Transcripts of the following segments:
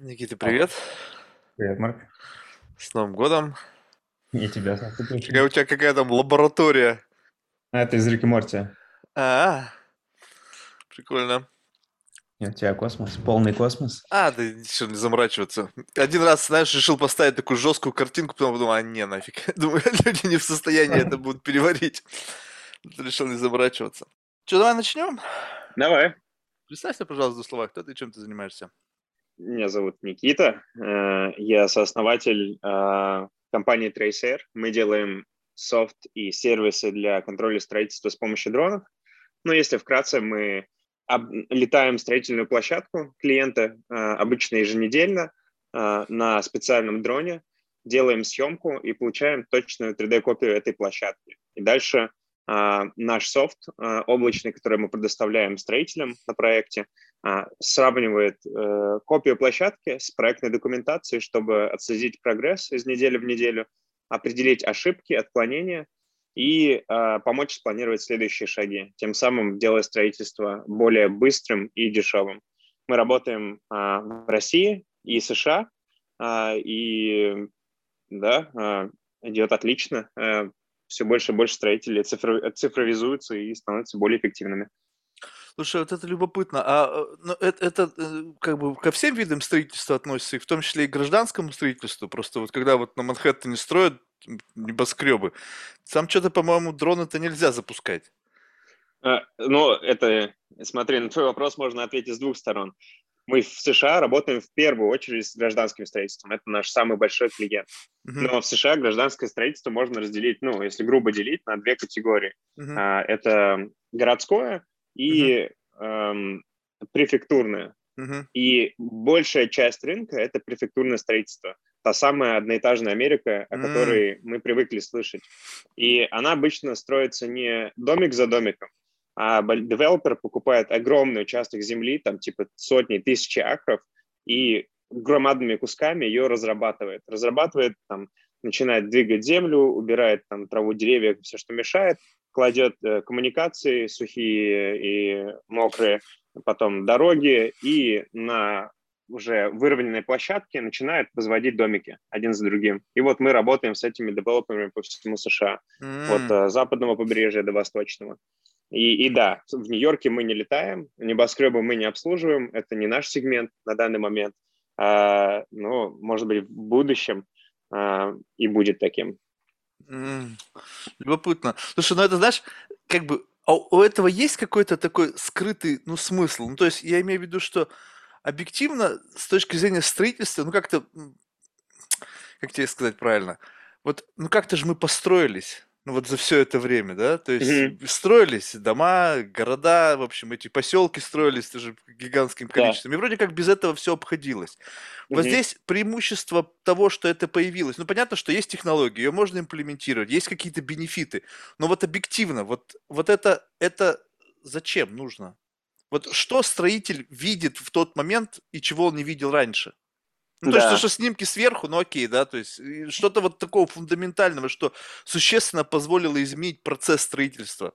Никита, привет. Привет, Марк. С Новым годом. И тебя с наступающим. Какая у тебя какая там лаборатория? А, это из Рики Морти. А, прикольно. Нет, у тебя космос, полный космос. А, да еще не заморачиваться. Один раз, знаешь, решил поставить такую жесткую картинку, потом подумал, а не, нафиг. Думаю, люди не в состоянии это будут переварить. Решил не заморачиваться. Что, давай начнем? Давай. Представься, пожалуйста, в двух словах, кто ты, чем ты занимаешься? Меня зовут Никита. Э, Я сооснователь э, компании Tracer. Мы делаем софт и сервисы для контроля строительства с помощью дронов. Но если вкратце, мы летаем строительную площадку клиента, э, обычно еженедельно, на специальном дроне, делаем съемку и получаем точную 3D-копию этой площадки. И дальше наш софт э, облачный, который мы предоставляем строителям на проекте, а, сравнивает э, копию площадки с проектной документацией, чтобы отследить прогресс из недели в неделю, определить ошибки, отклонения и э, помочь спланировать следующие шаги, тем самым делая строительство более быстрым и дешевым. Мы работаем э, в России и США, э, и да, э, идет отлично. Э, все больше и больше строителей цифро- цифровизуются и становятся более эффективными. Слушай, вот это любопытно. А э, ну, это, это э, как бы ко всем видам строительства относится, и в том числе и к гражданскому строительству. Просто вот когда вот на Манхэттене строят небоскребы, там что-то, по-моему, дроны-то нельзя запускать. Э, Ну, это, смотри, на твой вопрос можно ответить с двух сторон. Мы в США работаем в первую очередь с гражданским строительством. Это наш самый большой клиент. Мгм, Но в США гражданское строительство можно разделить, ну, если грубо делить, на две категории. мгм, А, Это городское и эм, префектурное. мгм. И большая часть рынка – это префектурное строительство. Та самая одноэтажная Америка, о М. которой мы привыкли слышать. И она обычно строится не домик за домиком, а девелопер покупает огромный участок земли, там типа сотни, тысячи акров, и громадными кусками ее разрабатывает. Разрабатывает, там, начинает двигать землю, убирает там траву, деревья, все, что мешает, кладет э, коммуникации сухие и мокрые, потом дороги, и на уже выровненной площадке начинает возводить домики один за другим. И вот мы работаем с этими девелоперами по всему США, от М, э, западного побережья до восточного. И, и да, в Нью-Йорке мы не летаем, небоскребы мы не обслуживаем, это не наш сегмент на данный момент, А, но, может быть, в будущем а, и будет таким. м. Любопытно. Слушай, ну это, знаешь, как бы а у этого есть какой-то такой скрытый, ну, смысл? Ну, то есть я имею в виду, что объективно, с точки зрения строительства, ну, как-то, как тебе сказать правильно, вот, ну, как-то же мы построились, ну, вот за все это время, да, то есть Мгм. строились дома, города, в общем, эти поселки строились тоже гигантским Да. количеством, и вроде как без этого все обходилось. Вот Мгм. здесь преимущество того, что это появилось. Ну, понятно, что есть технологии, ее можно имплементировать, есть какие-то бенефиты, но вот объективно, вот, вот это, это зачем нужно? Вот что строитель видит в тот момент и чего он не видел раньше? Ну, то есть, то, Да. что снимки сверху, ну окей, да, то есть что-то вот такого фундаментального, что существенно позволило изменить процесс строительства.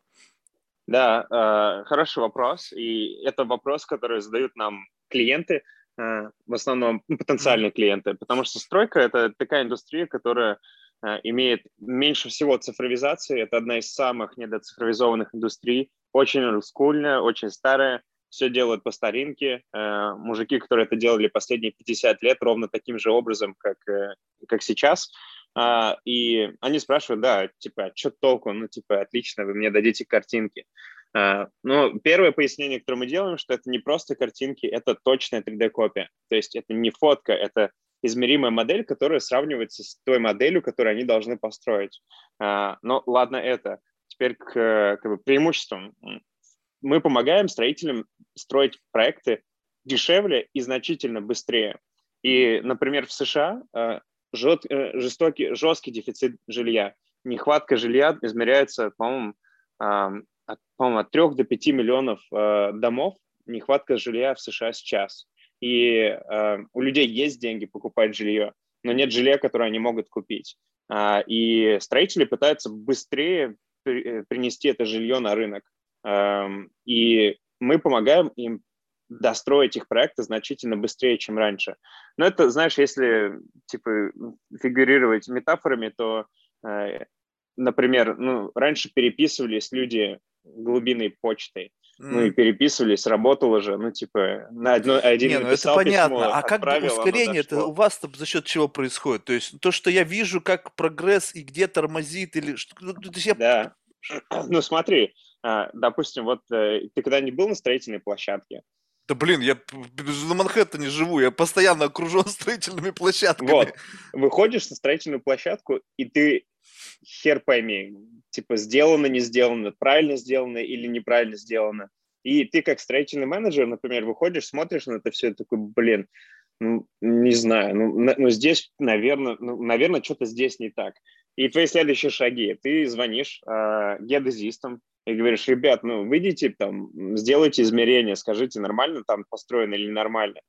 Да, э, хороший вопрос. И это вопрос, который задают нам клиенты, э, в основном ну, потенциальные клиенты, потому что стройка это такая индустрия, которая э, имеет меньше всего цифровизации. Это одна из самых недоцифровизованных индустрий. Очень олдскульная, очень старая. Все делают по старинке. Э, мужики, которые это делали последние 50 лет, ровно таким же образом, как, э, как сейчас. А, и они спрашивают, да, типа, а что толку? Ну, типа, отлично, вы мне дадите картинки. А, Ну, первое пояснение, которое мы делаем, что это не просто картинки, это точная 3D-копия. То есть это не фотка, это измеримая модель, которая сравнивается с той моделью, которую они должны построить. Но ладно это. Теперь к как бы, преимуществам. Мы помогаем строителям строить проекты дешевле и значительно быстрее. И, например, в США э, жет- э, жестокий, жесткий дефицит жилья. Нехватка жилья измеряется, по-моему, от, по-моему, от 3 до 5 миллионов э, домов. Нехватка жилья в США сейчас. И у людей есть деньги покупать жилье, но нет жилья, которое они могут купить. А, и строители пытаются быстрее при- принести это жилье на рынок. Эм, И мы помогаем им достроить их проекты значительно быстрее, чем раньше. Но это, знаешь, если типа фигурировать метафорами, то, э, например, ну, раньше переписывались люди глубинной почтой, ну и переписывались, работало же, ну типа на одно, один Не, ну это понятно. Письмо, а как бы ускорение это у вас за счет чего происходит? То есть то, что я вижу, как прогресс и где тормозит или что? Ну, я... Да. Ну смотри, допустим, вот э, ты когда-нибудь был на строительной площадке? Да блин, я на Манхэттене живу, я постоянно окружен строительными площадками. Вот, выходишь на строительную площадку, и ты хер пойми, типа сделано, не сделано, правильно сделано или неправильно сделано. И ты как строительный менеджер, например, выходишь, смотришь на это все, и такой, блин, ну, не знаю, ну, ну здесь, наверное, ну, наверное, что-то здесь не так. И твои следующие шаги. Ты звонишь э, геодезистам и говоришь, ребят, ну, выйдите там, сделайте измерения, скажите, нормально там построено или нормально.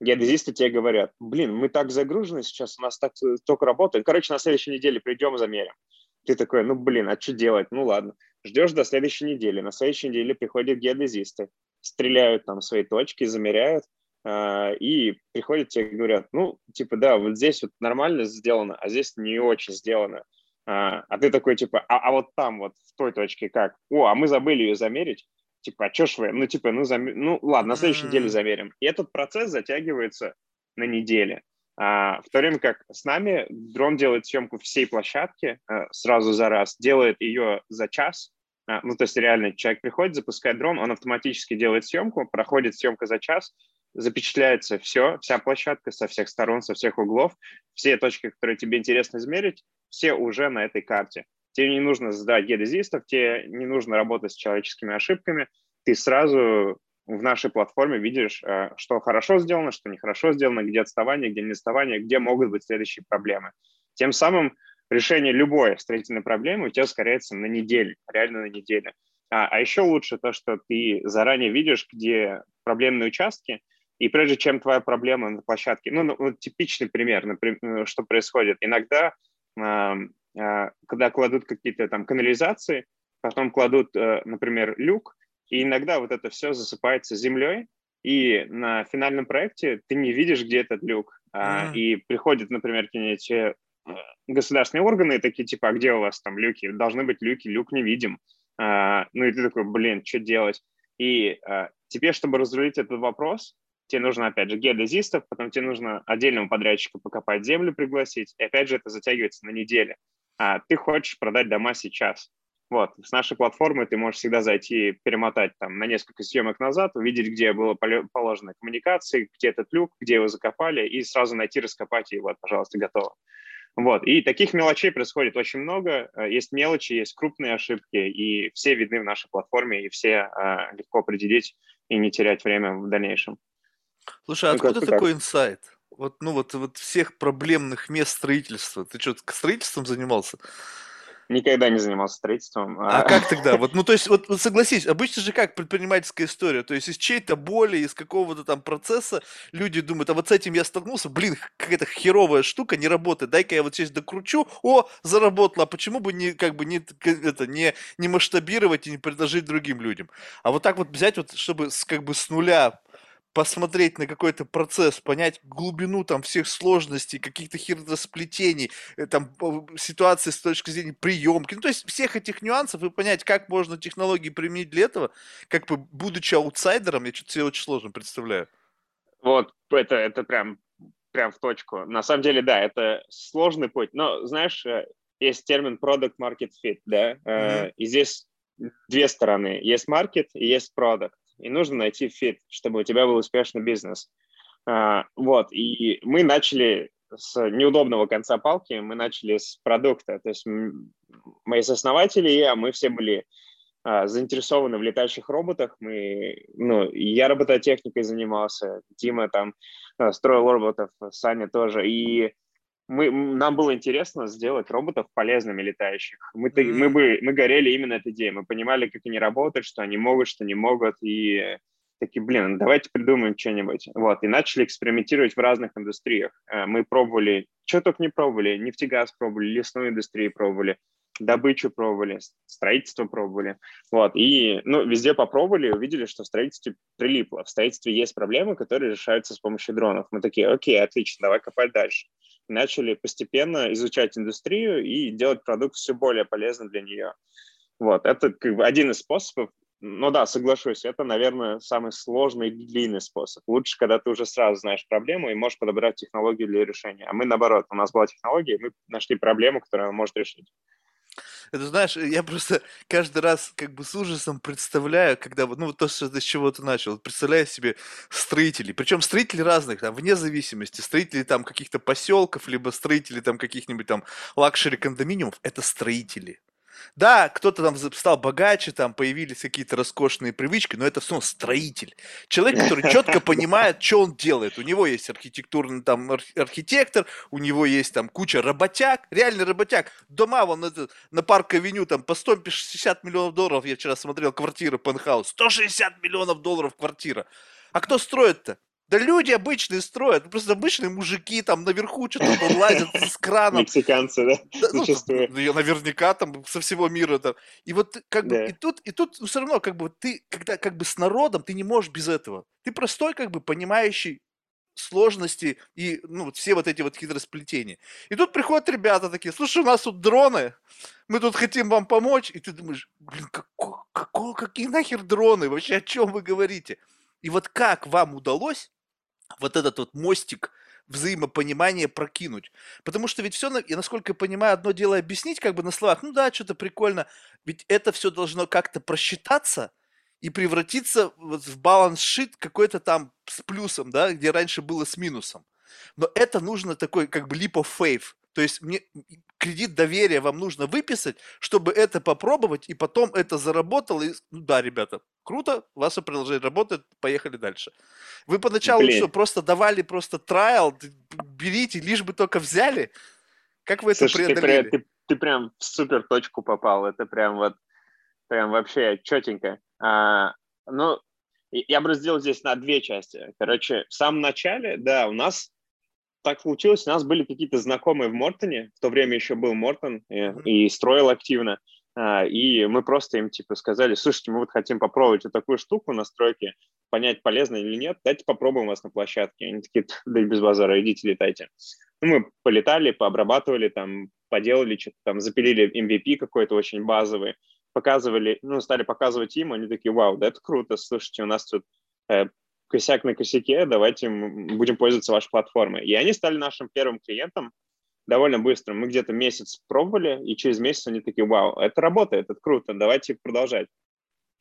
Геодезисты тебе говорят, блин, мы так загружены сейчас, у нас так только работает. Короче, на следующей неделе придем, замерим. Ты такой, ну, блин, а что делать? Ну, ладно. Ждешь до следующей недели. На следующей неделе приходят геодезисты, стреляют там свои точки, замеряют, э, и приходят тебе и говорят, ну, типа, да, вот здесь вот нормально сделано, а здесь не очень сделано. А, а ты такой, типа, а, а вот там вот в той точке как? О, а мы забыли ее замерить. Типа, а что ж вы? Ну, типа, ну, зам... ну ладно, на следующей неделе замерим. И этот процесс затягивается на неделе. А, в то время как с нами дрон делает съемку всей площадки а, сразу за раз, делает ее за час. А, ну, то есть реально человек приходит, запускает дрон, он автоматически делает съемку, проходит съемка за час, запечатляется все, вся площадка со всех сторон, со всех углов, все точки, которые тебе интересно измерить, все уже на этой карте. Тебе не нужно сдать геодезистов, тебе не нужно работать с человеческими ошибками, ты сразу в нашей платформе видишь, э, что хорошо сделано, что нехорошо сделано, где отставание, где не отставание, где могут быть следующие проблемы. Тем самым решение любой строительной проблемы у тебя ускоряется на неделю, реально на неделю. А, а еще лучше то, что ты заранее видишь, где проблемные участки, и прежде чем твоя проблема на площадке, ну, ну типичный пример, например, э, что происходит. Иногда, э, э, когда кладут какие-то там канализации, потом кладут, э, например, люк, и иногда вот это все засыпается землей, и на финальном проекте ты не видишь, где этот люк. Mm-hmm. и приходят, например, какие-нибудь э, государственные органы, такие типа, а где у вас там люки? Должны быть люки, люк не видим. А, ну и ты такой, блин, что делать? И тебе, чтобы разрулить этот вопрос, тебе нужно, опять же, геодезистов, потом тебе нужно отдельного подрядчика покопать землю, пригласить, и опять же это затягивается на неделю. А ты хочешь продать дома сейчас. Вот, с нашей платформы ты можешь всегда зайти, перемотать там на несколько съемок назад, увидеть, где было положено коммуникации, где этот люк, где его закопали, и сразу найти, раскопать, и вот, пожалуйста, готово. Вот, и таких мелочей происходит очень много. Э, есть мелочи, есть крупные ошибки, и все видны в нашей платформе, и все э, легко определить и не терять время в дальнейшем. Слушай, а ну, откуда такой инсайт? Вот, ну вот, вот всех проблемных мест строительства. Ты что, строительством занимался? Никогда не занимался строительством. А, а как тогда? Вот, ну, то есть, вот, вот согласись, обычно же как предпринимательская история, то есть из чьей-то боли, из какого-то там процесса люди думают, а вот с этим я столкнулся, блин, какая-то херовая штука не работает, дай-ка я вот здесь докручу, о, заработала, а почему бы не, как бы, не, это, не, не масштабировать и не предложить другим людям? А вот так вот взять, вот, чтобы с, как бы с нуля посмотреть на какой-то процесс, понять глубину там всех сложностей, каких-то хитросплетений, э, там ситуации с точки зрения приемки, ну то есть всех этих нюансов и понять, как можно технологии применить для этого, как бы будучи аутсайдером, я что-то себе очень сложно представляю. Вот, это, это прям, прям в точку. На самом деле, да, это сложный путь, но, знаешь, э, есть термин product market fit, да, mm-hmm. и здесь две стороны. Есть market и есть продукт и нужно найти fit, чтобы у тебя был успешный бизнес. А, вот, и мы начали с неудобного конца палки, мы начали с продукта, то есть мои основатели и я, мы все были а, заинтересованы в летающих роботах, мы, ну, я робототехникой занимался, Дима там а, строил роботов, Саня тоже, и мы, нам было интересно сделать роботов полезными летающих. Мы, mm-hmm. мы, бы, мы горели именно этой идеей. Мы понимали, как они работают, что они могут, что не могут. И такие, блин, давайте придумаем что-нибудь. Вот, и начали экспериментировать в разных индустриях. Э, мы пробовали, что только не пробовали, нефтегаз пробовали, лесную индустрию пробовали, добычу пробовали, строительство пробовали. Вот, и, ну, везде попробовали, увидели, что в строительстве прилипло. В строительстве есть проблемы, которые решаются с помощью дронов. Мы такие, окей, отлично, давай копать дальше. Начали постепенно изучать индустрию и делать продукт все более полезным для нее. Вот, это как бы один из способов. Ну да, соглашусь, это, наверное, самый сложный и длинный способ. Лучше, когда ты уже сразу знаешь проблему и можешь подобрать технологию для решения. А мы, наоборот, у нас была технология, и мы нашли проблему, которую она может решить. Это знаешь, я просто каждый раз как бы с ужасом представляю, когда вот, ну вот то, что, с чего ты начал, представляю себе строителей, причем строители разных, там, вне зависимости, строители там каких-то поселков, либо строители там каких-нибудь там luxury кондоминиумов, это строители. Да, кто-то там стал богаче, там появились какие-то роскошные привычки, но это все строитель. Человек, который четко понимает, что он делает. У него есть архитектурный там архитектор, у него есть там куча работяг, реальный работяг. Дома вон на, на парк-авеню там по 160 миллионов долларов, я вчера смотрел, квартира пентхаус. 160 миллионов долларов квартира. А кто строит-то? Да люди обычные строят, ну, просто обычные мужики там наверху что-то лазят с краном. Мексиканцы, да? да ну, ну, наверняка там со всего мира там. И вот как бы, да. и тут, и тут ну, все равно как бы ты, когда как бы с народом, ты не можешь без этого. Ты простой как бы понимающий сложности и ну, все вот эти вот хитросплетения. И тут приходят ребята такие, слушай, у нас тут дроны, мы тут хотим вам помочь. И ты думаешь, блин, какого, какого, какие нахер дроны? Вообще о чем вы говорите? И вот как вам удалось вот этот вот мостик взаимопонимания прокинуть. Потому что ведь все, я насколько понимаю, одно дело объяснить как бы на словах, ну да, что-то прикольно, ведь это все должно как-то просчитаться и превратиться вот в баланс-шит какой-то там с плюсом, да, где раньше было с минусом. Но это нужно такой как бы leap of faith. То есть мне кредит доверия вам нужно выписать, чтобы это попробовать, и потом это заработало. И, ну да, ребята, круто, ваше приложение работает, поехали дальше. Вы поначалу Блин. что, просто давали просто трайл, берите, лишь бы только взяли? Как вы Слушай, это преодолели? Ты, ты, ты прям в супер точку попал, это прям вот, прям вообще четенько. А, ну, я бы разделил здесь на две части. Короче, в самом начале, да, у нас так случилось, у нас были какие-то знакомые в Мортоне, в то время еще был Мортон и, mm-hmm. и строил активно, а, и мы просто им типа сказали, слушайте, мы вот хотим попробовать вот такую штуку на стройке, понять, полезно или нет, дайте попробуем вас на площадке. Они такие, да без базара, идите, летайте. Ну, мы полетали, пообрабатывали, там, поделали что-то, там, запилили MVP какой-то очень базовый, показывали, ну, стали показывать им, они такие, вау, да это круто, слушайте, у нас тут э, косяк на косяке, давайте будем пользоваться вашей платформой. И они стали нашим первым клиентом довольно быстро. Мы где-то месяц пробовали, и через месяц они такие, вау, это работает, это круто, давайте продолжать.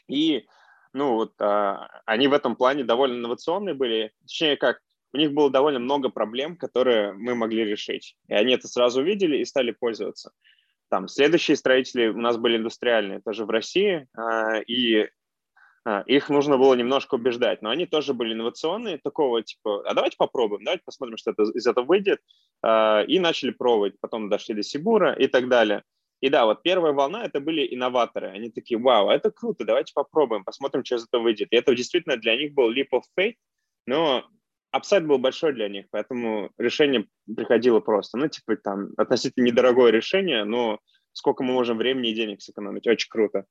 И, ну, вот а, они в этом плане довольно инновационные были, точнее, как, у них было довольно много проблем, которые мы могли решить. И они это сразу увидели и стали пользоваться. Там следующие строители у нас были индустриальные, тоже в России, а, и их нужно было немножко убеждать, но они тоже были инновационные, такого типа, а давайте попробуем, давайте посмотрим, что это, из этого выйдет, а, и начали пробовать, потом дошли до Сибура и так далее. И да, вот первая волна это были инноваторы, они такие, вау, это круто, давайте попробуем, посмотрим, что из этого выйдет. И это действительно для них был leap of faith, но апсайд был большой для них, поэтому решение приходило просто. Ну, типа, там, относительно недорогое решение, но сколько мы можем времени и денег сэкономить, очень круто.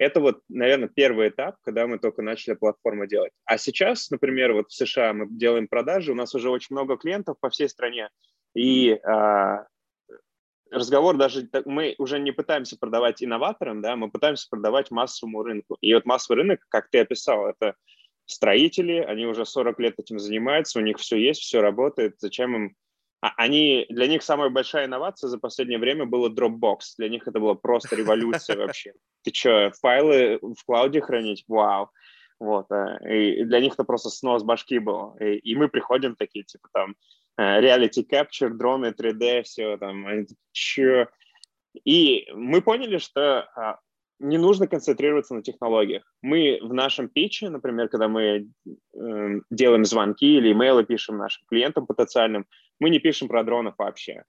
Это вот, наверное, первый этап, когда мы только начали платформу делать. А сейчас, например, вот в США мы делаем продажи, у нас уже очень много клиентов по всей стране, и а, разговор даже, мы уже не пытаемся продавать инноваторам, да, мы пытаемся продавать массовому рынку. И вот массовый рынок, как ты описал, это строители, они уже 40 лет этим занимаются, у них все есть, все работает, зачем им они, для них самая большая инновация за последнее время была Dropbox. Для них это была просто революция вообще. Ты что, файлы в клауде хранить? Вау. Вот, э, и для них это просто снос башки был. И, и мы приходим такие, типа там, э, reality capture, дроны, 3D, все там, они такие, И мы поняли, что а, не нужно концентрироваться на технологиях. Мы в нашем питче, например, когда мы э, делаем звонки или имейлы пишем нашим клиентам потенциальным, мы не пишем про дронов вообще.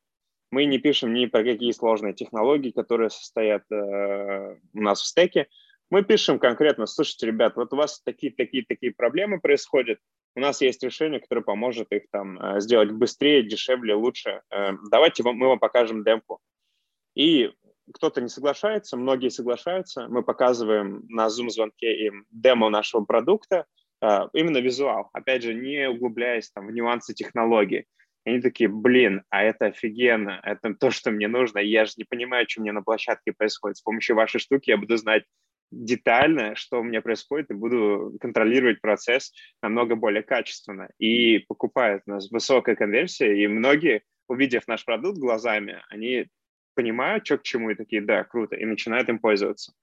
Мы не пишем ни про какие сложные технологии, которые состоят э, у нас в стеке. Мы пишем конкретно, слушайте, ребят, вот у вас такие, такие, такие проблемы происходят, у нас есть решение, которое поможет их там э, сделать быстрее, дешевле, лучше. Э, давайте вам, мы вам покажем демку. И кто-то не соглашается, многие соглашаются, мы показываем на Zoom-звонке им демо нашего продукта, а, именно визуал, опять же, не углубляясь там в нюансы технологии. Они такие, блин, а это офигенно, это то, что мне нужно, я же не понимаю, что мне на площадке происходит. С помощью вашей штуки я буду знать детально, что у меня происходит, и буду контролировать процесс намного более качественно. И покупают у нас высокая конверсия, и многие, увидев наш продукт глазами, они понимают, что к чему, и такие, да, круто, и начинают им пользоваться.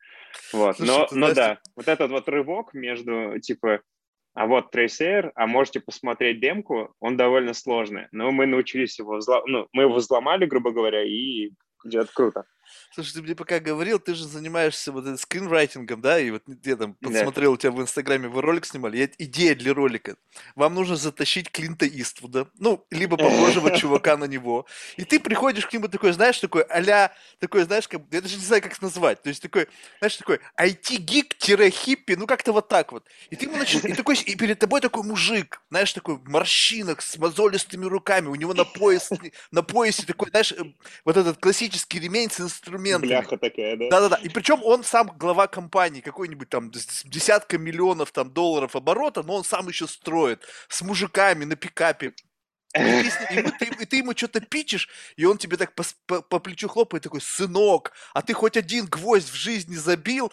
Вот. Слушай, но, но да, вот этот вот рывок между, типа, а вот Tracer, а можете посмотреть демку, он довольно сложный. Но мы научились его, взлом... ну, мы его взломали, грубо говоря, и идет круто. Слушай, ты мне пока говорил, ты же занимаешься вот этим скринрайтингом, да, и вот я там подсмотрел, да. у тебя в Инстаграме вы ролик снимали, идея для ролика. Вам нужно затащить Клинта Иствуда, ну, либо похожего чувака на него, и ты приходишь к нему такой, знаешь, такой а такой, знаешь, как, я даже не знаю, как это назвать, то есть такой, знаешь, такой IT-гик-хиппи, ну, как-то вот так вот. И ты ему начинаешь, и такой, и перед тобой такой мужик, знаешь, такой в морщинах, с мозолистыми руками, у него на пояс, на поясе такой, знаешь, э, вот этот классический ремень с инструментами. Бляха такая, да? Да-да-да. И причем он сам глава компании, какой-нибудь там десятка миллионов там долларов оборота, но он сам еще строит с мужиками на пикапе. И и, ты, и ты ему что-то пичешь, и он тебе так по, по, по плечу хлопает, такой, сынок, а ты хоть один гвоздь в жизни забил,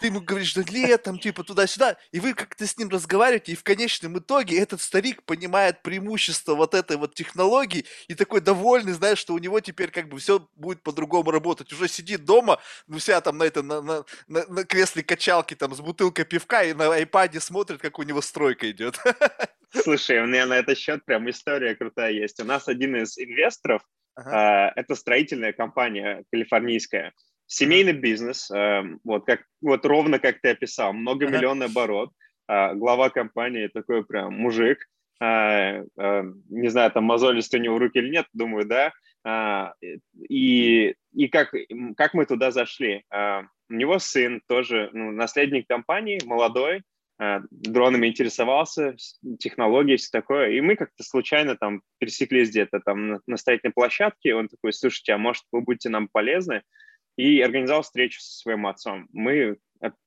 ты ему говоришь, да летом, типа туда-сюда, и вы как-то с ним разговариваете, и в конечном итоге этот старик понимает преимущество вот этой вот технологии, и такой довольный, знаешь, что у него теперь как бы все будет по-другому работать, уже сидит дома, ну вся там на, это, на, на, на, на кресле качалки там с бутылкой пивка, и на айпаде смотрит, как у него стройка идет. Слушай, у меня на этот счет прям история крутая есть. У нас один из инвесторов, ага. э, это строительная компания калифорнийская, семейный бизнес, э, вот, как, вот ровно как ты описал, многомиллионный ага. оборот, э, глава компании такой прям мужик, э, э, не знаю, там мозолистые у него руки или нет, думаю, да, э, и, и как, как мы туда зашли? Э, у него сын тоже, ну, наследник компании, молодой, дронами интересовался, технологией, все такое. И мы как-то случайно там пересеклись где-то там на, строительной площадке. Он такой, слушайте, а может вы будете нам полезны? И организовал встречу со своим отцом. Мы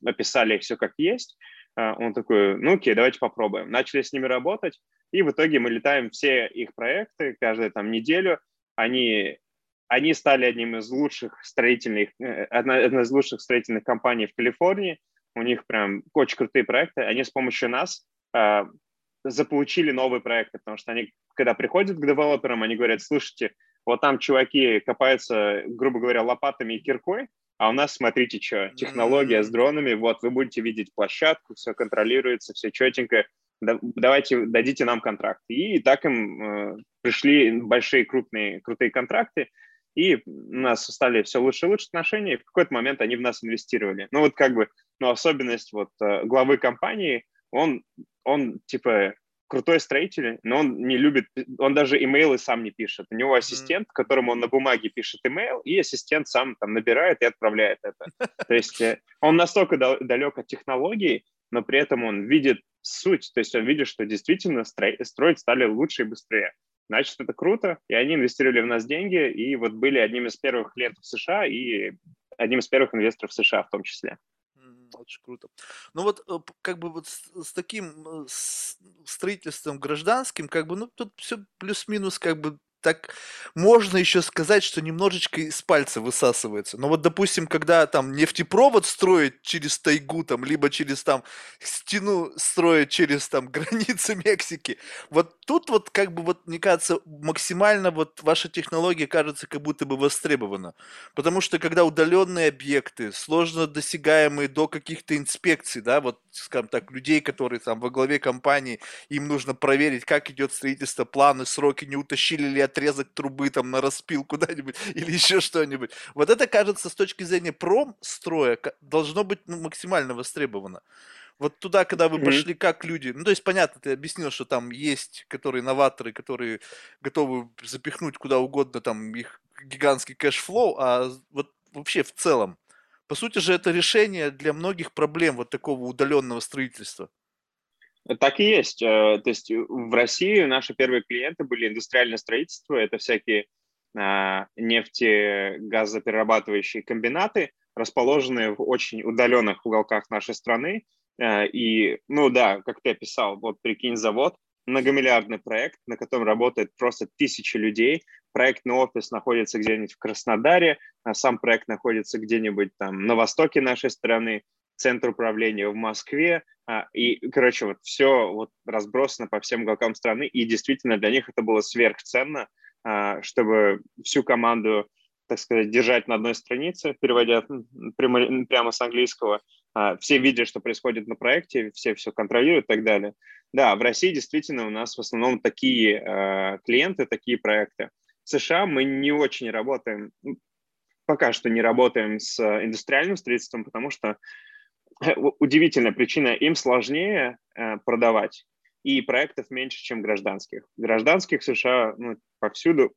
описали все как есть. Э, он такой, ну окей, давайте попробуем. Начали с ними работать, и в итоге мы летаем все их проекты каждую там неделю. Они, они стали одним из лучших строительных, э, одной из лучших строительных компаний в Калифорнии у них прям очень крутые проекты, они с помощью нас э, заполучили новые проекты, потому что они, когда приходят к девелоперам, они говорят, слушайте, вот там чуваки копаются, грубо говоря, лопатами и киркой, а у нас, смотрите, что, технология с дронами, вот, вы будете видеть площадку, все контролируется, все четенько, давайте, дадите нам контракт. И так им э, пришли большие крупные, крутые контракты, и у нас стали все лучше и лучше отношения, и в какой-то момент они в нас инвестировали. Ну вот как бы, ну особенность вот э, главы компании, он, он типа крутой строитель, но он не любит, он даже имейлы сам не пишет. У него ассистент, которому он на бумаге пишет имейл, и ассистент сам там набирает и отправляет это. То есть э, он настолько далек от технологий, но при этом он видит суть, то есть он видит, что действительно строить стали лучше и быстрее значит, это круто, и они инвестировали в нас деньги, и вот были одним из первых клиентов США и одним из первых инвесторов США в том числе. Очень круто. Ну вот э, как бы вот с, с таким э, с строительством гражданским, как бы, ну тут все плюс-минус как бы так можно еще сказать, что немножечко из пальца высасывается. Но вот, допустим, когда там нефтепровод строить через тайгу, там, либо через там стену строить через там границы Мексики, вот тут вот как бы вот, мне кажется, максимально вот ваша технология кажется как будто бы востребована. Потому что когда удаленные объекты, сложно досягаемые до каких-то инспекций, да, вот, скажем так, людей, которые там во главе компании, им нужно проверить, как идет строительство, планы, сроки, не утащили ли отрезок трубы там на распил куда-нибудь или еще что-нибудь. Вот это, кажется, с точки зрения промстроя должно быть ну, максимально востребовано. Вот туда, когда вы пошли, как люди... Ну, то есть, понятно, ты объяснил, что там есть, которые новаторы, которые готовы запихнуть куда угодно там их гигантский cash flow, а вот вообще в целом, по сути же, это решение для многих проблем вот такого удаленного строительства. Так и есть. Э, то есть в России наши первые клиенты были индустриальное строительство, это всякие э, нефтегазоперерабатывающие комбинаты, расположенные в очень удаленных уголках нашей страны. Э, и, ну да, как ты описал, вот прикинь, завод, многомиллиардный проект, на котором работает просто тысячи людей. Проектный офис находится где-нибудь в Краснодаре, а сам проект находится где-нибудь там на востоке нашей страны, центр управления в Москве. А, и, короче, вот все вот разбросано по всем уголкам страны. И действительно для них это было сверхценно, а, чтобы всю команду так сказать, держать на одной странице, переводя прямо, с английского. А, все видят, что происходит на проекте, все все контролируют и так далее. Да, в России действительно у нас в основном такие э, клиенты, такие проекты. В США мы не очень работаем, пока что не работаем с индустриальным строительством, потому что э, удивительная причина, им сложнее э, продавать, и проектов меньше, чем гражданских. Гражданских в США ну, повсюду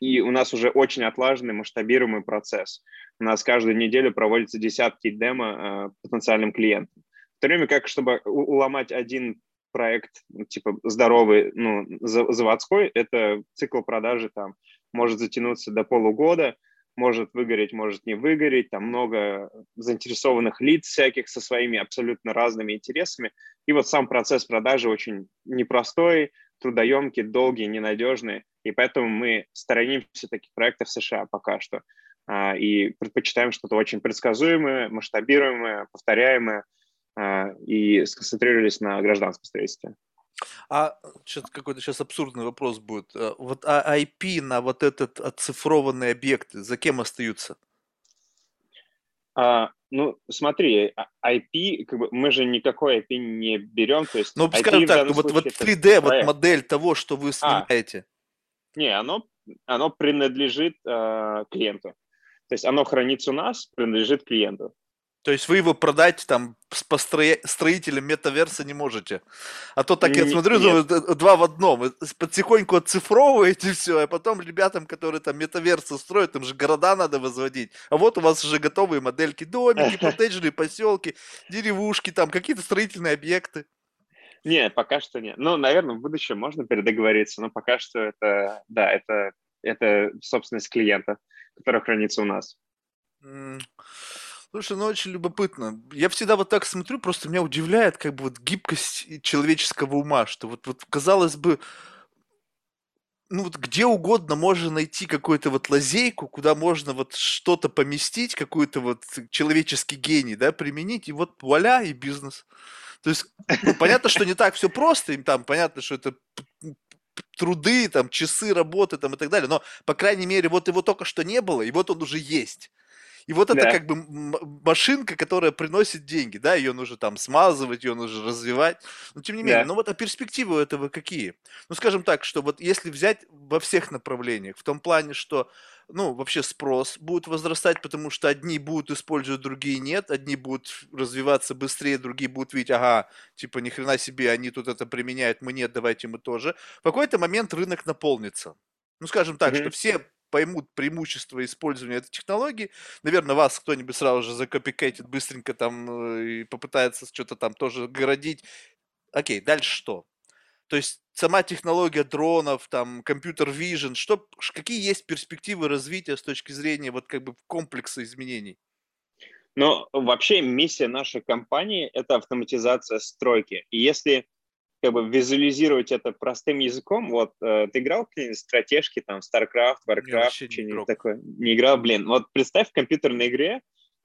и у нас уже очень отлаженный, масштабируемый процесс. У нас каждую неделю проводятся десятки демо э, потенциальным клиентам. В то время как, чтобы уломать один проект, ну, типа здоровый, ну, заводской, это цикл продажи там может затянуться до полугода, может выгореть, может не выгореть, там много заинтересованных лиц всяких со своими абсолютно разными интересами. И вот сам процесс продажи очень непростой, трудоемкий, долгий, ненадежный. И поэтому мы сторонимся таких проектов в США пока что. А, и предпочитаем что-то очень предсказуемое, масштабируемое, повторяемое, а, и сконцентрировались на гражданском строительстве. А что-то какой-то сейчас абсурдный вопрос будет. Э, вот а IP на вот этот оцифрованный объект за кем остаются? А, ну, смотри, IP, как бы, мы же никакой IP не берем, то есть Ну, IP скажем так, вот, вот 3D, вот модель того, что вы А, снимаете. не, оно, оно принадлежит э, клиенту. То есть оно хранится у нас, принадлежит клиенту. То есть вы его продать там с строителем метаверса не можете. А то так я смотрю, Нет, два в одном. Вы Потихоньку оцифровываете все, а потом ребятам, которые там метаверсы строят, им же города надо возводить. А вот у вас уже готовые модельки, домики, коттеджные поселки, деревушки, там какие-то строительные объекты. нет, пока что нет. Ну, наверное, в будущем можно передоговориться, но пока что это, да, это, это собственность клиента, которая хранится у нас. Слушай, ну очень любопытно. Я всегда вот так смотрю, просто меня удивляет как бы вот гибкость и человеческого ума, что вот, вот казалось бы, ну вот где угодно можно найти какую-то вот лазейку, куда можно вот что-то поместить, какой-то вот человеческий гений, да, применить, и вот вуаля, и бизнес. То есть, ну, понятно, что не так все просто, им там понятно, что это труды, там, часы работы, там, и так далее, но, по крайней мере, вот его только что не было, и вот он уже есть. И вот это Да. как бы машинка, которая приносит деньги, да, ее нужно там смазывать, ее нужно развивать. Но тем не менее, Да. ну вот а перспективы у этого какие? Ну, скажем так, что вот если взять во всех направлениях, в том плане, что, ну, вообще спрос будет возрастать, потому что одни будут использовать, другие нет, одни будут развиваться быстрее, другие будут видеть, ага, типа, ни хрена себе, они тут это применяют, мы нет, давайте мы тоже. В какой-то момент рынок наполнится. Ну, скажем так, что Мгм. все поймут преимущество использования этой технологии. Наверное, вас кто-нибудь сразу же закопикетит быстренько там э, и попытается что-то там тоже городить. Окей, дальше что? То есть сама технология дронов, там, компьютер vision, что, какие есть перспективы развития с точки зрения вот как бы комплекса изменений? Но вообще миссия нашей компании – это автоматизация стройки. И если как бы визуализировать это простым языком, вот э, ты играл какие-нибудь стратежки, там, StarCraft, Warcraft, что-нибудь такое? Не играл, блин. Вот представь в компьютерной игре,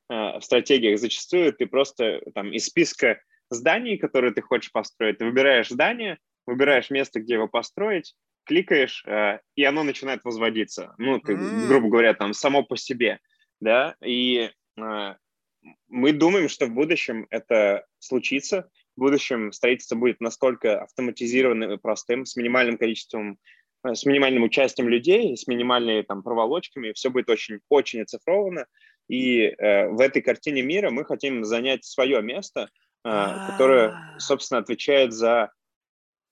э, в стратегиях зачастую ты просто там из списка зданий, которые ты хочешь построить, ты выбираешь здание, выбираешь место, где его построить, кликаешь, э, и оно начинает возводиться. Ну, как, М, грубо говоря, там само по себе, да, и э, мы думаем, что в будущем это случится, в будущем строительство будет настолько автоматизированным и простым, с минимальным количеством, э, с минимальным участием людей, с минимальными там проволочками, все будет очень, очень оцифровано, и э, в этой картине мира мы хотим занять свое место, э, которое, а, собственно, отвечает за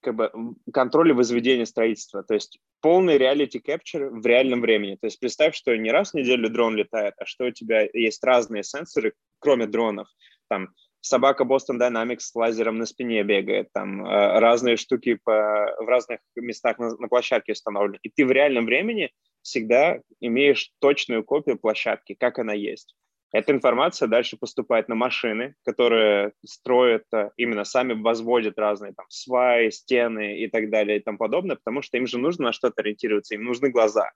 как бы контроль и возведение строительства. То есть полный reality capture в реальном времени. То есть представь, что не раз в неделю дрон летает, а что у тебя есть разные сенсоры, кроме дронов. Там собака Boston Dynamics с лазером на спине бегает, там э, разные штуки по, в разных местах на, на площадке установлены. И ты в реальном времени всегда имеешь точную копию площадки, как она есть. Эта информация дальше поступает на машины, которые строят, э, именно сами возводят разные там сваи, стены и так далее и тому подобное, потому что им же нужно на что-то ориентироваться, им нужны глаза.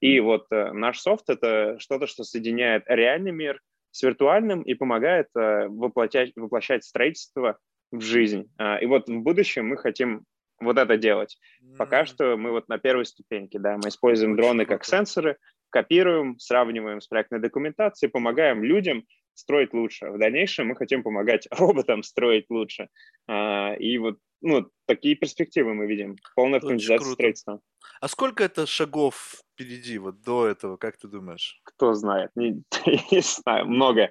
И вот э, наш софт — это что-то, что соединяет реальный мир с виртуальным и помогает э, воплощать, воплощать строительство в жизнь. А, и вот в будущем мы хотим вот это делать. Пока что мы вот на первой ступеньке, да, мы используем дроны как сенсоры, копируем, сравниваем с проектной документацией, помогаем людям строить лучше. В дальнейшем мы хотим помогать роботам строить лучше. А, и вот ну, такие перспективы мы видим. Полная автоматизация строительства. А сколько это шагов впереди вот до этого, как ты думаешь? Кто знает, не, не знаю, много,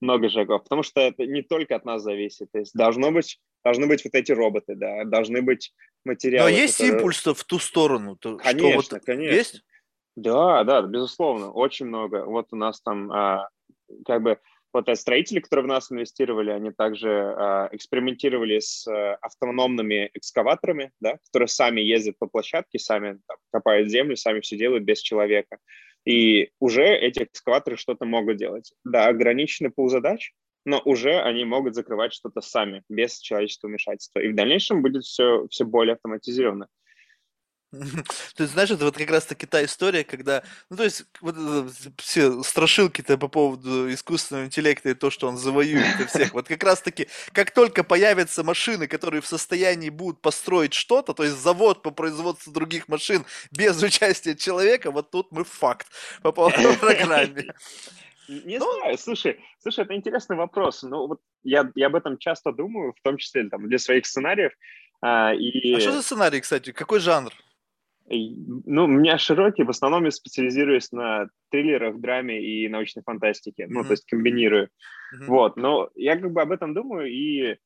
много шагов, потому что это не только от нас зависит. То есть должно быть, должны быть вот эти роботы, да, должны быть материалы. Но есть которые... импульс в ту сторону? То, конечно, что вот конечно. Есть? Да, да, безусловно, очень много. Вот у нас там а, как бы вот строители, которые в нас инвестировали, они также э, экспериментировали с э, автономными экскаваторами, да, которые сами ездят по площадке, сами там, копают землю, сами все делают без человека. И уже эти экскаваторы что-то могут делать. Да, ограниченный пул задач, но уже они могут закрывать что-то сами, без человеческого вмешательства. И в дальнейшем будет все, все более автоматизировано. То есть, знаешь, это вот как раз-таки та история, когда, ну, то есть, вот все страшилки-то по поводу искусственного интеллекта и то, что он завоюет и всех, вот как раз-таки, как только появятся машины, которые в состоянии будут построить что-то, то есть завод по производству других машин без участия человека, вот тут мы факт по поводу программы. Не ну, знаю, слушай, слушай, это интересный вопрос. Ну, вот я, я об этом часто думаю, в том числе там, для своих сценариев. А, и... а что за сценарий, кстати? Какой жанр? Ну, у меня широкий, в основном я специализируюсь на триллерах, драме и научной фантастике, mm-hmm. ну, то есть комбинирую. Mm-hmm. Вот, но я как бы об этом думаю, и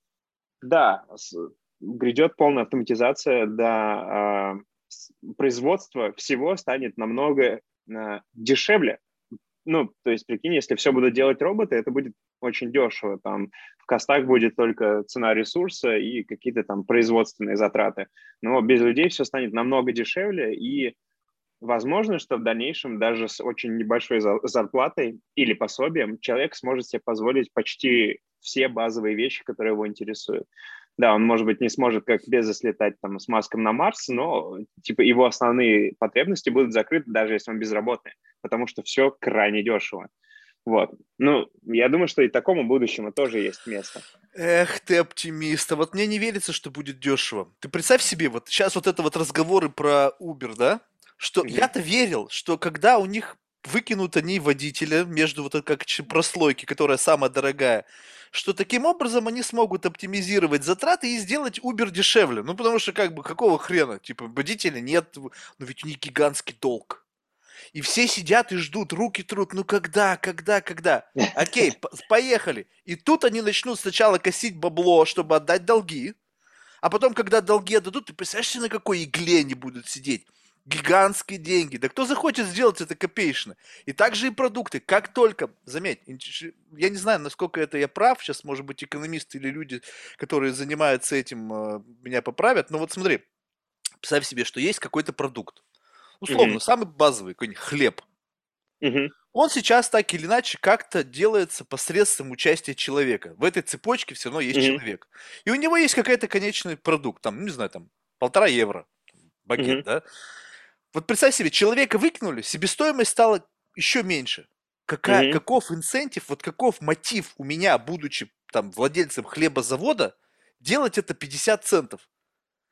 да, грядет полная автоматизация, да, э, производство всего станет намного э, дешевле. Ну, то есть, прикинь, если все будут делать роботы, это будет очень дешево. Там в костах будет только цена ресурса и какие-то там производственные затраты. Но без людей все станет намного дешевле, и возможно, что в дальнейшем даже с очень небольшой зарплатой или пособием человек сможет себе позволить почти все базовые вещи, которые его интересуют. Да, он, может быть, не сможет как без летать там с маском на Марс, но типа его основные потребности будут закрыты, даже если он безработный, потому что все крайне дешево. Вот. Ну, я думаю, что и такому будущему тоже есть место. Эх, ты оптимист. А вот мне не верится, что будет дешево. Ты представь себе, вот сейчас вот это вот разговоры про Uber, да? Что mm-hmm. я-то верил, что когда у них выкинут они водителя между вот этой как прослойки, которая самая дорогая, что таким образом они смогут оптимизировать затраты и сделать Uber дешевле. Ну, потому что как бы какого хрена? Типа водителя нет, но ведь у них гигантский долг. И все сидят и ждут, руки трут, ну когда, когда, когда? Окей, поехали. И тут они начнут сначала косить бабло, чтобы отдать долги, а потом, когда долги отдадут, ты представляешь себе, на какой игле они будут сидеть? Гигантские деньги. Да кто захочет сделать это копеечно? И также и продукты. Как только, заметь, я не знаю, насколько это я прав, сейчас, может быть, экономисты или люди, которые занимаются этим, э, меня поправят, но вот смотри, представь себе, что есть какой-то продукт. Условно, mm-hmm. самый базовый какой-нибудь хлеб. Mm-hmm. Он сейчас так или иначе как-то делается посредством участия человека. В этой цепочке все равно есть mm-hmm. человек. И у него есть какой-то конечный продукт, там, не знаю, там, полтора евро, багет, mm-hmm. да? Вот представь себе, человека выкинули, себестоимость стала еще меньше. Какая, mm-hmm. Каков инцентив, вот каков мотив у меня, будучи там владельцем хлебозавода, делать это 50 центов?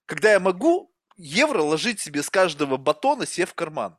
Когда я могу евро ложить себе с каждого батона себе в карман.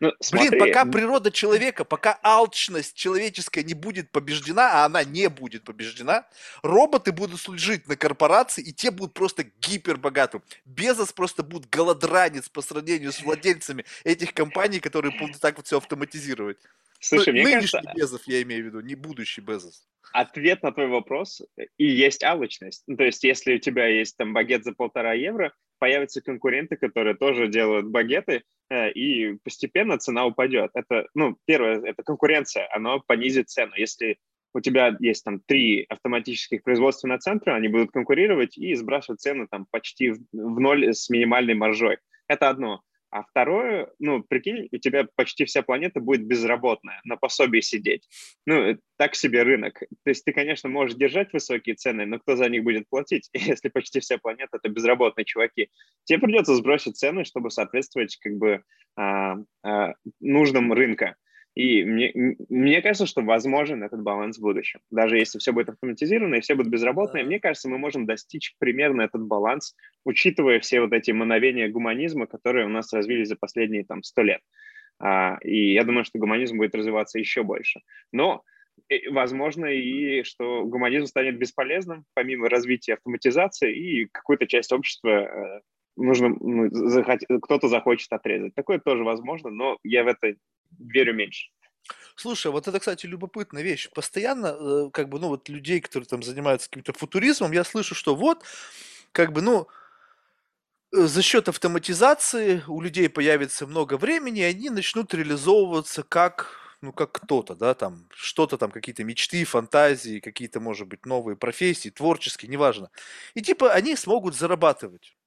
Ну, Блин, пока природа человека, пока алчность человеческая не будет побеждена, а она не будет побеждена, роботы будут служить на корпорации, и те будут просто гипербогатым. Безос просто будет голодранец по сравнению с владельцами этих компаний, которые будут так вот все автоматизировать. Слушай, ну, мне нынешний кажется... Безос, я имею в виду, не будущий Безос. Ответ на твой вопрос и есть алчность. Ну, то есть, если у тебя есть там багет за полтора евро, появятся конкуренты, которые тоже делают багеты, э, и постепенно цена упадет. Это, ну, первое, это конкуренция, она понизит цену. Если у тебя есть там три автоматических производственных центра, они будут конкурировать и сбрасывать цену там почти в, в ноль с минимальной маржой. Это одно. А второе, ну, прикинь, у тебя почти вся планета будет безработная, на пособии сидеть. Ну, так себе рынок. То есть ты, конечно, можешь держать высокие цены, но кто за них будет платить, если почти вся планета — это безработные чуваки? Тебе придется сбросить цены, чтобы соответствовать как бы а, а, нуждам рынка. И мне, мне кажется, что возможен этот баланс в будущем. Даже если все будет автоматизировано и все будут безработные, мне кажется, мы можем достичь примерно этот баланс, учитывая все вот эти мановения гуманизма, которые у нас развились за последние там сто лет. А, и я думаю, что гуманизм будет развиваться еще больше. Но э, возможно и что гуманизм станет бесполезным, помимо развития автоматизации, и какую-то часть общества э, нужно, ну, захот... кто-то захочет отрезать. Такое тоже возможно, но я в это верю меньше. Слушай, вот это, кстати, любопытная вещь. Постоянно, э, как бы, ну, вот людей, которые там занимаются каким-то футуризмом, я слышу, что вот, как бы, ну, э, за счет автоматизации у людей появится много времени, и они начнут реализовываться как, ну, как кто-то, да, там, что-то там, какие-то мечты, фантазии, какие-то, может быть, новые профессии, творческие, неважно. И типа они смогут зарабатывать.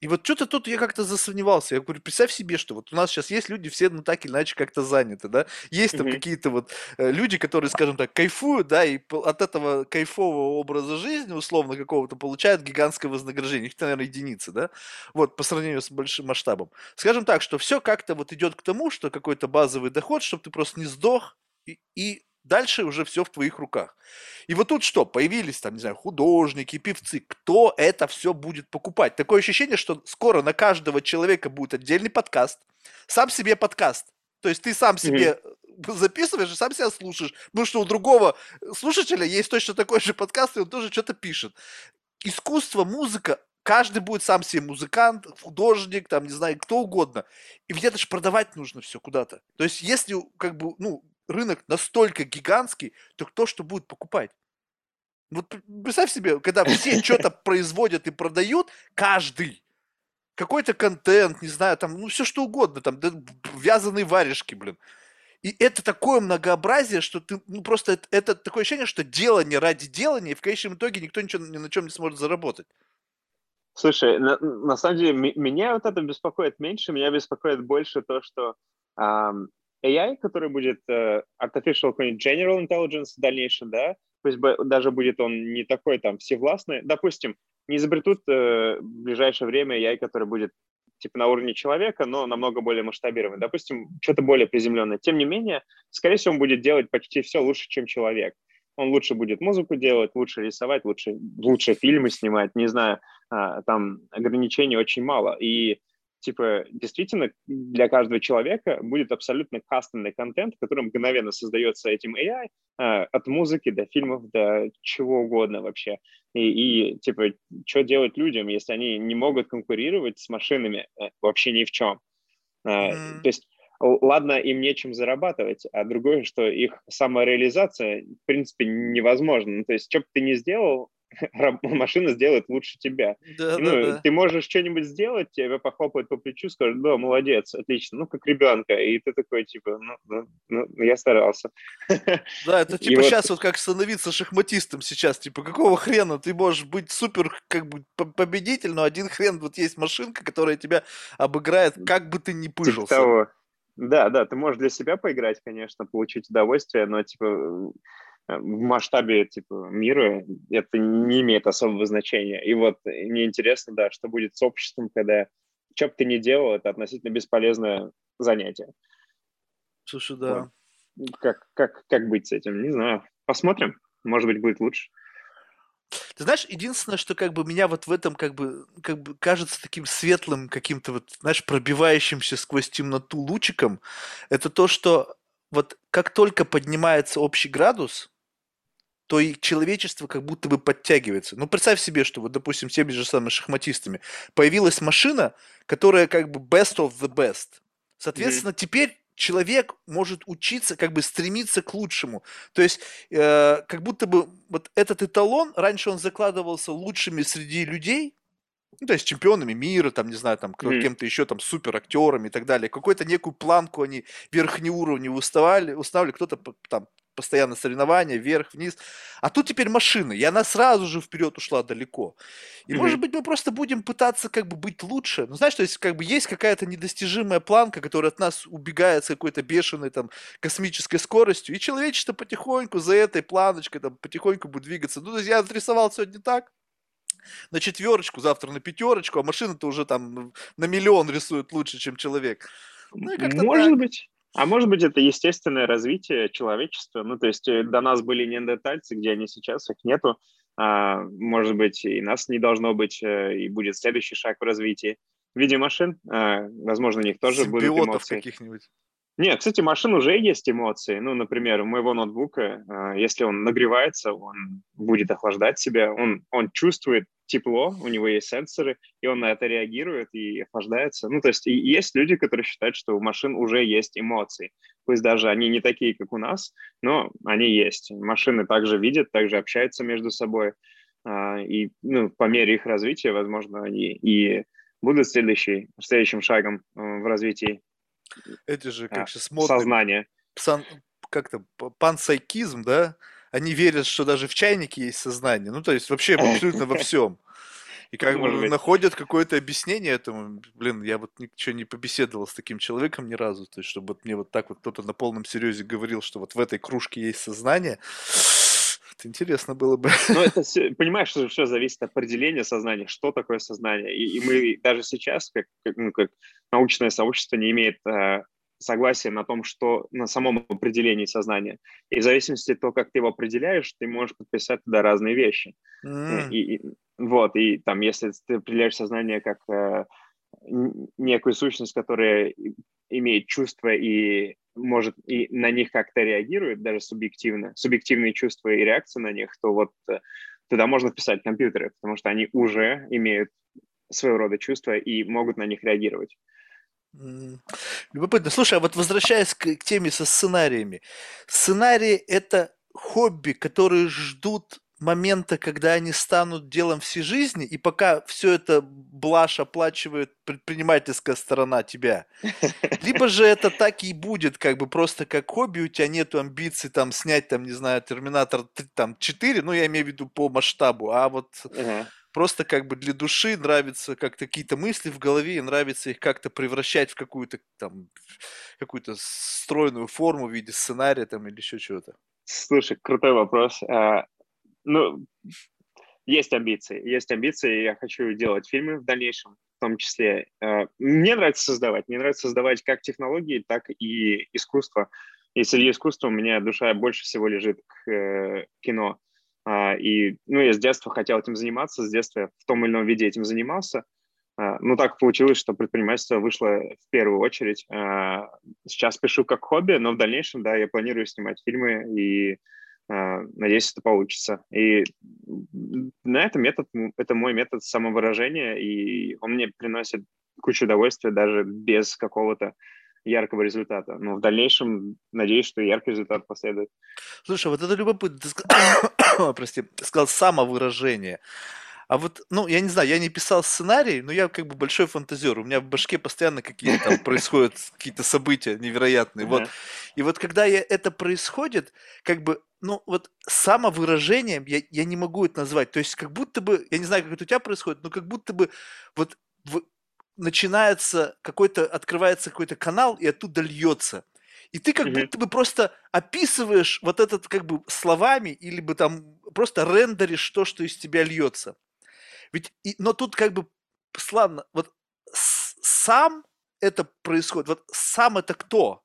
И вот что-то тут я как-то засомневался. Я говорю, представь себе, что вот у нас сейчас есть люди, все ну так или иначе как-то заняты, да. Есть там mm-hmm. какие-то вот э, люди, которые, скажем так, кайфуют, да, и от этого кайфового образа жизни, условно какого-то, получают гигантское вознаграждение. Их, наверное, единицы, да, вот, по сравнению с большим масштабом. Скажем так, что все как-то вот идет к тому, что какой-то базовый доход, чтобы ты просто не сдох, и, и Дальше уже все в твоих руках. И вот тут что? Появились там, не знаю, художники, певцы. Кто это все будет покупать? Такое ощущение, что скоро на каждого человека будет отдельный подкаст. Сам себе подкаст. То есть ты сам себе mm-hmm. записываешь и сам себя слушаешь. Потому что у другого слушателя есть точно такой же подкаст, и он тоже что-то пишет. Искусство, музыка, каждый будет сам себе музыкант, художник, там, не знаю, кто угодно. И ведь это же продавать нужно все куда-то. То есть если, как бы, ну, рынок настолько гигантский, то кто что будет покупать? Вот представь себе, когда все что-то производят и продают, каждый, какой-то контент, не знаю, там, ну, все что угодно, там, да, вязаные варежки, блин. И это такое многообразие, что ты, ну, просто это, это такое ощущение, что делание ради делания, и в конечном итоге никто ничего ни на чем не сможет заработать. Слушай, на, на самом деле, меня вот это беспокоит меньше, меня беспокоит больше то, что эм, AI, который будет uh, artificial general intelligence в дальнейшем, да, пусть бы, даже будет он не такой там всевластный, допустим, не изобретут uh, в ближайшее время AI, который будет типа на уровне человека, но намного более масштабированный. Допустим, что-то более приземленное. Тем не менее, скорее всего, он будет делать почти все лучше, чем человек. Он лучше будет музыку делать, лучше рисовать, лучше, лучше фильмы снимать, не знаю, а, там ограничений очень мало. И типа, действительно, для каждого человека будет абсолютно кастомный контент, который мгновенно создается этим AI, э, от музыки до фильмов, до чего угодно вообще. И, и типа, что делать людям, если они не могут конкурировать с машинами э, вообще ни в чем? Mm-hmm. То есть ладно, им нечем зарабатывать, а другое, что их самореализация, в принципе, невозможна. Ну, то есть, что бы ты ни сделал, машина сделает лучше тебя. Да, ну, да, да. Ты можешь что-нибудь сделать, тебя похлопают по плечу, скажут, да, молодец, отлично, ну, как ребенка. И ты такой, типа, ну, ну, ну я старался. Да, это типа и сейчас вот... вот как становиться шахматистом сейчас, типа, какого хрена ты можешь быть супер, как бы, победитель, но один хрен, вот есть машинка, которая тебя обыграет, как бы ты ни типа пыжился. Типа того. Да, да, ты можешь для себя поиграть, конечно, получить удовольствие, но, типа, в масштабе типа мира это не имеет особого значения. И вот мне интересно, да, что будет с обществом, когда что бы ты ни делал, это относительно бесполезное занятие. Слушай, да. Вот. Как, как, как быть с этим? Не знаю. Посмотрим. Может быть, будет лучше. Ты знаешь, единственное, что как бы меня вот в этом как бы, как бы кажется таким светлым, каким-то вот, знаешь, пробивающимся сквозь темноту лучиком, это то, что вот как только поднимается общий градус, то и человечество как будто бы подтягивается. Ну, представь себе, что вот, допустим, теми же самыми шахматистами появилась машина, которая как бы best of the best. Соответственно, mm-hmm. теперь человек может учиться, как бы стремиться к лучшему. То есть, э, как будто бы вот этот эталон, раньше он закладывался лучшими среди людей, ну, то есть чемпионами мира, там, не знаю, там, mm-hmm. кем-то еще, там, супер актерами и так далее. Какую-то некую планку они верхнеуровневую уставали, уставили, кто-то там постоянно соревнования, вверх, вниз. А тут теперь машина, и она сразу же вперед ушла далеко. И, mm-hmm. может быть, мы просто будем пытаться как бы быть лучше. Ну, знаешь, то есть как бы есть какая-то недостижимая планка, которая от нас убегает с какой-то бешеной там космической скоростью, и человечество потихоньку за этой планочкой там потихоньку будет двигаться. Ну, то есть я отрисовал сегодня так, на четверочку, завтра на пятерочку, а машина-то уже там на миллион рисует лучше, чем человек. Ну, Может так. быть. А может быть, это естественное развитие человечества. Ну, то есть э, до нас были неандертальцы, где они сейчас, их нету. А, может быть, и нас не должно быть, э, и будет следующий шаг в развитии. В виде машин, а, возможно, у них тоже Симбиотов будут эмоции. каких-нибудь. Нет, кстати, машин уже есть эмоции. Ну, например, у моего ноутбука, а, если он нагревается, он будет охлаждать себя, он, он чувствует тепло, у него есть сенсоры, и он на это реагирует и охлаждается. Ну, то есть есть люди, которые считают, что у машин уже есть эмоции. Пусть даже они не такие, как у нас, но они есть. Машины также видят, также общаются между собой. А, и ну, по мере их развития, возможно, они и будут следующий, следующим шагом э, в развитии эти же, как а, сейчас модные... Сознание. Псан, как-то пансайкизм, да? Они верят, что даже в чайнике есть сознание. Ну, то есть вообще абсолютно во всем. И как бы находят какое-то объяснение этому. Блин, я вот ничего не побеседовал с таким человеком ни разу. То есть, чтобы вот мне вот так вот кто-то на полном серьезе говорил, что вот в этой кружке есть сознание. Это интересно было бы. Ну, это все, понимаешь, что все зависит от определения сознания, что такое сознание. И, и мы даже сейчас, как, как, ну, как научное сообщество, не имеет э, согласия на том, что на самом определении сознания. И в зависимости от того, как ты его определяешь, ты можешь подписать туда разные вещи. Mm. И, и, вот, и там, если ты определяешь сознание как э, некую сущность, которая имеет чувства и может и на них как-то реагирует, даже субъективно, субъективные чувства и реакции на них, то вот э, туда можно вписать компьютеры, потому что они уже имеют своего рода чувства и могут на них реагировать. Любопытно. Слушай, а вот возвращаясь к, к теме со сценариями. Сценарии – это хобби, которые ждут момента, когда они станут делом всей жизни, и пока все это блажь оплачивает предпринимательская сторона тебя. Либо же это так и будет, как бы просто как хобби, у тебя нету амбиций там снять, там, не знаю, Терминатор там 4, ну, я имею в виду по масштабу, а вот uh-huh. просто как бы для души нравится как-то какие-то мысли в голове, и нравится их как-то превращать в какую-то там, какую-то стройную форму в виде сценария там или еще чего-то. Слушай, крутой вопрос. А, ну, есть амбиции, есть амбиции, я хочу делать фильмы в дальнейшем, в том числе. Э, мне нравится создавать, мне нравится создавать как технологии, так и искусство. И среди искусства у меня душа больше всего лежит к э, кино. А, и, ну, я с детства хотел этим заниматься, с детства я в том или ином виде этим занимался. А, ну, так получилось, что предпринимательство вышло в первую очередь. А, сейчас пишу как хобби, но в дальнейшем, да, я планирую снимать фильмы и надеюсь, это получится. И на этом метод, это мой метод самовыражения, и он мне приносит кучу удовольствия даже без какого-то яркого результата. Но в дальнейшем надеюсь, что яркий результат последует. Слушай, вот это любопытно. Ты сказал, прости, ты сказал самовыражение. А вот, ну, я не знаю, я не писал сценарий, но я как бы большой фантазер. У меня в башке постоянно какие-то там происходят какие-то события невероятные. Вот. И вот когда я, это происходит, как бы, ну, вот самовыражением я, я не могу это назвать. То есть как будто бы, я не знаю, как это у тебя происходит, но как будто бы вот начинается какой-то, открывается какой-то канал, и оттуда льется. И ты как mm-hmm. будто бы просто описываешь вот этот как бы словами или бы там просто рендеришь то, что из тебя льется. Ведь, и, но тут как бы славно, вот сам это происходит, вот сам это кто?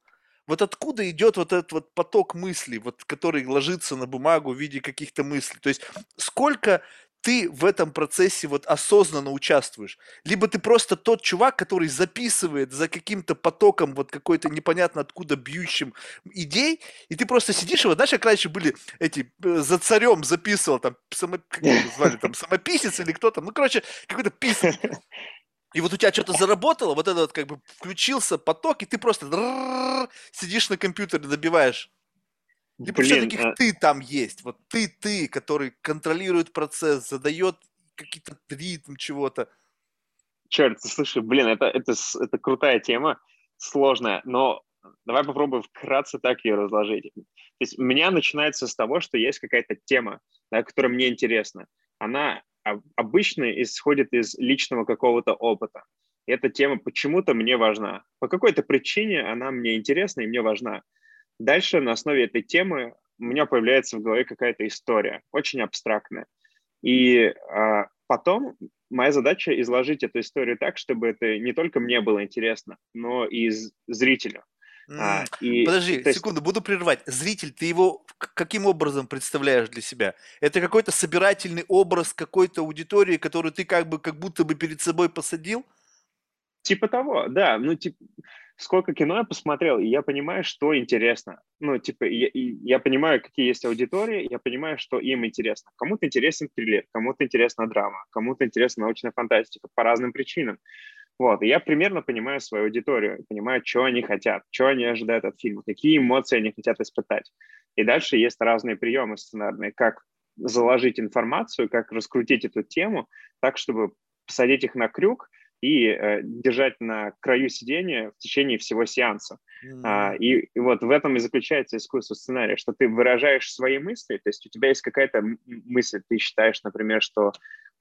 Вот откуда идет вот этот вот поток мыслей, вот, который ложится на бумагу в виде каких-то мыслей? То есть сколько ты в этом процессе вот осознанно участвуешь. Либо ты просто тот чувак, который записывает за каким-то потоком вот какой-то непонятно откуда бьющим идей, и ты просто сидишь, вот знаешь, как раньше были эти, э, за царем записывал, там, само, как его звали, там, самописец или кто там, ну, короче, какой-то писец. И вот у тебя что-то заработало, вот этот вот как бы включился поток, и ты просто сидишь на компьютере, добиваешь либо все-таки а... ты там есть, вот ты, ты, который контролирует процесс, задает какие-то ритм чего-то. Черт, слушай, блин, это, это, это крутая тема, сложная, но давай попробуем вкратце так ее разложить. То есть у меня начинается с того, что есть какая-то тема, да, которая мне интересна. Она обычно исходит из личного какого-то опыта. И эта тема почему-то мне важна. По какой-то причине она мне интересна и мне важна. Дальше на основе этой темы у меня появляется в голове какая-то история, очень абстрактная. И а, потом моя задача изложить эту историю так, чтобы это не только мне было интересно, но и зрителю. А, и, Подожди, есть... секунду, буду прерывать. Зритель, ты его каким образом представляешь для себя? Это какой-то собирательный образ какой-то аудитории, которую ты как бы как будто бы перед собой посадил? Типа того, да. Ну, типа, сколько кино я посмотрел, и я понимаю, что интересно. Ну, типа, я, я понимаю, какие есть аудитории, я понимаю, что им интересно. Кому-то интересен триллер, кому-то интересна драма, кому-то интересна научная фантастика по разным причинам. Вот, и я примерно понимаю свою аудиторию, понимаю, что они хотят, что они ожидают от фильма, какие эмоции они хотят испытать. И дальше есть разные приемы сценарные, как заложить информацию, как раскрутить эту тему так, чтобы посадить их на крюк и э, держать на краю сидения в течение всего сеанса. Mm-hmm. А, и, и вот в этом и заключается искусство сценария, что ты выражаешь свои мысли, то есть у тебя есть какая-то мысль, ты считаешь, например, что,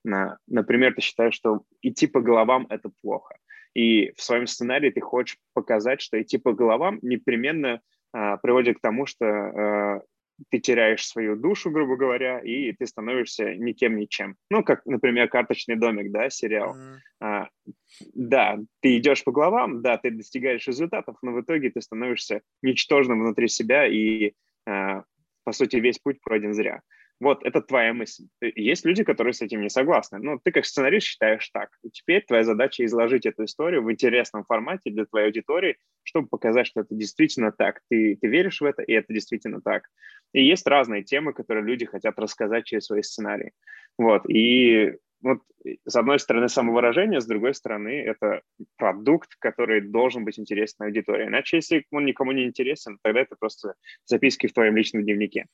на, например, ты считаешь, что идти по головам – это плохо. И в своем сценарии ты хочешь показать, что идти по головам непременно а, приводит к тому, что а, ты теряешь свою душу, грубо говоря, и ты становишься никем, ничем. Ну, как, например, «Карточный домик», да, сериал. Mm-hmm. А, да, ты идешь по главам, да, ты достигаешь результатов, но в итоге ты становишься ничтожным внутри себя, и, а, по сути, весь путь пройден зря. Вот, это твоя мысль. Есть люди, которые с этим не согласны. Но ты как сценарист считаешь так. И теперь твоя задача изложить эту историю в интересном формате для твоей аудитории, чтобы показать, что это действительно так. Ты, ты веришь в это, и это действительно так. И есть разные темы, которые люди хотят рассказать через свои сценарии. Вот, и вот с одной стороны самовыражение, с другой стороны это продукт, который должен быть интересен аудитории. Иначе, если он никому не интересен, тогда это просто записки в твоем личном дневнике.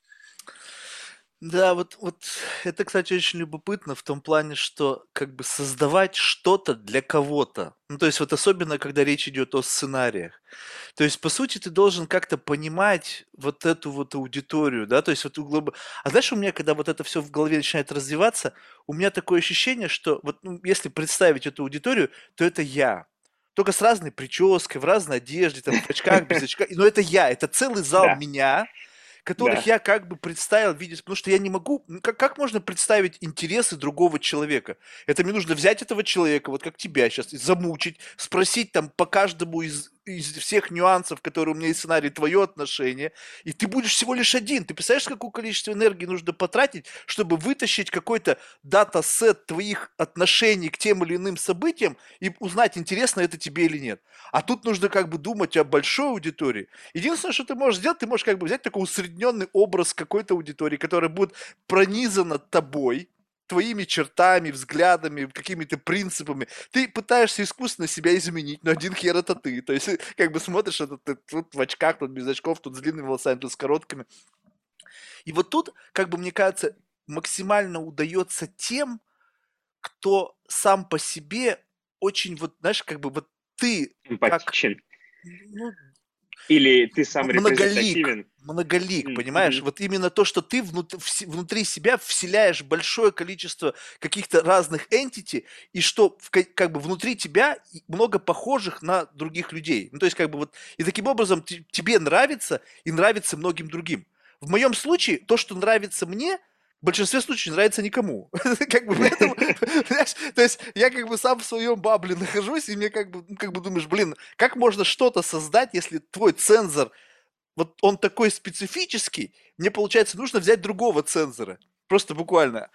Да, вот, вот это, кстати, очень любопытно в том плане, что как бы создавать что-то для кого-то. Ну, то есть вот особенно, когда речь идет о сценариях. То есть, по сути, ты должен как-то понимать вот эту вот аудиторию, да, то есть вот углуб... А знаешь, у меня, когда вот это все в голове начинает развиваться, у меня такое ощущение, что вот ну, если представить эту аудиторию, то это я. Только с разной прической, в разной одежде, там, в очках, без очка. Но это я, это целый зал да. меня, которых да. я как бы представил в виде... Потому что я не могу... Как, как можно представить интересы другого человека? Это мне нужно взять этого человека, вот как тебя сейчас, замучить, спросить там по каждому из из всех нюансов, которые у меня есть в сценарии, твое отношение, и ты будешь всего лишь один. Ты представляешь, какое количество энергии нужно потратить, чтобы вытащить какой-то дата-сет твоих отношений к тем или иным событиям и узнать, интересно это тебе или нет. А тут нужно как бы думать о большой аудитории. Единственное, что ты можешь сделать, ты можешь как бы взять такой усредненный образ какой-то аудитории, которая будет пронизана тобой, твоими чертами, взглядами, какими-то принципами. Ты пытаешься искусственно себя изменить, но один хер это ты. То есть, как бы смотришь, это ты тут в очках, тут без очков, тут с длинными волосами, тут с короткими. И вот тут, как бы мне кажется, максимально удается тем, кто сам по себе очень вот, знаешь, как бы вот ты... Эмпатичен. Как, ну, или ты сам многолик, многолик, mm-hmm. понимаешь? Вот именно то, что ты внутри, внутри себя вселяешь большое количество каких-то разных entity, и что в, как бы внутри тебя много похожих на других людей. Ну, то есть, как бы вот, и таким образом тебе нравится и нравится многим другим. В моем случае, то, что нравится мне, в большинстве случаев нравится никому. как бы поэтому, то есть я как бы сам в своем бабле нахожусь, и мне как бы, ну, как бы думаешь, блин, как можно что-то создать, если твой цензор, вот он такой специфический, мне, получается, нужно взять другого цензора. Просто буквально.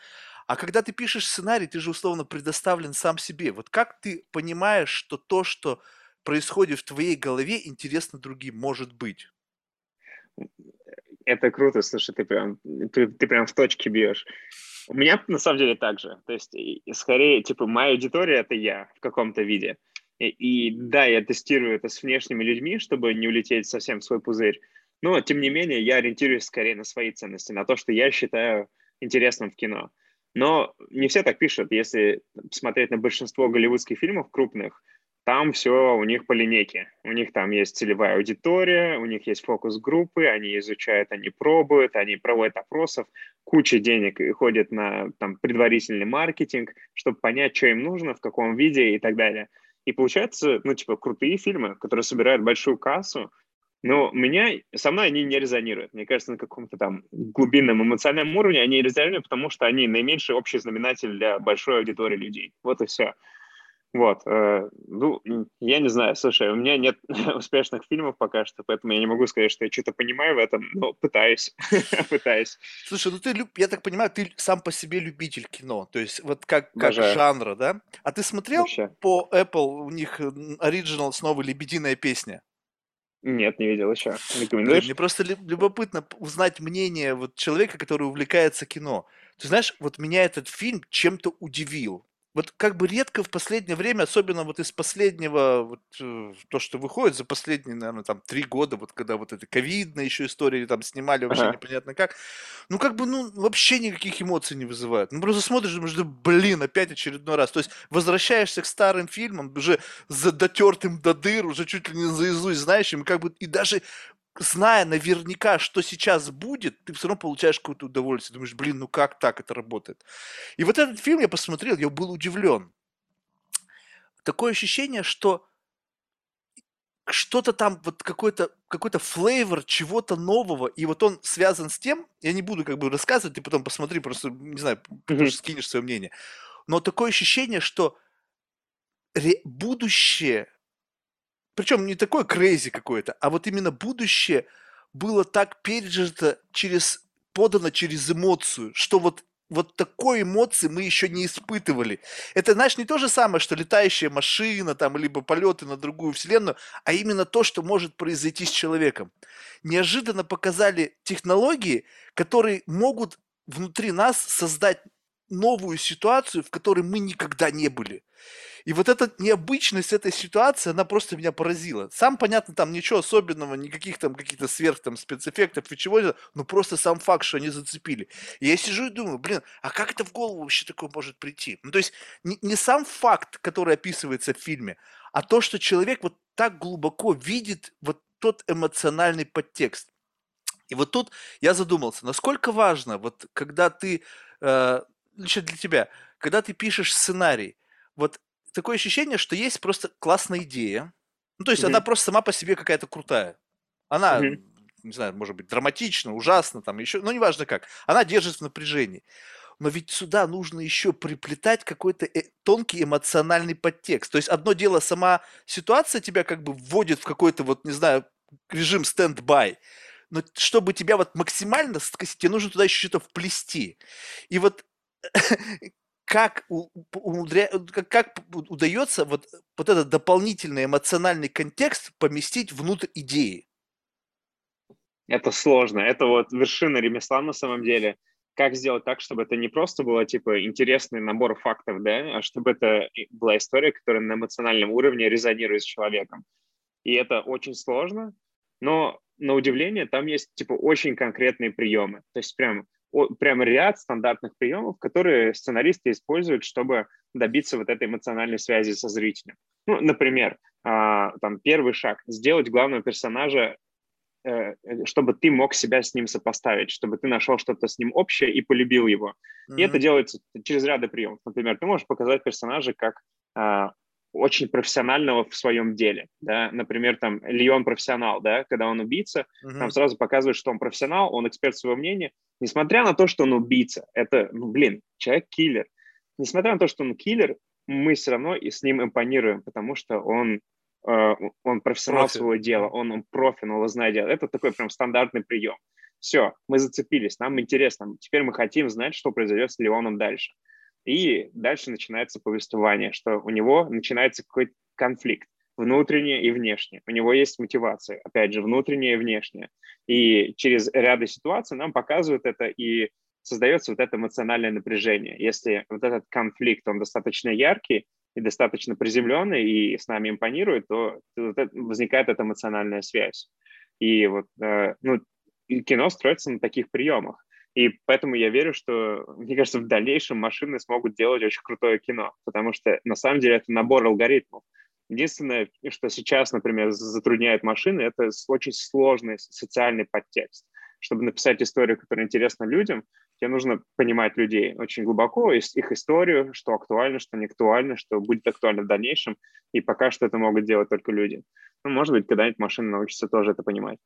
А когда ты пишешь сценарий, ты же условно предоставлен сам себе. Вот как ты понимаешь, что то, что происходит в твоей голове, интересно другим, может быть? Это круто, слушай, ты прям, ты, ты прям в точке бьешь. У меня на самом деле так же. То есть, скорее, типа, моя аудитория — это я в каком-то виде. И, и да, я тестирую это с внешними людьми, чтобы не улететь совсем в свой пузырь. Но, тем не менее, я ориентируюсь скорее на свои ценности, на то, что я считаю интересным в кино. Но не все так пишут. Если смотреть на большинство голливудских фильмов крупных, там все у них по линейке. У них там есть целевая аудитория, у них есть фокус-группы, они изучают, они пробуют, они проводят опросов, куча денег и ходят на там, предварительный маркетинг, чтобы понять, что им нужно, в каком виде и так далее. И получается, ну, типа, крутые фильмы, которые собирают большую кассу, но меня, со мной они не резонируют. Мне кажется, на каком-то там глубинном эмоциональном уровне они резонируют, потому что они наименьший общий знаменатель для большой аудитории людей. Вот и все. Вот, э, ну, я не знаю, слушай, у меня нет успешных фильмов пока что, поэтому я не могу сказать, что я что-то понимаю в этом, но пытаюсь, пытаюсь. Слушай, ну ты, я так понимаю, ты сам по себе любитель кино, то есть вот как, как жанра, да? А ты смотрел Вообще. по Apple, у них оригинал снова «Лебединая песня»? Нет, не видел еще. Рекомендуешь? Мне просто любопытно узнать мнение вот человека, который увлекается кино. Ты знаешь, вот меня этот фильм чем-то удивил вот как бы редко в последнее время, особенно вот из последнего, вот, э, то, что выходит за последние, наверное, там три года, вот когда вот эта ковидная еще история, там снимали вообще ага. непонятно как, ну как бы, ну вообще никаких эмоций не вызывает. Ну просто смотришь, думаешь, да блин, опять очередной раз. То есть возвращаешься к старым фильмам, уже за дотертым до дыр, уже чуть ли не заизусть знающим, и как бы, и даже зная наверняка, что сейчас будет, ты все равно получаешь какое-то удовольствие. Думаешь, блин, ну как так это работает? И вот этот фильм я посмотрел, я был удивлен. Такое ощущение, что что-то там, вот какой-то какой-то флейвор чего-то нового, и вот он связан с тем, я не буду как бы рассказывать, ты потом посмотри, просто, не знаю, mm-hmm. скинешь свое мнение, но такое ощущение, что ре- будущее причем не такое крейзи какое-то, а вот именно будущее было так пережито через, подано через эмоцию, что вот вот такой эмоции мы еще не испытывали. Это, знаешь, не то же самое, что летающая машина, там, либо полеты на другую вселенную, а именно то, что может произойти с человеком. Неожиданно показали технологии, которые могут внутри нас создать новую ситуацию, в которой мы никогда не были. И вот эта необычность этой ситуации, она просто меня поразила. Сам, понятно, там ничего особенного, никаких там каких-то сверх там спецэффектов и чего-то, но просто сам факт, что они зацепили. И я сижу и думаю, блин, а как это в голову вообще такое может прийти? Ну, то есть не, не сам факт, который описывается в фильме, а то, что человек вот так глубоко видит вот тот эмоциональный подтекст. И вот тут я задумался, насколько важно, вот когда ты, э, лично для тебя, когда ты пишешь сценарий, вот такое ощущение, что есть просто классная идея. Ну, то есть mm-hmm. она просто сама по себе какая-то крутая. Она, mm-hmm. не знаю, может быть, драматична, ужасна, там еще, ну, неважно как. Она держит в напряжении. Но ведь сюда нужно еще приплетать какой-то э- тонкий эмоциональный подтекст. То есть одно дело, сама ситуация тебя как бы вводит в какой-то вот, не знаю, режим стенд-бай. Но чтобы тебя вот максимально, тебе нужно туда еще что-то вплести. И вот как, умудря... как, как удается вот, вот этот дополнительный эмоциональный контекст поместить внутрь идеи? Это сложно. Это вот вершина ремесла на самом деле. Как сделать так, чтобы это не просто было типа интересный набор фактов, да, а чтобы это была история, которая на эмоциональном уровне резонирует с человеком. И это очень сложно, но на удивление там есть типа очень конкретные приемы. То есть прям прям ряд стандартных приемов, которые сценаристы используют, чтобы добиться вот этой эмоциональной связи со зрителем. Ну, например, а, там первый шаг – сделать главного персонажа э, чтобы ты мог себя с ним сопоставить, чтобы ты нашел что-то с ним общее и полюбил его. Mm-hmm. И это делается через ряды приемов. Например, ты можешь показать персонажа как а, очень профессионального в своем деле, да, например, там, Леон профессионал, да, когда он убийца, uh-huh. там сразу показывает, что он профессионал, он эксперт своего мнения, несмотря на то, что он убийца, это, ну, блин, человек-киллер, несмотря на то, что он киллер, мы все равно и с ним импонируем, потому что он, э, он профессионал профи. своего дела, он, он профи, он знает дело, это такой прям стандартный прием. Все, мы зацепились, нам интересно, теперь мы хотим знать, что произойдет с Леоном дальше. И дальше начинается повествование, что у него начинается какой-то конфликт внутреннее и внешнее. У него есть мотивация, опять же, внутренняя и внешняя. И через ряды ситуаций нам показывают это и создается вот это эмоциональное напряжение. Если вот этот конфликт, он достаточно яркий и достаточно приземленный и с нами импонирует, то возникает эта эмоциональная связь. И вот э, ну, кино строится на таких приемах. И поэтому я верю, что, мне кажется, в дальнейшем машины смогут делать очень крутое кино, потому что на самом деле это набор алгоритмов. Единственное, что сейчас, например, затрудняет машины, это очень сложный социальный подтекст. Чтобы написать историю, которая интересна людям, тебе нужно понимать людей очень глубоко, их историю, что актуально, что не актуально, что будет актуально в дальнейшем, и пока что это могут делать только люди. Ну, может быть, когда-нибудь машина научится тоже это понимать.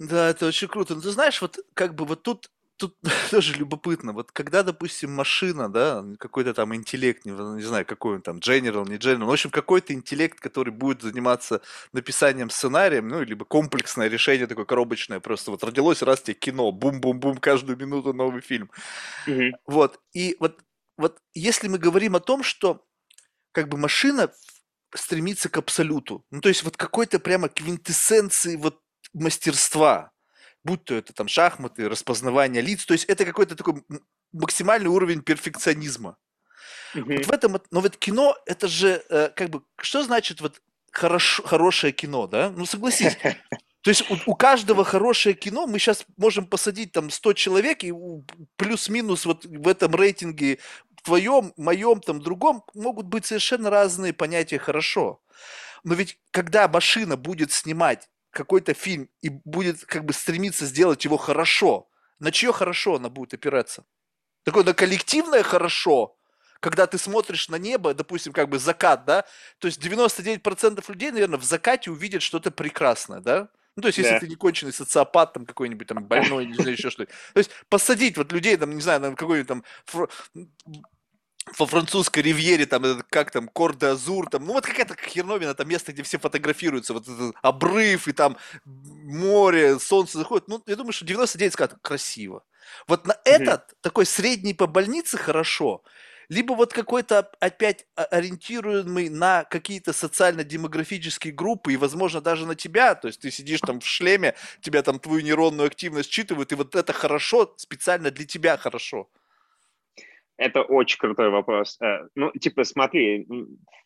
Да, это очень круто. Но ты знаешь, вот как бы вот тут тут тоже любопытно. Вот когда, допустим, машина, да, какой-то там интеллект, не, не знаю, какой он там, general, не general, в общем, какой-то интеллект, который будет заниматься написанием сценарием, ну, либо комплексное решение такое коробочное, просто вот родилось раз тебе кино, бум-бум-бум, каждую минуту новый фильм. Mm-hmm. Вот, и вот, вот если мы говорим о том, что как бы машина стремится к абсолюту, ну, то есть вот какой-то прямо квинтэссенции вот мастерства, будь то это там шахматы, распознавание лиц, то есть это какой-то такой максимальный уровень перфекционизма. Mm-hmm. Вот в этом, но вот кино, это же э, как бы, что значит вот хорошо, хорошее кино, да? Ну согласись. То есть у, у каждого хорошее кино, мы сейчас можем посадить там 100 человек, и плюс-минус вот в этом рейтинге твоем, моем, там другом могут быть совершенно разные понятия «хорошо». Но ведь когда машина будет снимать какой-то фильм и будет как бы стремиться сделать его хорошо, на чье хорошо она будет опираться? Такое на коллективное хорошо, когда ты смотришь на небо, допустим, как бы закат, да, то есть 99% людей, наверное, в закате увидят что-то прекрасное, да? Ну, то есть, если да. ты не конченый социопат, там, какой-нибудь там больной, не знаю, еще что-то. То есть, посадить вот людей, там, не знаю, на какой-нибудь там во французской ривьере, там, как там, Кор Азур, там, ну вот какая-то херновина, там место, где все фотографируются, вот этот обрыв, и там море, солнце заходит, ну, я думаю, что 99 скажут, красиво. Вот на mm-hmm. этот, такой средний по больнице, хорошо, либо вот какой-то опять ориентируемый на какие-то социально-демографические группы и, возможно, даже на тебя, то есть ты сидишь там в шлеме, тебя там твою нейронную активность считывают, и вот это хорошо, специально для тебя хорошо. Это очень крутой вопрос. Э, ну, типа, смотри,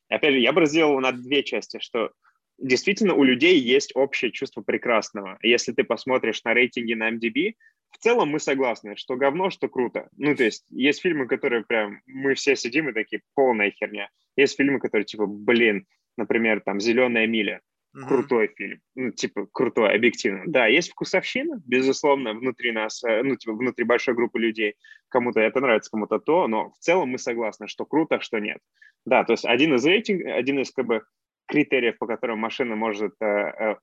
опять же, я бы разделил его на две части, что действительно у людей есть общее чувство прекрасного. Если ты посмотришь на рейтинги на MDB, в целом мы согласны, что говно, что круто. Ну, то есть есть фильмы, которые прям мы все сидим и такие, полная херня. Есть фильмы, которые типа, блин, например, там «Зеленая миля». Крутой фильм, ну, типа, крутой, объективно. Да, есть вкусовщина, безусловно, внутри нас, э, ну, типа, внутри большой группы людей. Кому-то это нравится, кому-то то, но в целом мы согласны, что круто, что нет. Да, то есть один из рейтинг, один из, как бы, критериев, по которым машина может э, э,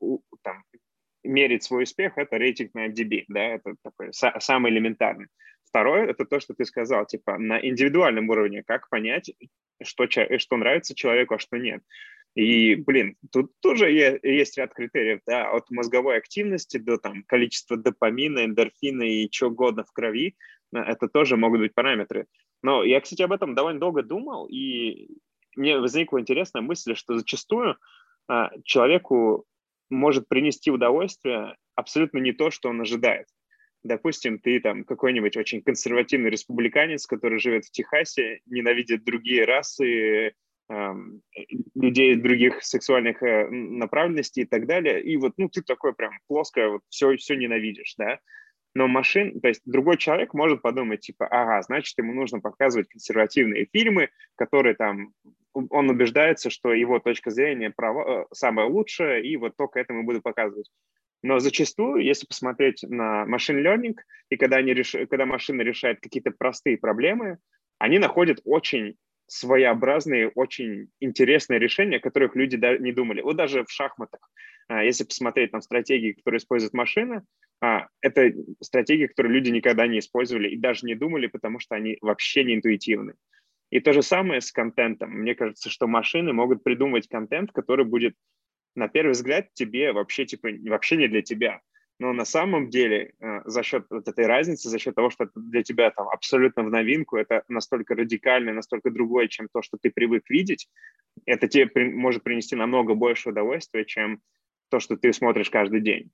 там, мерить свой успех, это рейтинг на MDB, да, это такой са- самый элементарный. Второе, это то, что ты сказал, типа, на индивидуальном уровне, как понять, что, что нравится человеку, а что нет. И, блин, тут тоже есть ряд критериев, да, от мозговой активности до там количества допамина, эндорфина и чего угодно в крови, э, это тоже могут быть параметры. Но я, кстати, об этом довольно долго думал, и мне возникла интересная мысль, что зачастую а, человеку может принести удовольствие абсолютно не то, что он ожидает. Допустим, ты там какой-нибудь очень консервативный республиканец, который живет в Техасе, ненавидит другие расы, людей других сексуальных э, направленностей и так далее. И вот, ну, ты такой прям плоское, вот все, все ненавидишь, да. Но машин, то есть другой человек может подумать, типа, ага, значит, ему нужно показывать консервативные фильмы, которые там, он убеждается, что его точка зрения права, э, самая лучшая, и вот только это ему буду показывать. Но зачастую, если посмотреть на машин learning, и когда, они реш... когда машина решает какие-то простые проблемы, они находят очень своеобразные, очень интересные решения, о которых люди не думали. Вот даже в шахматах, а, если посмотреть там стратегии, которые используют машины, а, это стратегии, которые люди никогда не использовали и даже не думали, потому что они вообще не интуитивны. И то же самое с контентом. Мне кажется, что машины могут придумать контент, который будет, на первый взгляд, тебе вообще, типа, вообще не для тебя но на самом деле э, за счет вот этой разницы, за счет того, что это для тебя там абсолютно в новинку, это настолько радикально, настолько другое, чем то, что ты привык видеть, это тебе при, может принести намного больше удовольствия, чем то, что ты смотришь каждый день.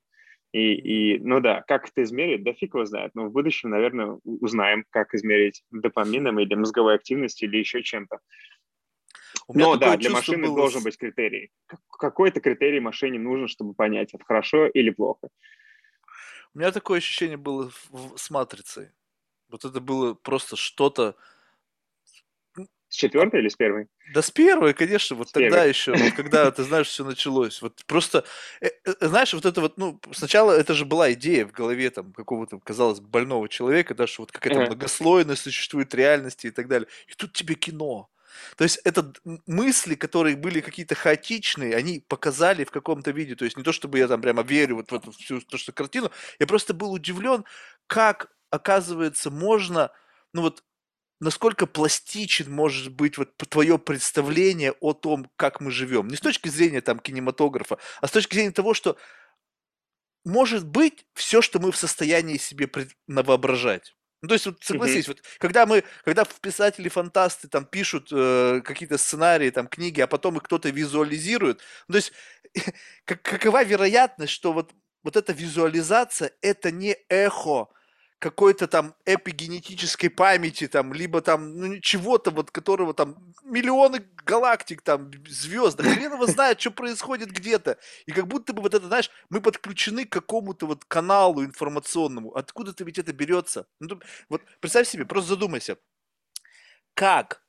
И, и, ну да, как это измерить, да фиг его знает. Но в будущем, наверное, узнаем, как измерить допамином или мозговой активностью или еще чем-то. Но да, для машины было... должен быть критерий. Какой-то критерий машине нужен, чтобы понять, это хорошо или плохо. У меня такое ощущение было с матрицей. Вот это было просто что-то. С четвертой или с первой? Да с первой, конечно, вот С тогда первой. еще, вот когда, ты знаешь, все началось. Вот просто, э, э, знаешь, вот это вот, ну, сначала это же была идея в голове там какого-то, казалось больного человека, да, что вот какая-то Ага. многослойность существует реальности и так далее. И тут тебе кино. То есть это мысли, которые были какие-то хаотичные, они показали в каком-то виде. То есть не то, чтобы я там прямо верю вот в эту всю то, что картину, я просто был удивлен, как, оказывается, можно, ну вот, насколько пластичен может быть вот твое представление о том, как мы живем. Не с точки зрения там кинематографа, а с точки зрения того, что может быть все, что мы в состоянии себе навоображать. Ну, то есть, вот согласись, вот когда мы, когда писатели-фантасты там пишут э, какие-то сценарии, там книги, а потом их кто-то визуализирует, ну, то есть как- какова вероятность, что вот, вот эта визуализация это не эхо какой-то там эпигенетической памяти, там, либо там, ну, чего-то, вот, которого там миллионы галактик, там, звезд, хрен его знает, что происходит где-то. И как будто бы вот это, знаешь, мы подключены к какому-то вот каналу информационному. Откуда-то ведь это берется. Ну, вот представь себе, просто задумайся, как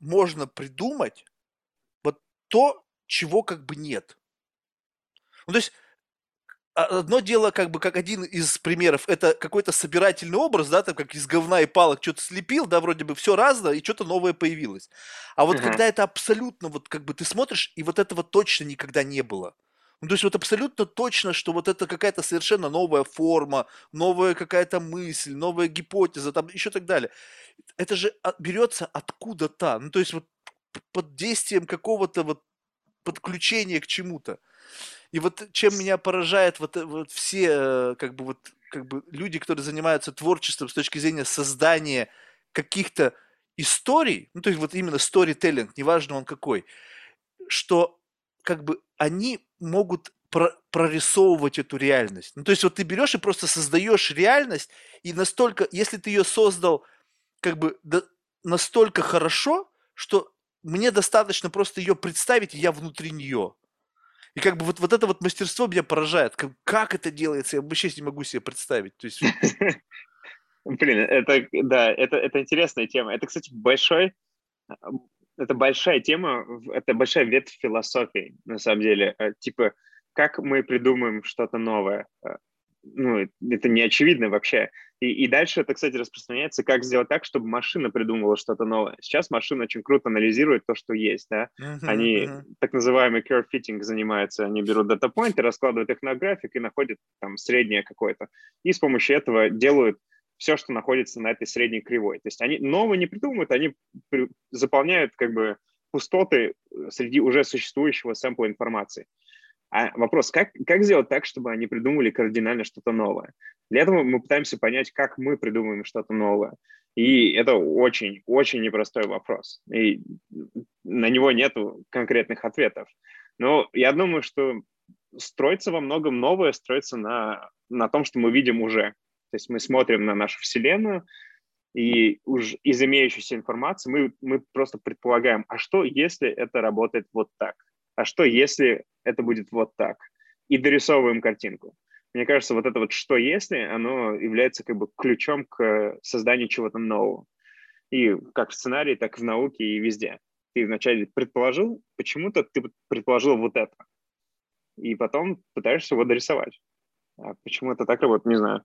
можно придумать вот то, чего как бы нет. Ну, то есть одно дело, как бы, как один из примеров, это какой-то собирательный образ, да, там, как из говна и палок что-то слепил, да, вроде бы все разное, и что-то новое появилось. А вот Ага. когда это абсолютно, вот, как бы, ты смотришь, и вот этого точно никогда не было. Ну, то есть вот абсолютно точно, что вот это какая-то совершенно новая форма, новая какая-то мысль, новая гипотеза, там еще так далее. Это же берется откуда-то, ну, то есть вот под действием какого-то вот подключения к чему-то. И вот чем меня поражает вот, э, вот все э, как бы вот как бы люди, которые занимаются творчеством с точки зрения создания каких-то историй, ну то есть вот именно storytelling, неважно он какой, что как бы они могут про- прорисовывать эту реальность. Ну то есть вот ты берешь и просто создаешь реальность, и настолько, если ты ее создал как бы до- настолько хорошо, что мне достаточно просто ее представить, и я внутри нее. И как бы вот, вот это вот мастерство меня поражает. Как, как это делается, я вообще не могу себе представить. То есть, Блин, это, да, это, это интересная тема. Это, кстати, большой, а, это большая тема, это большая ветвь философии, на самом деле. Э, Типа, как мы придумаем что-то новое? Э, Ну, это не очевидно вообще. И, и дальше это, кстати, распространяется, как сделать так, чтобы машина придумала что-то новое. Сейчас машина очень круто анализирует то, что есть, да, они так называемый curve fitting занимаются, они берут дата-поинты, раскладывают их на график и находят там среднее какое-то. И с помощью этого делают все, что находится на этой средней кривой. То есть они новое не придумывают, они при- заполняют как бы пустоты среди уже существующего сэмпла информации. А вопрос, как, как сделать так, чтобы они придумали кардинально что-то новое? Для этого мы пытаемся понять, как мы придумаем что-то новое. И это очень, очень непростой вопрос. И на него нет конкретных ответов. Но я думаю, что строится во многом новое, строится на, на том, что мы видим уже. То есть мы смотрим на нашу Вселенную, и уж из имеющейся информации мы, мы просто предполагаем, а что, если это работает вот так? А что, если это будет вот так? И дорисовываем картинку. Мне кажется, вот это вот «что если», оно является как бы ключом к созданию чего-то нового. И как в сценарии, так и в науке, и везде. Ты вначале предположил, почему-то ты предположил вот это. И потом пытаешься его дорисовать. А почему это так работает, не знаю.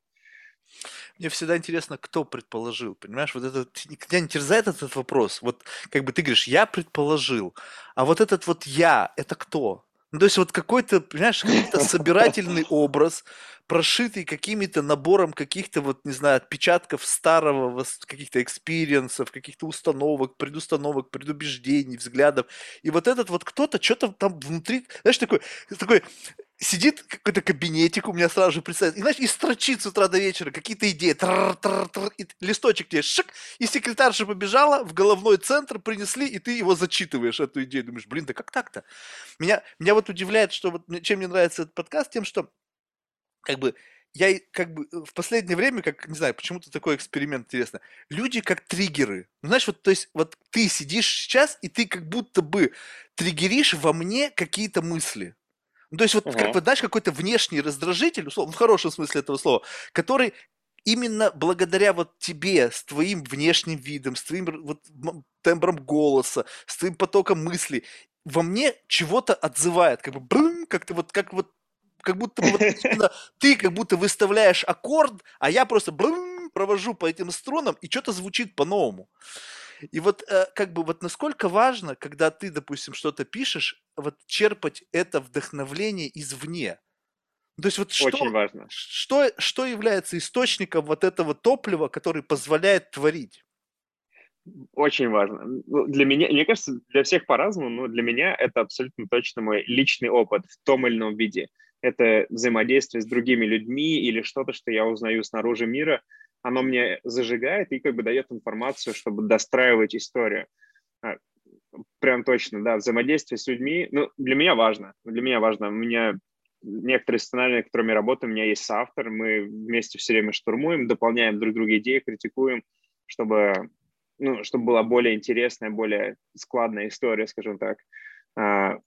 Мне всегда интересно, кто предположил, понимаешь? Вот это никогда не терзает этот вопрос. Вот как бы ты говоришь, я предположил, а вот этот вот я, это кто? Ну, то есть вот какой-то, понимаешь, какой-то собирательный образ, прошитый какими-то набором каких-то вот, не знаю, отпечатков старого, каких-то experience ов, каких-то установок, предустановок, предубеждений, взглядов. И вот этот вот кто-то что-то там внутри, знаешь, такой, такой сидит какой-то кабинетик у меня сразу же представляется, и, знаешь, и строчит с утра до вечера какие-то идеи, и листочек тебе шик, и секретарша побежала в головной центр, принесли, и ты его зачитываешь, эту идею, думаешь, блин, да как так-то? Меня, меня вот удивляет, что вот чем мне нравится этот подкаст, тем, что как бы я как бы в последнее время, как, не знаю, почему-то такой эксперимент интересно, люди как триггеры. Ну, знаешь, вот, то есть, вот ты сидишь сейчас, и ты как будто бы триггеришь во мне какие-то мысли. Ну, то есть, вот, как Ага. бы, знаешь, какой-то внешний раздражитель, условно, в хорошем смысле этого слова, который именно благодаря вот тебе, с твоим внешним видом, с твоим вот тембром голоса, с твоим потоком мыслей, во мне чего-то отзывает, как бы брым, как-то вот, как вот, как будто вот ты как будто выставляешь аккорд, а я просто брым, провожу по этим струнам, и что-то звучит по-новому. И вот э, как бы вот насколько важно, когда ты, допустим, что-то пишешь, вот черпать это вдохновление извне. То есть вот что, Очень важно. что, что является источником вот этого топлива, который позволяет творить? Очень важно. Ну, для меня, мне кажется, для всех по-разному, но для меня это абсолютно точно мой личный опыт в том или ином виде. Это взаимодействие с другими людьми или что-то, что я узнаю снаружи мира, оно мне зажигает и как бы дает информацию, чтобы достраивать историю. А, прям точно, да, взаимодействие с людьми, ну, для меня важно, для меня важно. У меня некоторые сценарии, над которыми работаю, у меня есть соавтор, мы вместе все время штурмуем, дополняем друг друга идеи, критикуем, чтобы, ну, чтобы была более интересная, более складная история, скажем так. А,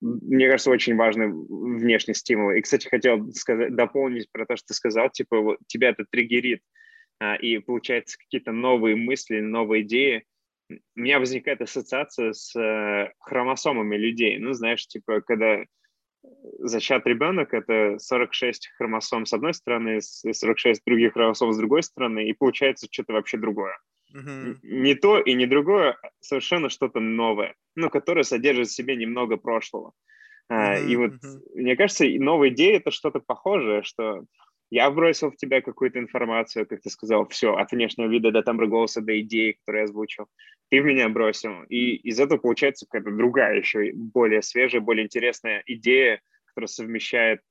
мне кажется, очень важный внешний стимул. И, кстати, хотел сказать, дополнить про то, что ты сказал, типа, вот, тебя это триггерит, и получается какие-то новые мысли, новые идеи. У меня возникает ассоциация с э, хромосомами людей. Ну, знаешь, типа, когда зачат ребенок, это 46 хромосом с одной стороны, 46 других хромосом с другой стороны, и получается что-то вообще другое. Mm-hmm. Не то и не другое, а совершенно что-то новое, ну, которое содержит в себе немного прошлого. Mm-hmm. И вот, mm-hmm. мне кажется, новая идея — это что-то похожее, что я бросил в тебя какую-то информацию, как ты сказал, все, от внешнего вида до тембра голоса, до идеи, которую я озвучил. Ты в меня бросил. И из этого получается какая-то другая еще, более свежая, более интересная идея, которая совмещает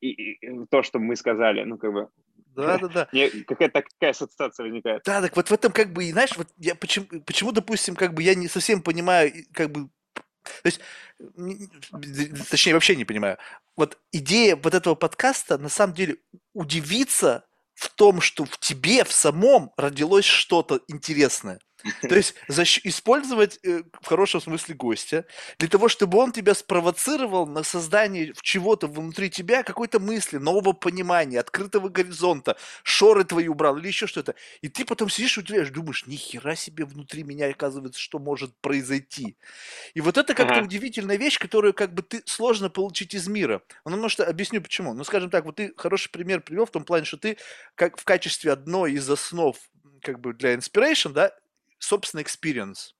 и, и, то, что мы сказали. Ну, как бы да, да, да. Какая-то такая ассоциация возникает. Да, так вот в этом как бы, знаешь, вот я почему, почему, допустим, как бы я не совсем понимаю, как бы то есть, точнее, вообще не понимаю. Вот идея вот этого подкаста, на самом деле, удивиться в том, что в тебе, в самом родилось что-то интересное. То есть защ- использовать э, в хорошем смысле гостя для того, чтобы он тебя спровоцировал на создание чего-то внутри тебя, какой-то мысли, нового понимания, открытого горизонта, шоры твои убрал или еще что-то. И ты потом сидишь и удивляешь, думаешь, ни хера себе внутри меня оказывается, что может произойти. И вот это как-то ага. удивительная вещь, которую как бы ты сложно получить из мира. Ну, потому что объясню почему. Ну, скажем так, вот ты хороший пример привел в том плане, что ты как в качестве одной из основ как бы для inspiration, да, собственно, experience.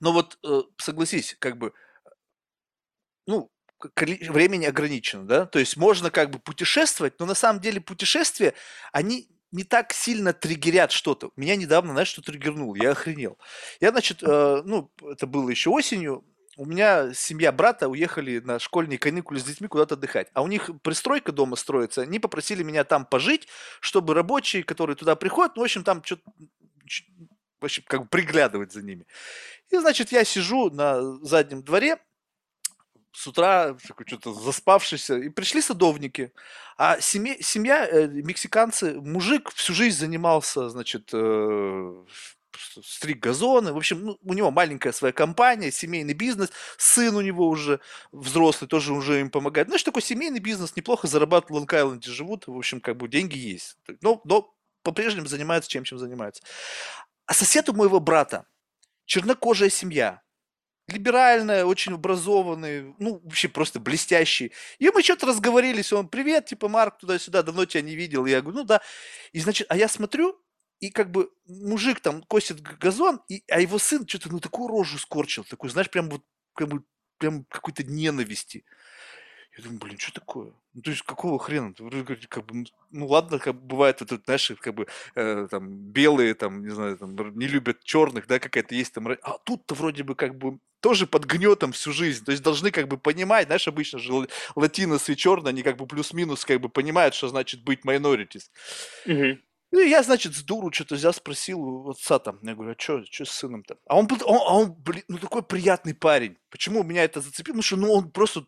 Но вот э, согласись, как бы, ну, времени ограничено, да, то есть можно как бы путешествовать, но на самом деле путешествия, они не так сильно триггерят что-то. Меня недавно, знаешь, что триггернул, я охренел. Я, значит, э, ну, это было еще осенью, у меня семья брата уехали на школьные каникулы с детьми куда-то отдыхать. А у них пристройка дома строится. Они попросили меня там пожить, чтобы рабочие, которые туда приходят, ну, в общем, там что-то вообще как бы приглядывать за ними. И, значит, я сижу на заднем дворе, с утра такой что-то заспавшийся, и пришли садовники. А семья, семья э, мексиканцы, мужик всю жизнь занимался, значит, э, стриг газоны. В общем, ну, у него маленькая своя компания, семейный бизнес. Сын у него уже взрослый, тоже уже им помогает. Ну, что такой семейный бизнес, неплохо зарабатывают в Лонг-Айленде, живут. В общем, как бы деньги есть. Но, но по-прежнему занимаются чем, чем занимаются. А сосед у моего брата, чернокожая семья, либеральная, очень образованный, ну, вообще просто блестящий. И мы что-то разговорились, он, привет, типа, Марк, туда-сюда, давно тебя не видел. Я говорю, ну да. И, значит, а я смотрю, и как бы мужик там косит газон, и, а его сын что-то, ну, такую рожу скорчил, такой, знаешь, прям вот, как бы, прям какой-то ненависти. Я думаю, блин, что такое? Ну, то есть какого хрена? Как бы, ну ладно, как бывает, это, знаешь, как бы э, там белые, там, не знаю, там, не любят черных, да, какая-то есть там. А тут-то вроде бы как бы тоже под гнетом всю жизнь. То есть должны как бы понимать, знаешь, обычно же латиносы и черные, они как бы плюс-минус как бы понимают, что значит быть minorities. Угу. Ну, я, значит, с дуру что-то взял, спросил у отца там. Я говорю, а что, что с сыном-то? А он, он, а он, блин, ну такой приятный парень. Почему меня это зацепило? Потому что, ну, он просто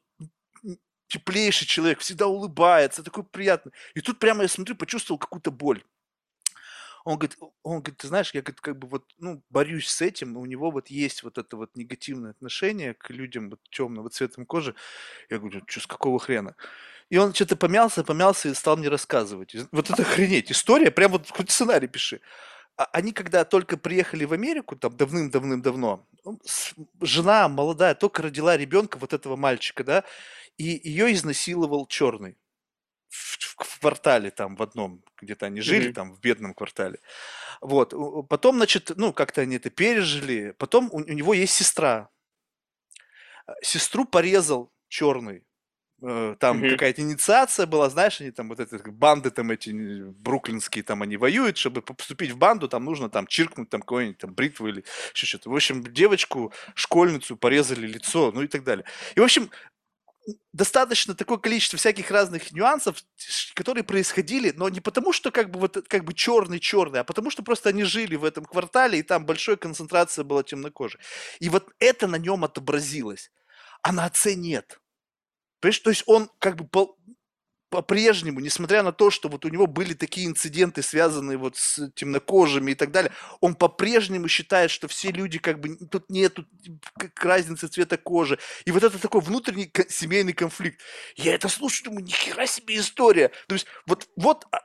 теплейший человек, всегда улыбается, такой приятный. И тут прямо я смотрю, почувствовал какую-то боль. Он говорит, он говорит, ты знаешь, я говорит, как бы вот, ну, борюсь с этим, у него вот есть вот это вот негативное отношение к людям вот темного цвета кожи. Я говорю, что с какого хрена? И он что-то помялся, помялся и стал мне рассказывать. Вот это охренеть. История, прям вот хоть сценарий пиши. А они когда только приехали в Америку, там давным-давным-давно, жена молодая только родила ребенка, вот этого мальчика, да, и ее изнасиловал черный в, в квартале там в одном, где-то они жили, mm-hmm. там в бедном квартале. Вот. Потом, значит, ну, как-то они это пережили. Потом у, у него есть сестра. Сестру порезал черный. Э, там mm-hmm. какая-то инициация была, знаешь, они там вот эти банды там эти бруклинские там они воюют, чтобы поступить в банду, там нужно там чиркнуть там какой-нибудь там бритву или еще что-то. В общем, девочку, школьницу порезали лицо, ну и так далее. И, в общем, достаточно такое количество всяких разных нюансов, которые происходили, но не потому, что как бы вот как бы черный-черный, а потому что просто они жили в этом квартале, и там большая концентрация была темнокожих. И вот это на нем отобразилось, а на отце нет. Понимаешь, то есть он как бы по-прежнему, несмотря на то, что вот у него были такие инциденты, связанные вот с темнокожими и так далее, он по-прежнему считает, что все люди как бы тут нету разницы цвета кожи. И вот это такой внутренний семейный конфликт. Я это слушаю, думаю, нихера себе история. То есть вот, вот а,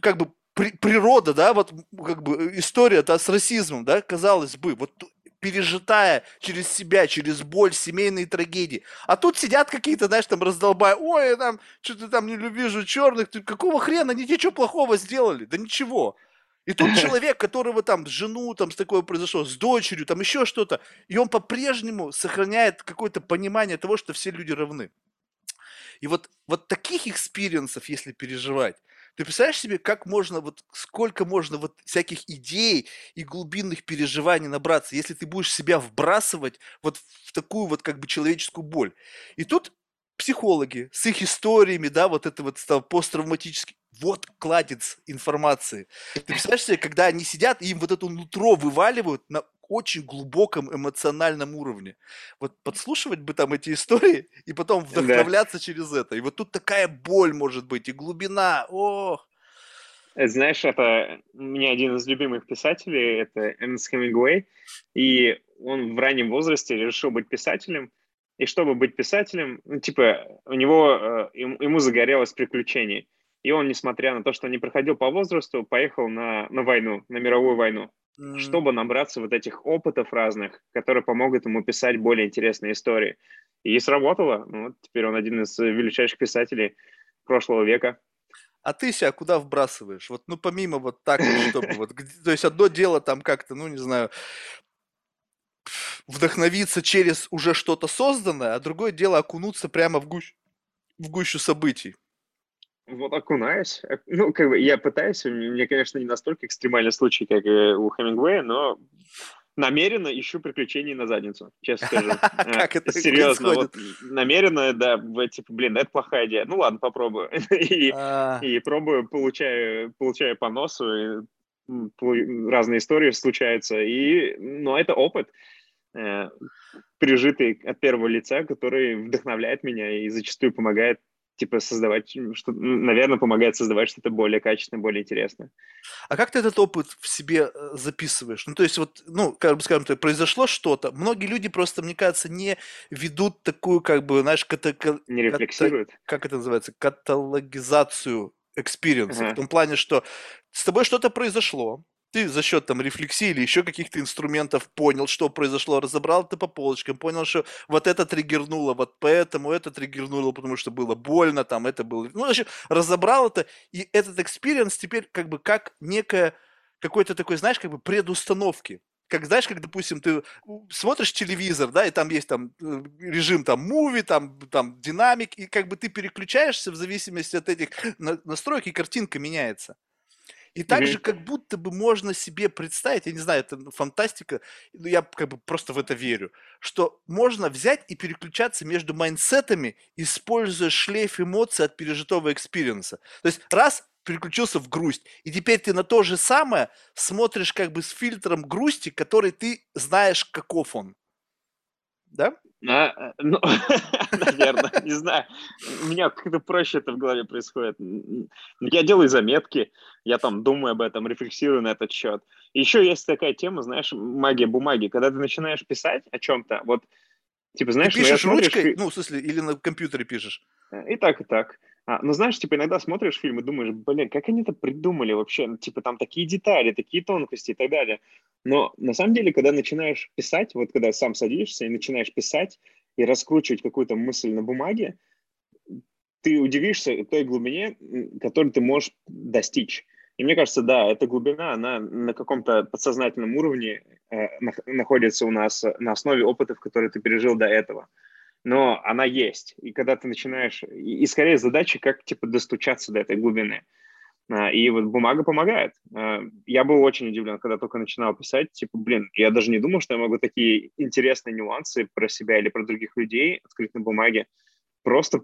как бы природа, да, вот как бы история да, с расизмом, да, казалось бы, вот пережитая через себя, через боль, семейные трагедии. А тут сидят какие-то, знаешь, там раздолбая, ой, я там что-то там не вижу черных, ты какого хрена, они тебе что плохого сделали? Да ничего. И тут человек, которого там жену там с такое произошло, с дочерью, там еще что-то, и он по-прежнему сохраняет какое-то понимание того, что все люди равны. И вот, вот таких experience ов, если переживать, ты представляешь себе, как можно, вот сколько можно вот всяких идей и глубинных переживаний набраться, если ты будешь себя вбрасывать вот в такую вот как бы человеческую боль. И тут психологи с их историями, да, вот это вот посттравматический, вот кладец информации. Ты представляешь себе, когда они сидят, и им вот это нутро вываливают на очень глубоком эмоциональном уровне. Вот подслушивать бы там эти истории и потом вдохновляться да. через это. И вот тут такая боль может быть, и глубина. Ох. Э, знаешь, это меня один из любимых писателей, это Энс Хемингуэй, и он в раннем возрасте решил быть писателем, и чтобы быть писателем, ну, типа, у него, э, ему загорелось приключений. И он, несмотря на то, что не проходил по возрасту, поехал на, на войну, на мировую войну чтобы набраться вот этих опытов разных, которые помогут ему писать более интересные истории. И сработало. Ну, вот теперь он один из величайших писателей прошлого века. А ты себя куда вбрасываешь? Вот, ну, помимо вот так, чтобы вот, то есть одно дело там как-то, ну, не знаю, вдохновиться через уже что-то созданное, а другое дело окунуться прямо в, гущ... в гущу событий. Вот окунаюсь. Э, ну, как бы я пытаюсь, у меня, конечно, не настолько экстремальный случай, как у Хемингуэя, но намеренно ищу приключений на задницу, честно скажу. Э, как это Серьезно, вот намеренно, да, типа, блин, это плохая идея. Ну ладно, попробую. А. И пробую, получаю, получаю по носу, разные истории случаются. И, но это опыт э, пережитый от первого лица, который вдохновляет меня и зачастую помогает типа создавать, что, наверное, помогает создавать что-то более качественное, более интересное. А как ты этот опыт в себе э, записываешь? Ну, то есть вот, ну, как бы скажем, то произошло что-то, многие люди просто, мне кажется, не ведут такую, как бы, знаешь, ката- не рефлексируют. Ката- как это называется, каталогизацию experience а, ага. в том плане, что с тобой что-то произошло, ты за счет там рефлексии или еще каких-то инструментов понял, что произошло, разобрал это по полочкам, понял, что вот это триггернуло, вот поэтому это триггернуло, потому что было больно, там это было... Ну, значит, разобрал это, и этот experience теперь как бы как некое, какой-то такой, знаешь, как бы предустановки. Как, знаешь, как, допустим, ты смотришь телевизор, да, и там есть там э, режим там movie, там, там dynamic, и как бы ты переключаешься в зависимости от этих настроек, и картинка меняется. И также как будто бы можно себе представить, я не знаю, это фантастика, но я как бы просто в это верю, что можно взять и переключаться между mindset ами, используя шлейф эмоций от пережитого experience а. То есть раз переключился в грусть, и теперь ты на то же самое смотришь как бы с фильтром грусти, который ты знаешь, каков он. Да? А, ну, наверное, не знаю. У меня как-то проще это в голове происходит. Я делаю заметки, я там думаю об этом, рефлексирую на этот счет. Еще есть такая тема, знаешь, магия бумаги. Когда ты начинаешь писать о чем-то, вот, типа, знаешь... Ты ну, пишешь ну, ручкой? Ну, в смысле, или на компьютере пишешь? И так, и так. А, ну, знаешь, типа, иногда смотришь фильм и думаешь, блин, как они это придумали вообще? Ну, типа, там такие детали, такие тонкости и так далее. Но на самом деле, когда начинаешь писать, вот когда сам садишься и начинаешь писать и раскручивать какую-то мысль на бумаге, ты удивишься той глубине, которую ты можешь достичь. И мне кажется, да, эта глубина, она на каком-то подсознательном уровне э, находится у нас на основе опытов, которые ты пережил до этого но она есть. И когда ты начинаешь... И, и скорее задача, как, типа, достучаться до этой глубины. А, и вот бумага помогает. А, я был очень удивлен, когда только начинал писать. Типа, блин, я даже не думал, что я могу такие интересные нюансы про себя или про других людей открыть на бумаге, просто,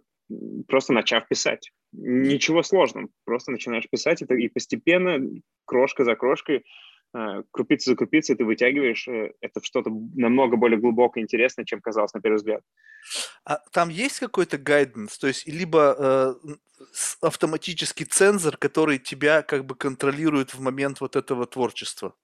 просто начав писать. Ничего сложного. Просто начинаешь писать, это и постепенно, крошка за крошкой, а, крупица за крупицей ты вытягиваешь э, это что-то намного более глубокое и интересное, чем казалось на первый взгляд. А там есть какой-то гайденс, то есть либо э, автоматический цензор, который тебя как бы контролирует в момент вот этого творчества?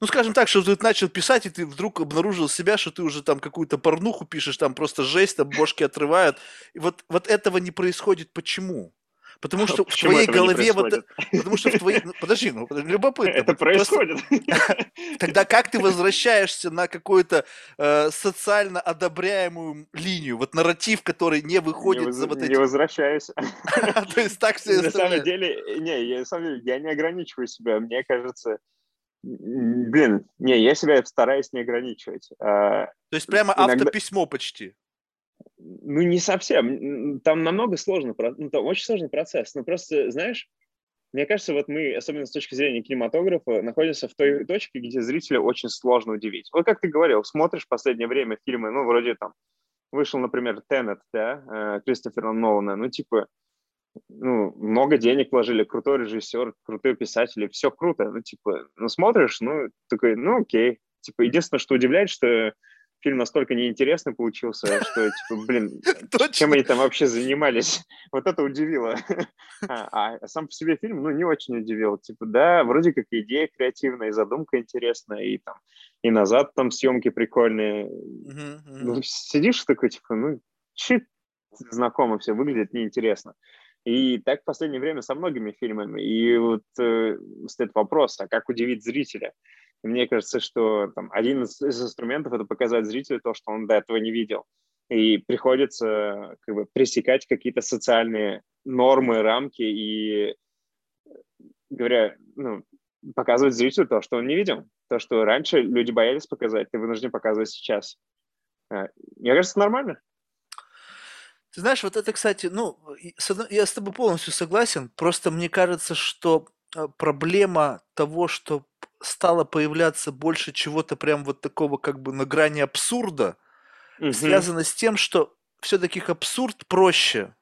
Ну, скажем так, что ты начал писать, и ты вдруг обнаружил себя, что ты уже там какую-то порнуху пишешь, там просто жесть, там бошки отрывают. И вот, вот этого не происходит. Почему? Потому что в твоей голове вот... Потому что в твоей... Ну, подожди, ну, любопытно. Это происходит. Тогда как ты возвращаешься на какую-то э, социально одобряемую линию, вот нарратив, который не выходит не за вот эти... Не возвращаюсь. То есть так все На самом деле, не, я, на самом деле, я не ограничиваю себя. Мне кажется, блин, не, я себя стараюсь не ограничивать. А, То есть прямо автописьмо почти. Ну, не совсем. Там намного сложно, ну, там очень сложный процесс. Но просто, знаешь, мне кажется, вот мы, особенно с точки зрения кинематографа, находимся в той точке, где зрителя очень сложно удивить. Вот как ты говорил, смотришь в последнее время фильмы, ну, вроде там, вышел, например, Теннет, да, э, Кристофера Нолана, ну, типа, ну, много денег вложили, крутой режиссер, крутые писатели, все круто, ну, типа, ну, смотришь, ну, такой, ну, окей. Типа, единственное, что удивляет, что фильм настолько неинтересный получился, что, типа, блин, чем они там вообще занимались? Вот это удивило. А, а сам по себе фильм, ну, не очень удивил. Типа, да, вроде как идея креативная, и задумка интересная, и там, и назад там съемки прикольные. Ну, сидишь такой, типа, ну, чит знакомо все выглядит неинтересно. И так в последнее время со многими фильмами. И вот э, стоит вопрос, а как удивить зрителя? Мне кажется, что там, один из, из инструментов это показать зрителю то, что он до этого не видел. И приходится как бы пресекать какие-то социальные нормы, рамки и, говоря, ну, показывать зрителю то, что он не видел. То, что раньше люди боялись показать, ты вынужден показывать сейчас. А, мне кажется, нормально. Ты знаешь, вот это, кстати, ну, я с тобой полностью согласен. Просто мне кажется, что а, проблема того, что стало появляться больше чего-то прям вот такого как бы на грани абсурда, угу. связано с тем, что все-таки абсурд проще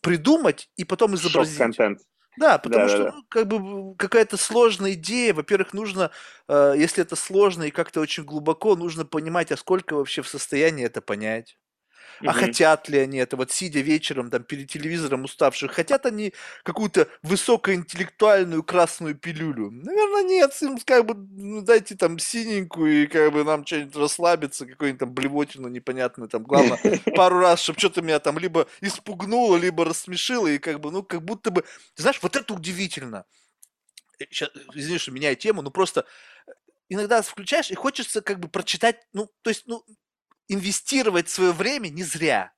придумать и потом изобразить. Да, потому да, что да, да. Ну, как бы какая-то сложная идея. Во-первых, нужно, э, если это сложно и как-то очень глубоко, нужно понимать, а сколько вообще в состоянии это понять. А хотят ли они это? Вот сидя вечером там перед телевизором уставших, хотят они какую-то высокоинтеллектуальную красную пилюлю? Наверное, нет. Им как бы ну, дайте там синенькую и как бы нам что-нибудь расслабиться, какую-нибудь там блевотину непонятную. Там главное пару раз, чтобы что-то меня там либо испугнуло, либо рассмешило. И как бы, ну, как будто бы... Ты знаешь, вот это удивительно. Сейчас, э, извини, что меняю тему, но просто э, иногда включаешь и хочется как бы прочитать, ну, то есть, ну, инвестировать свое время не зря.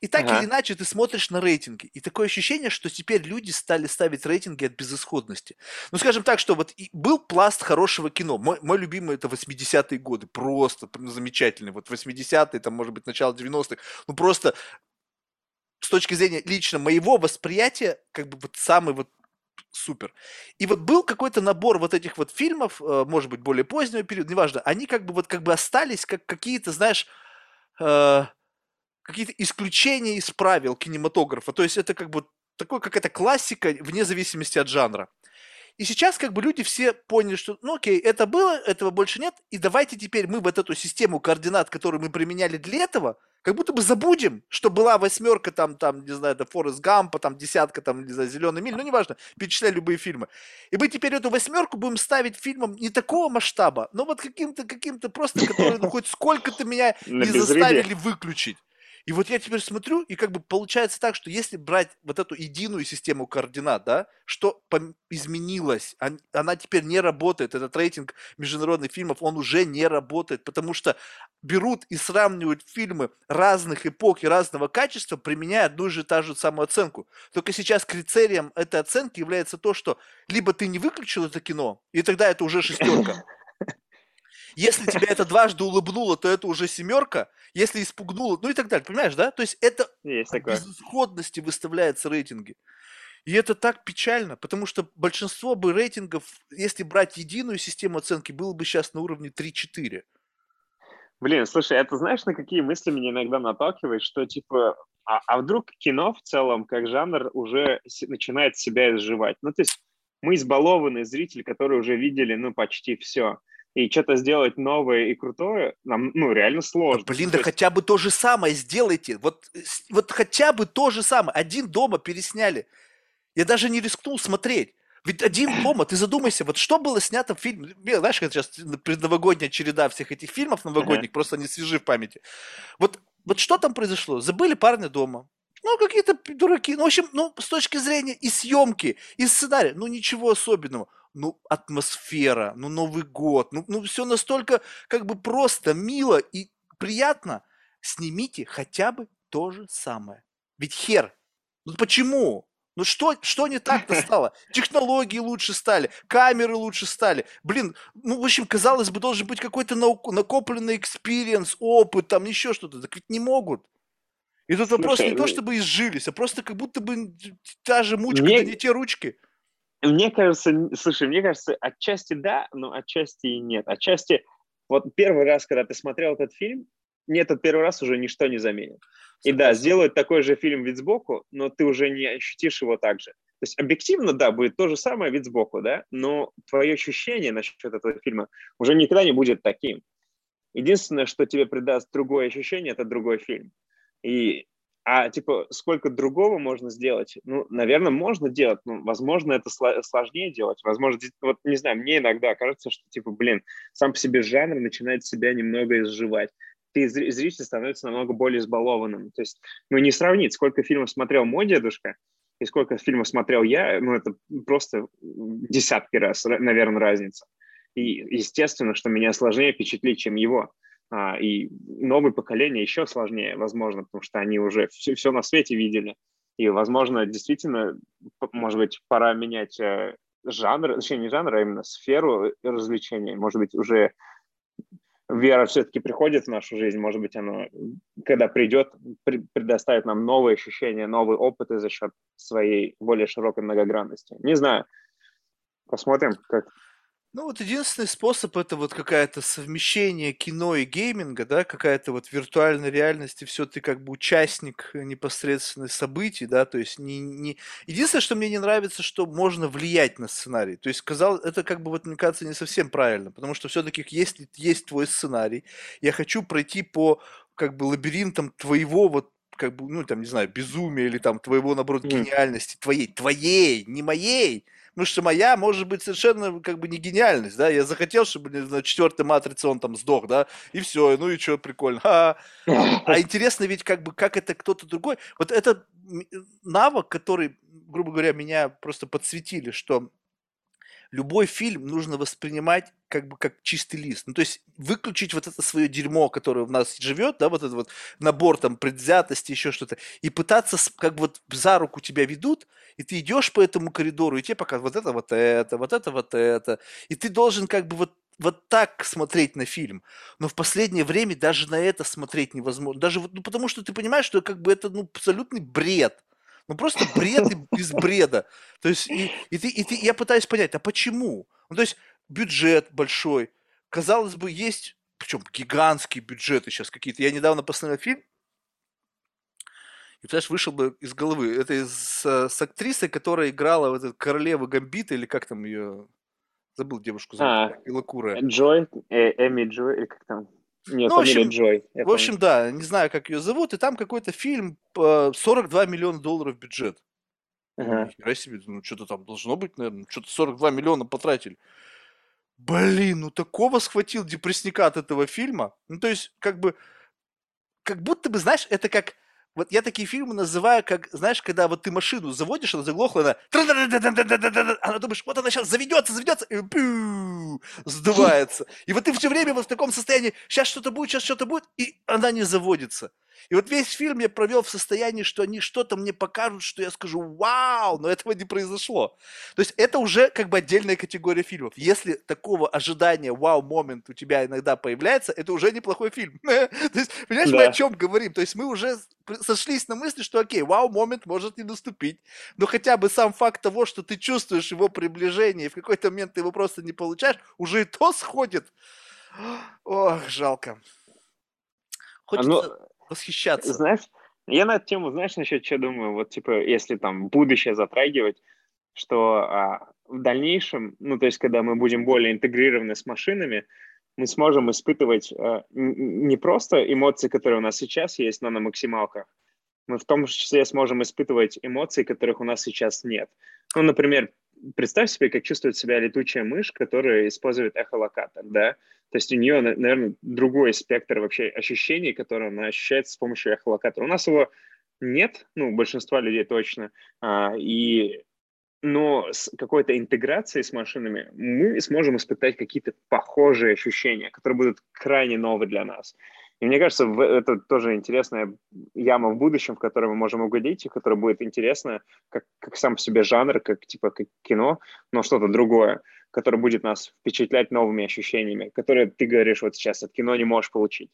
И так ага. или иначе ты смотришь на рейтинги. И такое ощущение, что теперь люди стали ставить рейтинги от безысходности. Ну, скажем так, что вот был пласт хорошего кино. Мой, мой любимый это 80-е годы. Просто замечательный. Вот 80-е, там, может быть, начало 90-х. Ну, просто с точки зрения лично моего восприятия, как бы вот самый вот супер. И вот был какой-то набор вот этих вот фильмов, э, может быть, более позднего периода, неважно, они как бы вот как бы остались как какие-то, знаешь, э, какие-то исключения из правил кинематографа. То есть это как бы такой какая-то классика вне зависимости от жанра. И сейчас как бы люди все поняли, что ну окей, это было, этого больше нет, и давайте теперь мы вот эту систему координат, которую мы применяли для этого, как будто бы забудем, что была восьмерка там, там, не знаю, это Форест Гампа, там десятка, там, не знаю, Зеленый миль, ну неважно, перечисляй любые фильмы. И мы теперь эту восьмерку будем ставить фильмом не такого масштаба, но вот каким-то, каким-то просто, который ну, хоть сколько-то меня не заставили выключить. И вот я теперь смотрю, и как бы получается так, что если брать вот эту единую систему координат, да, что изменилось, она теперь не работает, этот рейтинг международных фильмов, он уже не работает, потому что берут и сравнивают фильмы разных эпох и разного качества, применяя одну и же та же самую оценку. Только сейчас критерием этой оценки является то, что либо ты не выключил это кино, и тогда это уже шестерка, если тебя это дважды улыбнуло, то это уже семерка. Если испугнуло, ну и так далее. Понимаешь, да? То есть это есть такое. без исходности выставляются рейтинги. И это так печально, потому что большинство бы рейтингов, если брать единую систему оценки, было бы сейчас на уровне 3-4. Блин, слушай, это знаешь, на какие мысли меня иногда наталкивает, что типа, а, а вдруг кино в целом, как жанр, уже начинает себя изживать? Ну, то есть мы избалованный зритель, который уже видели, ну, почти все и что-то сделать новое и крутое нам, ну, реально сложно. Да, блин, да есть... хотя бы то же самое сделайте. Вот, вот хотя бы то же самое. Один дома пересняли. Я даже не рискнул смотреть. Ведь один дома, ты задумайся, вот что было снято в фильме, знаешь, как сейчас предновогодняя череда всех этих фильмов новогодних, uh-huh. просто не свежи в памяти. Вот, вот что там произошло? Забыли парня дома. Ну, какие-то дураки. Ну, в общем, ну, с точки зрения и съемки, и сценария, ну, ничего особенного ну, атмосфера, ну, Новый год, ну, ну, все настолько как бы просто, мило и приятно. Снимите хотя бы то же самое. Ведь хер, ну почему? Ну что, что не так-то стало? Технологии лучше стали, камеры лучше стали. Блин, ну, в общем, казалось бы, должен быть какой-то накопленный experience, опыт, там еще что-то. Так ведь не могут. И тут Слушай, вопрос не то, чтобы изжились, а просто как будто бы та же мучка, мне... да не те ручки. Мне кажется, слушай, мне кажется, отчасти да, но отчасти и нет. Отчасти, вот первый раз, когда ты смотрел этот фильм, мне этот первый раз уже ничто не заменит. И да, сделают такой же фильм вид сбоку, но ты уже не ощутишь его так же. То есть объективно, да, будет то же самое вид сбоку, да, но твое ощущение насчет этого фильма уже никогда не будет таким. Единственное, что тебе придаст другое ощущение, это другой фильм. И а типа сколько другого можно сделать? Ну, наверное, можно делать. Ну, возможно, это сложнее делать. Возможно, вот не знаю, мне иногда кажется, что типа, блин, сам по себе жанр начинает себя немного изживать. Ты зритель становится намного более избалованным. То есть, ну, не сравнить, сколько фильмов смотрел мой дедушка и сколько фильмов смотрел я, ну, это просто десятки раз, наверное, разница. И естественно, что меня сложнее впечатлить, чем его. А, и новое поколение еще сложнее, возможно, потому что они уже все, все на свете видели. И, возможно, действительно, может быть, пора менять э, жанр, точнее, не жанр, а именно сферу развлечений. Может быть, уже вера все-таки приходит в нашу жизнь, может быть, оно, когда придет, предоставит нам новые ощущения, новые опыты за счет своей более широкой многогранности. Не знаю. Посмотрим, как ну, вот единственный способ это вот какая-то совмещение кино и гейминга, да, какая-то вот виртуальная реальность, и все, ты как бы участник непосредственно событий, да, то есть не, не... Единственное, что мне не нравится, что можно влиять на сценарий. То есть, сказал, это как бы вот, мне кажется, не совсем правильно, потому что все-таки если есть твой сценарий, я хочу пройти по как бы лабиринтам твоего вот как бы, ну, там, не знаю, безумия или там твоего, наоборот, гениальности, твоей, твоей, не моей, Потому что моя может быть совершенно как бы не гениальность, да, я захотел, чтобы на четвертой матрице он там сдох, да, и все, ну и что, прикольно. А, а интересно ведь как бы, как это кто-то другой, вот это навык, который, грубо говоря, меня просто подсветили, что любой фильм нужно воспринимать как бы как чистый лист. Ну, то есть выключить вот это свое дерьмо, которое в нас живет, да, вот этот вот набор там предвзятости, еще что-то, и пытаться, как бы вот за руку тебя ведут, и ты идешь по этому коридору, и тебе показывают вот это, вот это, вот это, вот это, и ты должен как бы вот вот так смотреть на фильм. Но в последнее время даже на это смотреть невозможно. Даже ну, потому что ты понимаешь, что как бы это ну, абсолютный бред. Ну просто бред из бреда. То есть, и, и, ты, и ты, я пытаюсь понять, а почему? Ну, то есть, бюджет большой. Казалось бы, есть, причем гигантские бюджеты сейчас какие-то. Я недавно посмотрел фильм, и, знаешь, вышел бы из головы. Это из, с актрисой, которая играла в этот королеву Гамбита, или как там ее... Забыл девушку зовут. А. Джой, э, Эми Джой, или как там? Нет, ну, в общем, Джой. В общем, помню. да, не знаю, как ее зовут, и там какой-то фильм, 42 миллиона долларов бюджет. Ага. Ну, себе, ну что-то там должно быть, наверное, что-то 42 миллиона потратили. Блин, ну такого схватил депрессника от этого фильма. Ну то есть, как бы, как будто бы, знаешь, это как вот я такие фильмы называю, как, знаешь, когда вот ты машину заводишь, она заглохла, она... Она думаешь, вот она сейчас заведется, заведется, и пью, сдувается. И вот ты все время вот в таком состоянии, сейчас что-то будет, сейчас что-то будет, и она не заводится. И вот весь фильм я провел в состоянии, что они что-то мне покажут, что я скажу «Вау!», но этого не произошло. То есть это уже как бы отдельная категория фильмов. Если такого ожидания «Вау-момент» у тебя иногда появляется, это уже неплохой фильм. То есть, понимаешь, мы о чем говорим? То есть мы уже сошлись на мысли, что окей, вау-момент может не наступить, но хотя бы сам факт того, что ты чувствуешь его приближение, и в какой-то момент ты его просто не получаешь, уже и то сходит. Ох, жалко. Хочется... А, ну, восхищаться. Знаешь, я на эту тему, знаешь, насчет что думаю, вот типа, если там будущее затрагивать, что а, в дальнейшем, ну, то есть, когда мы будем более интегрированы с машинами, мы сможем испытывать а, не просто эмоции, которые у нас сейчас есть, но на максималках. Мы в том числе сможем испытывать эмоции, которых у нас сейчас нет. Ну, например, представь себе, как чувствует себя летучая мышь, которая использует эхолокатор, да? То есть у нее, наверное, другой спектр вообще ощущений, которые она ощущает с помощью эхолокатора. У нас его нет, ну, большинства людей точно, а, и но с какой-то интеграцией с машинами мы сможем испытать какие-то похожие ощущения, которые будут крайне новые для нас. И мне кажется, это тоже интересная яма в будущем, в которой мы можем угодить, и которая будет интересна как, как сам по себе жанр, как типа как кино, но что-то другое, которое будет нас впечатлять новыми ощущениями, которые ты говоришь вот сейчас от кино не можешь получить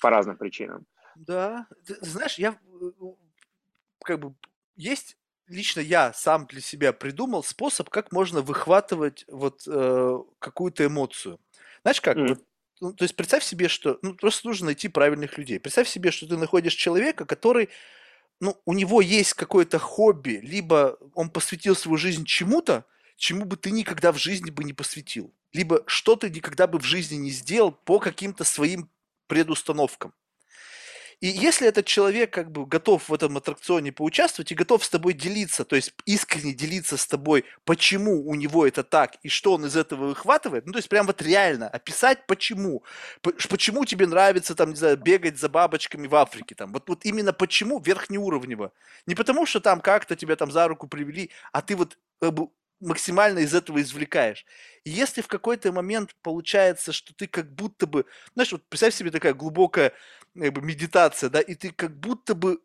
по разным причинам. Да, ты, знаешь, я э, как бы есть лично я сам для себя придумал способ, как можно выхватывать вот э, какую-то эмоцию. Знаешь как? Mm. Вот ну, то есть представь себе, что ну, просто нужно найти правильных людей. Представь себе, что ты находишь человека, который, ну, у него есть какое-то хобби, либо он посвятил свою жизнь чему-то, чему бы ты никогда в жизни бы не посвятил, либо что ты никогда бы в жизни не сделал по каким-то своим предустановкам. И если этот человек как бы готов в этом аттракционе поучаствовать и готов с тобой делиться, то есть искренне делиться с тобой, почему у него это так и что он из этого выхватывает, ну то есть прям вот реально описать почему, почему тебе нравится там, не знаю, бегать за бабочками в Африке, там, вот, вот именно почему верхнеуровнево. Не потому, что там как-то тебя там за руку привели, а ты вот как бы максимально из этого извлекаешь. И если в какой-то момент получается, что ты как будто бы, знаешь, вот представь себе такая глубокая как бы, медитация, да, и ты как будто бы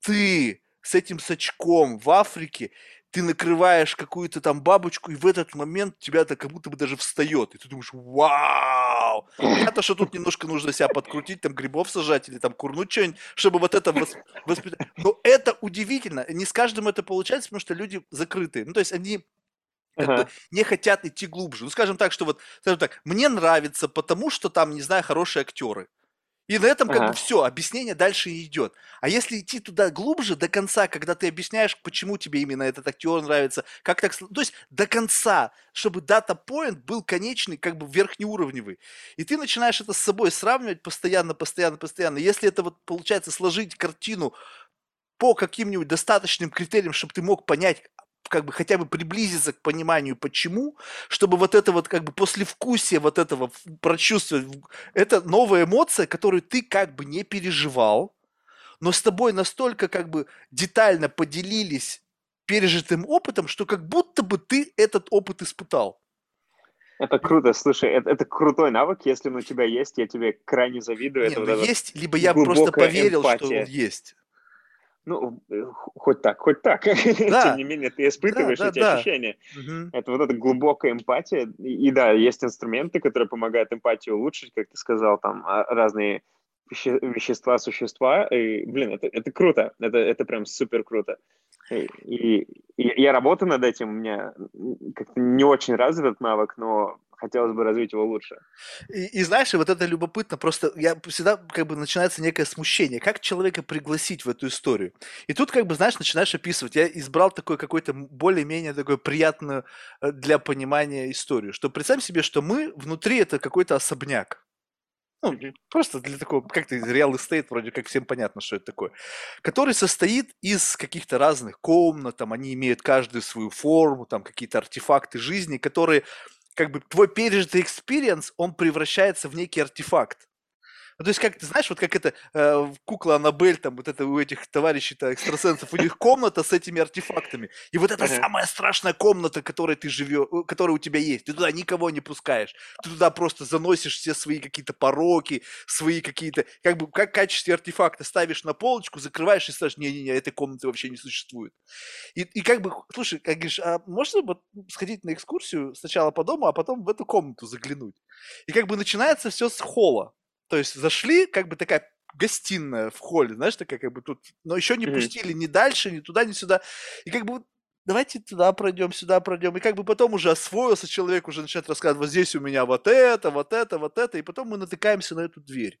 ты с этим сачком в Африке, ты накрываешь какую-то там бабочку, и в этот момент тебя это как будто бы даже встает, и ты думаешь, вау! Это что тут немножко нужно себя подкрутить, там грибов сажать или там курнуть что-нибудь, чтобы вот это восп... воспитать. Но это удивительно. Не с каждым это получается, потому что люди закрытые. Ну, то есть они как ага. бы не хотят идти глубже. Ну, скажем так, что вот, скажем так, мне нравится, потому что там, не знаю, хорошие актеры. И на этом как ага. бы все, объяснение дальше идет. А если идти туда глубже, до конца, когда ты объясняешь, почему тебе именно этот актер нравится, как так... То есть до конца, чтобы дата-поинт был конечный, как бы верхнеуровневый. И ты начинаешь это с собой сравнивать постоянно, постоянно, постоянно. Если это вот получается сложить картину по каким-нибудь достаточным критериям, чтобы ты мог понять, как бы хотя бы приблизиться к пониманию, почему, чтобы вот это вот как бы послевкусие вот этого прочувствовать, это новая эмоция, которую ты как бы не переживал, но с тобой настолько как бы детально поделились пережитым опытом, что как будто бы ты этот опыт испытал. Это круто, слушай, это, это крутой навык, если он у тебя есть, я тебе крайне завидую. Нет, это ну вот есть, либо я просто поверил, эмпатия. что он есть. Ну, э, хоть так, хоть так. Да. Тем не менее, ты испытываешь да, эти да, ощущения. Угу. Это вот эта глубокая эмпатия. И, и да, есть инструменты, которые помогают эмпатию улучшить, как ты сказал, там а, разные веще, вещества, существа. И, блин, это, это круто. Это, это прям супер круто. И, и, и я работаю над этим. У меня как-то не очень развит этот навык, но хотелось бы развить его лучше. И, и знаешь, и вот это любопытно, просто я всегда как бы начинается некое смущение, как человека пригласить в эту историю. И тут как бы, знаешь, начинаешь описывать. Я избрал такой какой-то более-менее такой приятную э, для понимания историю, что представь себе, что мы внутри это какой-то особняк. Ну, просто для такого, как-то реал estate, вроде как всем понятно, что это такое. Который состоит из каких-то разных комнат, там они имеют каждую свою форму, там какие-то артефакты жизни, которые как бы твой пережитый experience, он превращается в некий артефакт. Ну, то есть, как ты знаешь, вот как это э, кукла Аннабель, там вот это у этих товарищей-то экстрасенсов, у них комната с этими артефактами. И вот это Ага. самая страшная комната, которой ты живешь, которая у тебя есть. Ты туда никого не пускаешь. Ты туда просто заносишь все свои какие-то пороки, свои какие-то, как бы, как в качестве артефакта ставишь на полочку, закрываешь и скажешь, не-не-не, этой комнаты вообще не существует. И, и как бы, слушай, как говоришь, а можно вот сходить на экскурсию сначала по дому, а потом в эту комнату заглянуть? И как бы начинается все с холла. То есть зашли, как бы такая гостиная в холле, знаешь, такая как бы тут, но еще не пустили ни дальше, ни туда, ни сюда. И как бы давайте туда пройдем, сюда пройдем. И как бы потом уже освоился человек, уже начинает рассказывать, вот здесь у меня вот это, вот это, вот это. И потом мы натыкаемся на эту дверь.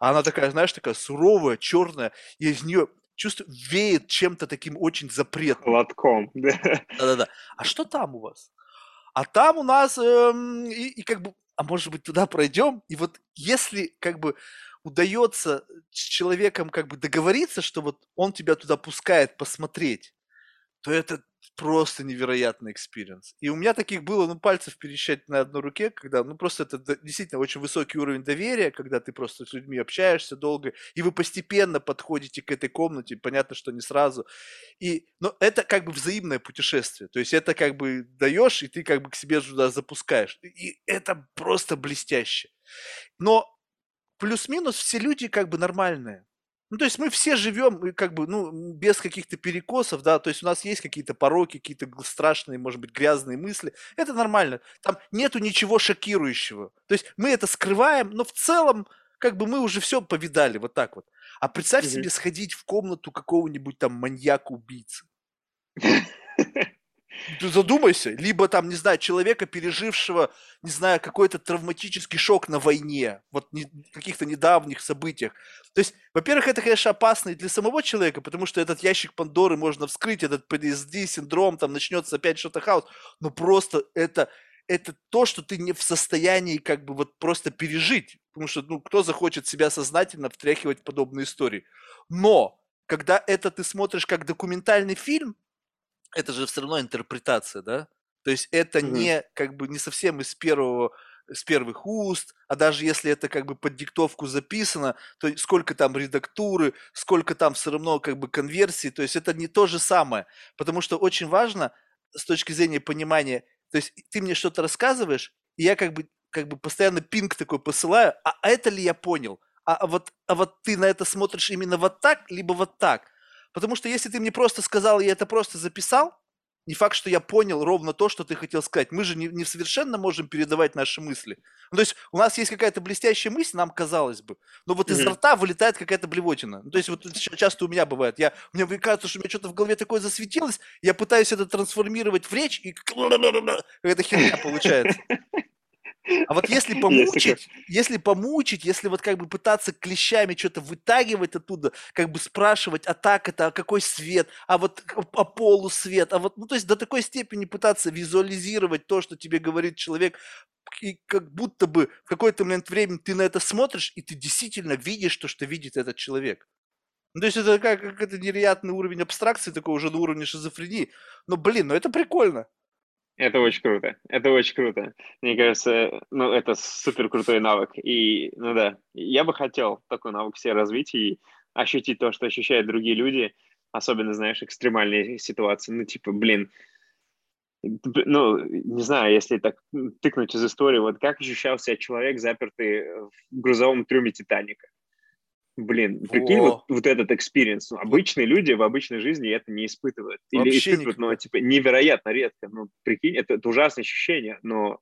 А она такая, знаешь, такая суровая, черная, и из нее чувство веет чем-то таким очень запретным. Холодком. Да. Да-да-да. А что там у вас? А там у нас, эм, и, и как бы, а может быть туда пройдем? И вот если как бы удается с человеком как бы договориться, что вот он тебя туда пускает посмотреть, то это просто невероятный experience. И у меня таких было, ну, пальцев пересчитать на одной руке, когда, ну, просто это действительно очень высокий уровень доверия, когда ты просто с людьми общаешься долго, и вы постепенно подходите к этой комнате, понятно, что не сразу. И, но это как бы взаимное путешествие, то есть это как бы даешь, и ты как бы к себе туда запускаешь. И это просто блестяще. Но плюс-минус все люди как бы нормальные. Ну, то есть мы все живем как бы, ну, без каких-то перекосов, да, то есть у нас есть какие-то пороки, какие-то страшные, может быть, грязные мысли. Это нормально. Там нету ничего шокирующего. То есть мы это скрываем, но в целом как бы мы уже все повидали, вот так вот. А представь Мгм. себе сходить в комнату какого-нибудь там маньяка-убийцы. Ты задумайся, либо там, не знаю, человека, пережившего, не знаю, какой-то травматический шок на войне, вот не- каких-то недавних событиях. То есть, во-первых, это, конечно, опасно и для самого человека, потому что этот ящик Пандоры можно вскрыть, этот PTSD, синдром, там начнется опять что-то хаос, но просто это, это то, что ты не в состоянии как бы вот просто пережить, потому что, ну, кто захочет себя сознательно втряхивать в подобные истории. Но, когда это ты смотришь как документальный фильм, это же все равно интерпретация, да? То есть это Мгм. не как бы не совсем из первого с первых уст, а даже если это как бы под диктовку записано, то сколько там редактуры, сколько там все равно как бы конверсии, то есть это не то же самое, потому что очень важно с точки зрения понимания, то есть ты мне что-то рассказываешь, и я как бы как бы постоянно пинг такой посылаю, а это ли я понял? А, а вот а вот ты на это смотришь именно вот так, либо вот так? Потому что если ты мне просто сказал, я это просто записал, не факт, что я понял ровно то, что ты хотел сказать. Мы же не, не совершенно можем передавать наши мысли. Ну, то есть у нас есть какая-то блестящая мысль, нам казалось бы, но вот из Мгм. рта вылетает какая-то блевотина. Ну, то есть вот это часто у меня бывает. Я, мне кажется, что у меня что-то в голове такое засветилось, я пытаюсь это трансформировать в речь, и какая-то херня получается. А вот если помучить, если помучить, если вот как бы пытаться клещами что-то вытагивать оттуда, как бы спрашивать, а так это, а какой свет, а вот а полусвет, а вот, ну то есть до такой степени пытаться визуализировать то, что тебе говорит человек, и как будто бы в какой-то момент времени ты на это смотришь, и ты действительно видишь то, что видит этот человек. Ну, то есть это как, как это невероятный уровень абстракции, такой уже на уровне шизофрении. Но, блин, ну это прикольно. Это очень круто. Это очень круто. Мне кажется, ну, это супер крутой навык. И, ну да, я бы хотел такой навык все развить и ощутить то, что ощущают другие люди, особенно, знаешь, экстремальные ситуации. Ну, типа, блин, ну, не знаю, если так тыкнуть из истории, вот как ощущал себя человек, запертый в грузовом трюме Титаника? Блин, прикинь, вот, Во. вот этот experience. Ну, обычные люди в обычной жизни это не испытывают. Или Вообще испытывают, но никогда. типа невероятно редко. Ну, прикинь, это, это ужасное ощущение, но,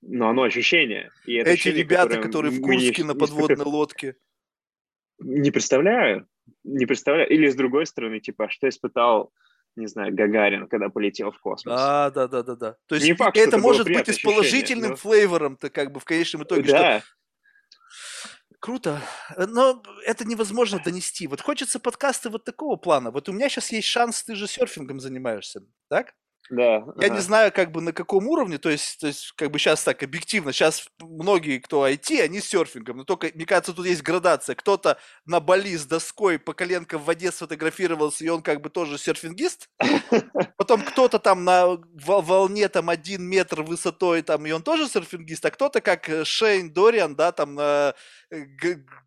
но оно ощущение. И это Эти ощущение, ребята, которые в не Курске на подводной лодке. Не представляю. Не представляю. Или с другой стороны, типа, а что испытал, не знаю, Гагарин, когда полетел в космос. Да, да, да, да, да. То есть Не факт, что это это может быть и с ощущение, положительным но- флейвором-то как бы в конечном итоге, что Да, круто. Э, Но это невозможно донести. Вот хочется подкасты вот такого плана. Вот у меня сейчас есть шанс, ты же серфингом занимаешься, так? Да. Я ага. не знаю, как бы на каком уровне, то есть, то есть, как бы сейчас так объективно, сейчас многие, кто IT, они серфингом, но только, мне кажется, тут есть градация. Кто-то на Бали с доской по коленкам в воде сфотографировался, и он как бы тоже серфингист. Потом кто-то там на волне там один метр высотой, там, и он тоже серфингист, а кто-то как э, Шейн Дориан, да, там на э,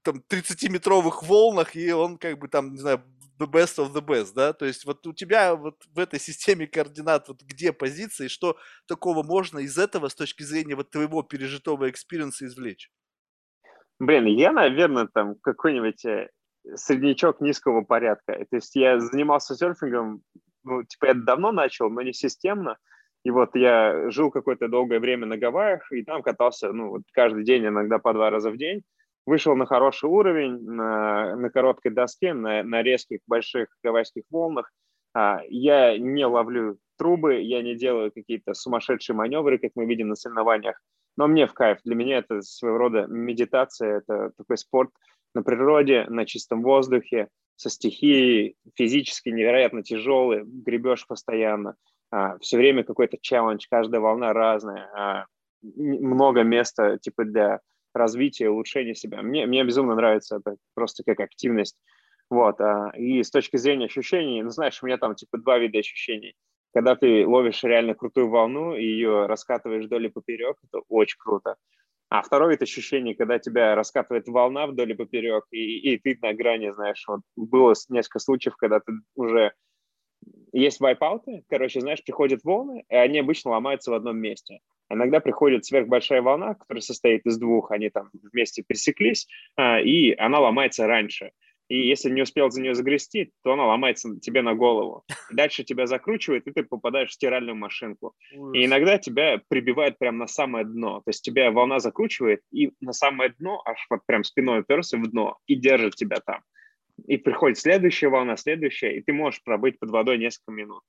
там, 30-метровых волнах, и он как бы там, не знаю, the best of the best, да, то есть вот у тебя вот в этой системе координат вот где позиции, что такого можно из этого с точки зрения вот твоего пережитого экспириенса извлечь? Блин, я, наверное, там какой-нибудь э, среднячок низкого порядка. То есть я занимался серфингом, ну, типа я давно начал, но не системно. И вот я жил какое-то долгое время на Гавайях, и там катался, ну, вот каждый день, иногда по два раза в день вышел на хороший уровень, на, на короткой доске, на, на резких больших гавайских волнах. А, я не ловлю трубы, я не делаю какие-то сумасшедшие маневры, как мы видим на соревнованиях, но мне в кайф. Для меня это своего рода медитация, это такой спорт на природе, на чистом воздухе, со стихией, физически невероятно тяжелый, гребешь постоянно, а, все время какой-то челлендж, каждая волна разная, а, много места типа для развития, улучшения себя. Мне, мне безумно нравится это просто как активность. Вот. А, и с точки зрения ощущений, ну, знаешь, у меня там типа два вида ощущений. Когда ты ловишь реально крутую волну и ее раскатываешь вдоль и поперек, это очень круто. А второй вид ощущений, когда тебя раскатывает волна вдоль и поперек, и, и ты на грани, знаешь, вот было несколько случаев, когда ты уже есть вайпауты, короче, знаешь, приходят волны, и они обычно ломаются в одном месте. Иногда приходит сверхбольшая волна, которая состоит из двух, они там вместе пересеклись, а, и она ломается раньше. И если не успел за нее загрести, то она ломается тебе на голову. Дальше тебя закручивает, и ты попадаешь в стиральную машинку. И иногда тебя прибивает прямо на самое дно. То есть тебя волна закручивает, и на самое дно, аж вот прям спиной уперся в дно, и держит тебя там. И приходит следующая волна, следующая, и ты можешь пробыть под водой несколько минут.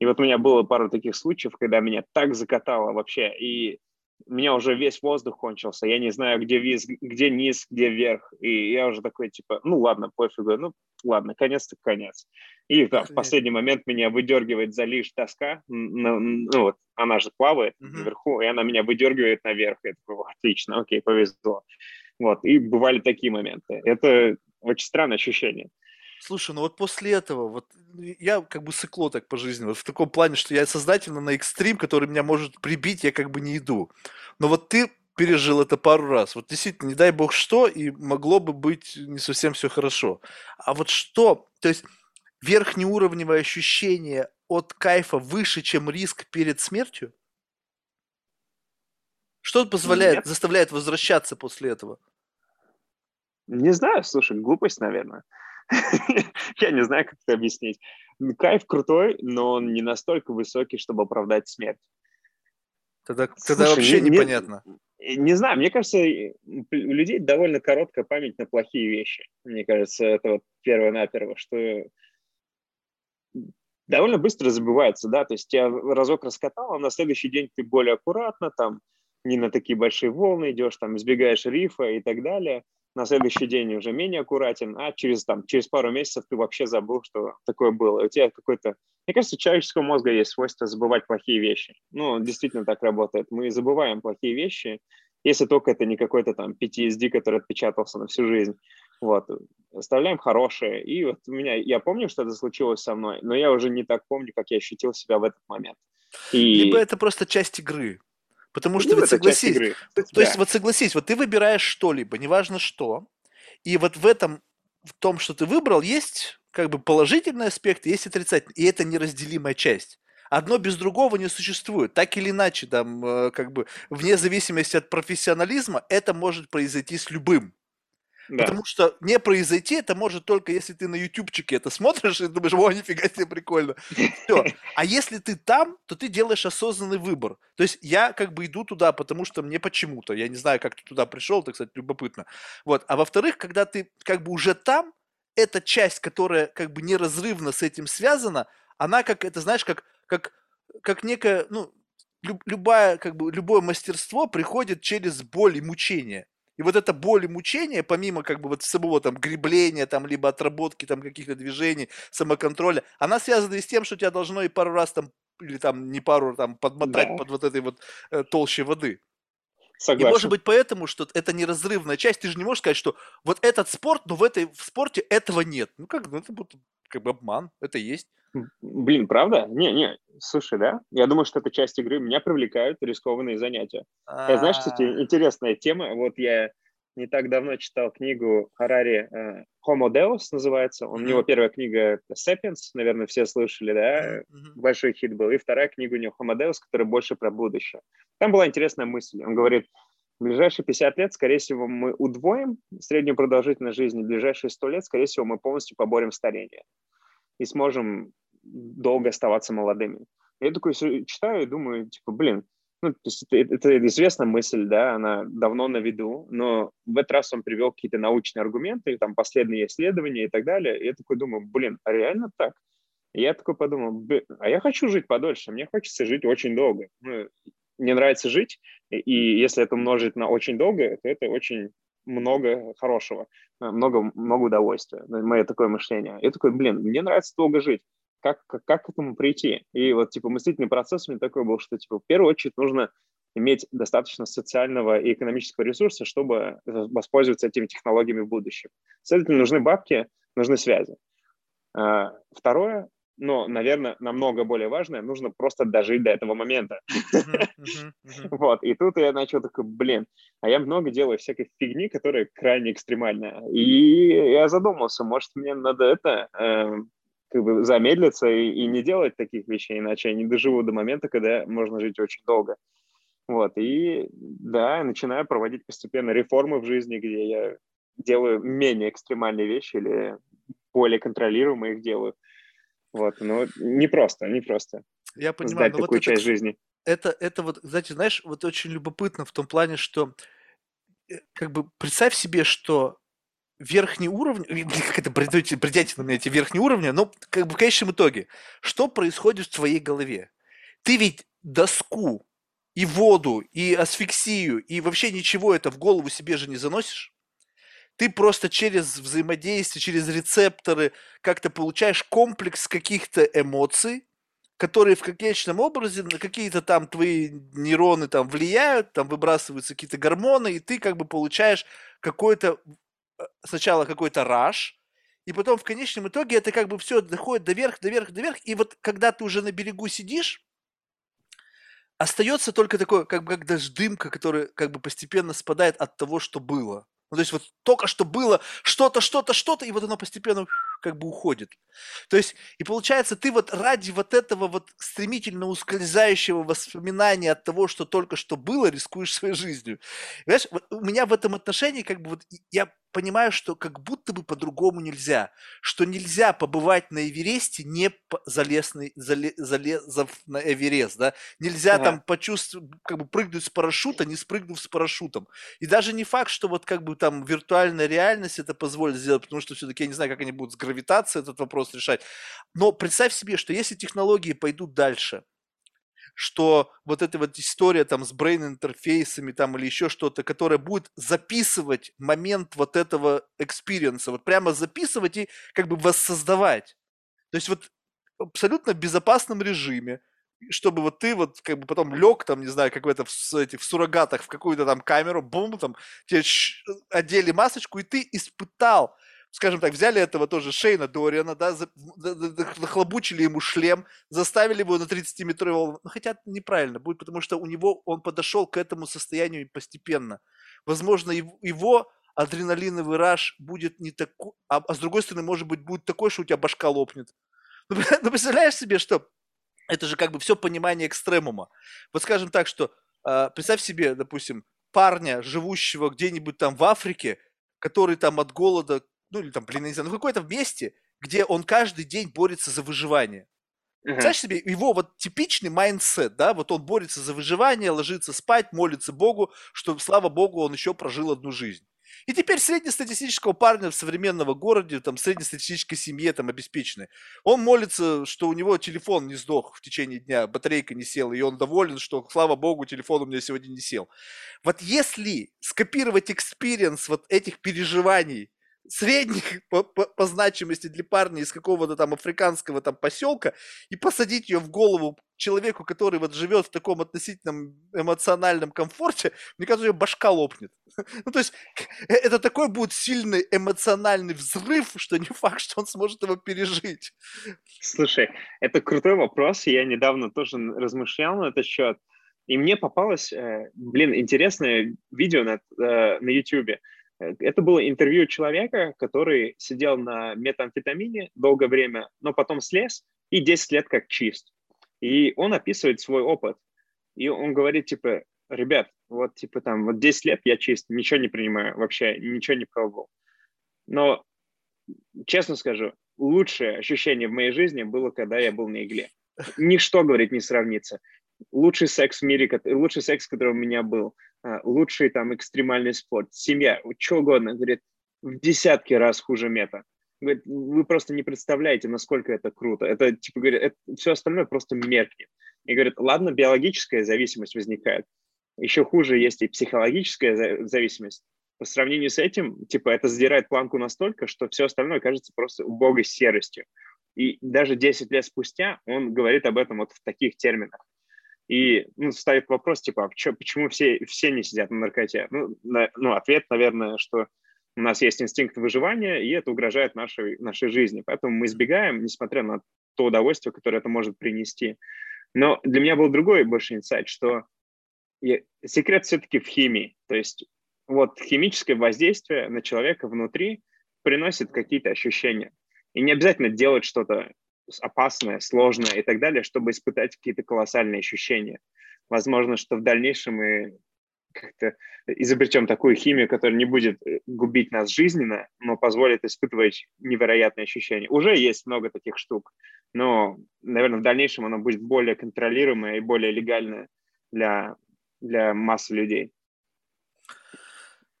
И вот у меня было пару таких случаев, когда меня так закатало вообще, и у меня уже весь воздух кончился, я не знаю, где вниз, где низ, где вверх, и я уже такой, типа, ну ладно, пофигу, ну ладно, конец-то конец. И там, в последний момент меня выдергивает за лишь тоска, ну, ну вот, она же плавает uh-huh. наверху, и она меня выдергивает наверх, я такой, отлично, окей, повезло. Вот, и бывали такие моменты. Это очень странное ощущение. Слушай, ну вот после этого, вот ну, я как бы сыкло так по жизни, вот в таком плане, что я сознательно на экстрим, который меня может прибить, я как бы не иду. Но вот ты пережил это пару раз. Вот действительно, не дай бог что, и могло бы быть не совсем все хорошо. А вот что, то есть верхнеуровневое ощущение от кайфа выше, чем риск перед смертью? Что позволяет, Нет. заставляет возвращаться после этого? Не знаю, слушай, глупость, наверное. Я не знаю, как это объяснить. Кайф крутой, но он не настолько высокий, чтобы оправдать смерть. Тогда, тогда Слушай, вообще не, непонятно. Не, не знаю, мне кажется, у людей довольно короткая память на плохие вещи. Мне кажется, это вот первое-наперво, что довольно быстро забывается, да, то есть я разок раскатал, а на следующий день ты более аккуратно, там, не на такие большие волны идешь, там, избегаешь рифа и так далее – на следующий день уже менее аккуратен, а через, там, через пару месяцев ты вообще забыл, что такое было. У тебя какой-то... Мне кажется, у человеческого мозга есть свойство забывать плохие вещи. Ну, действительно так работает. Мы забываем плохие вещи, если только это не какой-то там PTSD, который отпечатался на всю жизнь. Вот. Оставляем хорошее. И вот у меня... Я помню, что это случилось со мной, но я уже не так помню, как я ощутил себя в этот момент. И... Либо это просто часть игры. Потому что, ну, ведь согласись, то да. есть вот согласись, вот ты выбираешь что-либо, неважно что, и вот в этом, в том, что ты выбрал, есть как бы положительный аспект, есть отрицательный, и это неразделимая часть. Одно без другого не существует. Так или иначе, там, э, как бы, вне зависимости от профессионализма, это может произойти с любым. Да. Потому что не произойти это может только если ты на ютубчике это смотришь и думаешь, о, нифига себе прикольно. Все. А если ты там, то ты делаешь осознанный выбор. То есть я как бы иду туда, потому что мне почему-то, я не знаю, как ты туда пришел, это, кстати, любопытно. Вот. А во-вторых, когда ты как бы уже там, эта часть, которая как бы неразрывно с этим связана, она как, это знаешь, как, как, как некая, ну, любая, как бы, любое мастерство приходит через боль и мучение. И вот эта боль и мучение, помимо как бы вот самого там гребления, там, либо отработки там каких-то движений, самоконтроля, она связана и с тем, что тебя должно и пару раз там или там не пару, там подмотать Да. под вот этой вот э, толщей воды. И Согласен. может быть поэтому, что это неразрывная часть, ты же не можешь сказать, что вот этот спорт, но в этой в спорте этого нет. Ну как, ну это будет как бы обман, это есть. Блин, правда? Не, не, слушай, да? Я думаю, что это часть игры. Меня привлекают рискованные занятия. Я, знаешь, кстати, А, интересная тема. Вот я не так давно читал книгу Харари э, Homo Deus называется. У него первая книга Sapiens, наверное, все слышали, да? Большой хит был. И вторая книга у него Homo Deus, которая больше про будущее. Там была интересная мысль. Он говорит, в ближайшие 50 лет, скорее всего, мы удвоим среднюю продолжительность жизни. В ближайшие 100 лет, скорее всего, мы полностью поборем старение и сможем долго оставаться молодыми. Я такой читаю и думаю, типа, блин, ну, то есть это, это известная мысль, да, она давно на виду, но в этот раз он привел какие-то научные аргументы, там, последние исследования и так далее, и я такой думаю, блин, а реально так? И я такой подумал, «Блин, а я хочу жить подольше, мне хочется жить очень долго. Ну, мне нравится жить, и- и если это умножить на очень долго, то это очень много хорошего, много, много удовольствия. Ну, Мое такое мышление. Я такой, блин, мне нравится долго жить. Как, как, как к этому прийти? И вот, типа, мыслительный процесс у меня такой был, что, типа, в первую очередь нужно иметь достаточно социального и экономического ресурса, чтобы воспользоваться этими технологиями в будущем. Следовательно, нужны бабки, нужны связи. А, Второе, но, наверное, намного более важное, нужно просто дожить до этого момента. Вот, и тут я начал такой, блин, а я много делаю всякой фигни, которая крайне экстремальная. И я задумался, может, мне надо это, э, как бы замедлиться и, и не делать таких вещей, иначе я не доживу до момента, когда можно жить очень долго. Вот, и да, начинаю проводить постепенно реформы в жизни, где я делаю менее экстремальные вещи или более контролируемо их делаю. Вот, но непросто, непросто Я понимаю, сдать но вот такую это, часть кс- жизни. это, это вот, знаете, знаешь, вот очень любопытно в том плане, что э, как бы представь себе, что верхний уровень, как это бредятина на меня эти верхние уровни, но как бы в конечном итоге, что происходит в твоей голове? Ты ведь доску и воду, и асфиксию, и вообще ничего это в голову себе же не заносишь. Ты просто через взаимодействие, через рецепторы как-то получаешь комплекс каких-то эмоций, которые в конечном образе на какие-то там твои нейроны там влияют, там выбрасываются какие-то гормоны, и ты как бы получаешь какой-то э, сначала какой-то раш, и потом в конечном итоге это как бы все доходит до верх, до верх, до верх, и вот когда ты уже на берегу сидишь, остается только такое, как бы как даже дымка, которая как бы постепенно спадает от того, что было. Ну, то есть вот только что было что-то, что-то, что-то, и вот оно постепенно как бы уходит. То есть, и получается, ты вот ради вот этого вот стремительно ускользающего воспоминания от того, что только что было, рискуешь своей жизнью. Понимаешь, вот у меня в этом отношении как бы вот я понимаю, что как будто бы по-другому нельзя, что нельзя побывать на Эвересте, не залез на, зале- залезав на Эверест, да, нельзя Ага. там почувствовать, как бы прыгнуть с парашюта, не спрыгнув с парашютом. И даже не факт, что вот как бы там виртуальная реальность это позволит сделать, потому что все-таки я не знаю, как они будут с гравитацией этот вопрос решать. Но представь себе, что если технологии пойдут дальше, что вот эта вот история там с brain интерфейсами там или еще что-то, которое будет записывать момент вот этого experience а, вот прямо записывать и как бы воссоздавать. То есть вот в абсолютно безопасном режиме, чтобы вот ты вот как бы потом лег там, не знаю, как в это в, этих, в суррогатах в какую-то там камеру, бум, там тебе одели масочку, и ты испытал, скажем так, взяли этого тоже Шейна Дориана, да, за- за- за- за- нахлобучили ему шлем, заставили его на 30-метрового, ну хотя неправильно будет, потому что у него, он подошел к этому состоянию постепенно. Возможно, его, адреналиновый раш будет не такой, а, а с другой стороны, может быть, будет такой, что у тебя башка лопнет. Ну, ну, представляешь себе, что это же как бы все понимание экстремума. Вот скажем так, что а, представь себе, допустим, парня, живущего где-нибудь там в Африке, который там от голода, ну или там, блин, не знаю, ну в какой-то месте, где он каждый день борется за выживание. Ага. Представляешь себе, его вот типичный mindset, да, вот он борется за выживание, ложится спать, молится Богу, что, слава Богу, он еще прожил одну жизнь. И теперь среднестатистического парня в современного городе, там, среднестатистической семье, там, обеспеченной, он молится, что у него телефон не сдох в течение дня, батарейка не села, и он доволен, что, слава богу, телефон у меня сегодня не сел. Вот если скопировать experience вот этих переживаний средних по, по, по значимости для парня из какого-то там африканского там поселка и посадить ее в голову человеку, который вот живет в таком относительном эмоциональном комфорте, мне кажется, ее башка лопнет. Ну, то есть э, это такой будет сильный эмоциональный взрыв, что не факт, что он сможет его пережить. Слушай, это крутой вопрос. Я недавно тоже размышлял на этот счет. И мне попалось, э, блин, интересное видео на, э, на YouTube. Это было интервью человека, который сидел на метамфетамине долгое время, но потом слез и 10 лет как чист. И он описывает свой опыт. И он говорит, типа, ребят, вот, типа, там, вот 10 лет я чист, ничего не принимаю вообще, ничего не пробовал. Но, честно скажу, лучшее ощущение в моей жизни было, когда я был на игле. Ничто, говорит, не сравнится. Лучший секс в мире, лучший секс, который у меня был, а, лучший там экстремальный спорт, семья, что угодно, говорит, в десятки раз хуже мета. Говорит, вы просто не представляете, насколько это круто. Это, типа, говорит, это, все остальное просто меркнет. И говорит, ладно, биологическая зависимость возникает. Еще хуже есть и психологическая зависимость. По сравнению с этим, типа, это задирает планку настолько, что все остальное кажется просто убогой серостью. И даже 10 лет спустя он говорит об этом вот в таких терминах. И ну, ставит вопрос, типа, а чё, почему все, все не сидят на наркоте? Ну, на, ну, ответ, наверное, что у нас есть инстинкт выживания, и это угрожает нашей, нашей жизни. Поэтому мы избегаем, несмотря на то удовольствие, которое это может принести. Но для меня был другой больше инсайт, что секрет все-таки в химии. То есть вот химическое воздействие на человека внутри приносит какие-то ощущения. И не обязательно делать что-то опасное, сложное и так далее, чтобы испытать какие-то колоссальные ощущения. Возможно, что в дальнейшем мы как-то изобретем такую химию, которая не будет э, губить нас жизненно, но позволит испытывать невероятные ощущения. Уже есть много таких штук, но, наверное, в дальнейшем оно будет более контролируемое и более легальное для, для массы людей.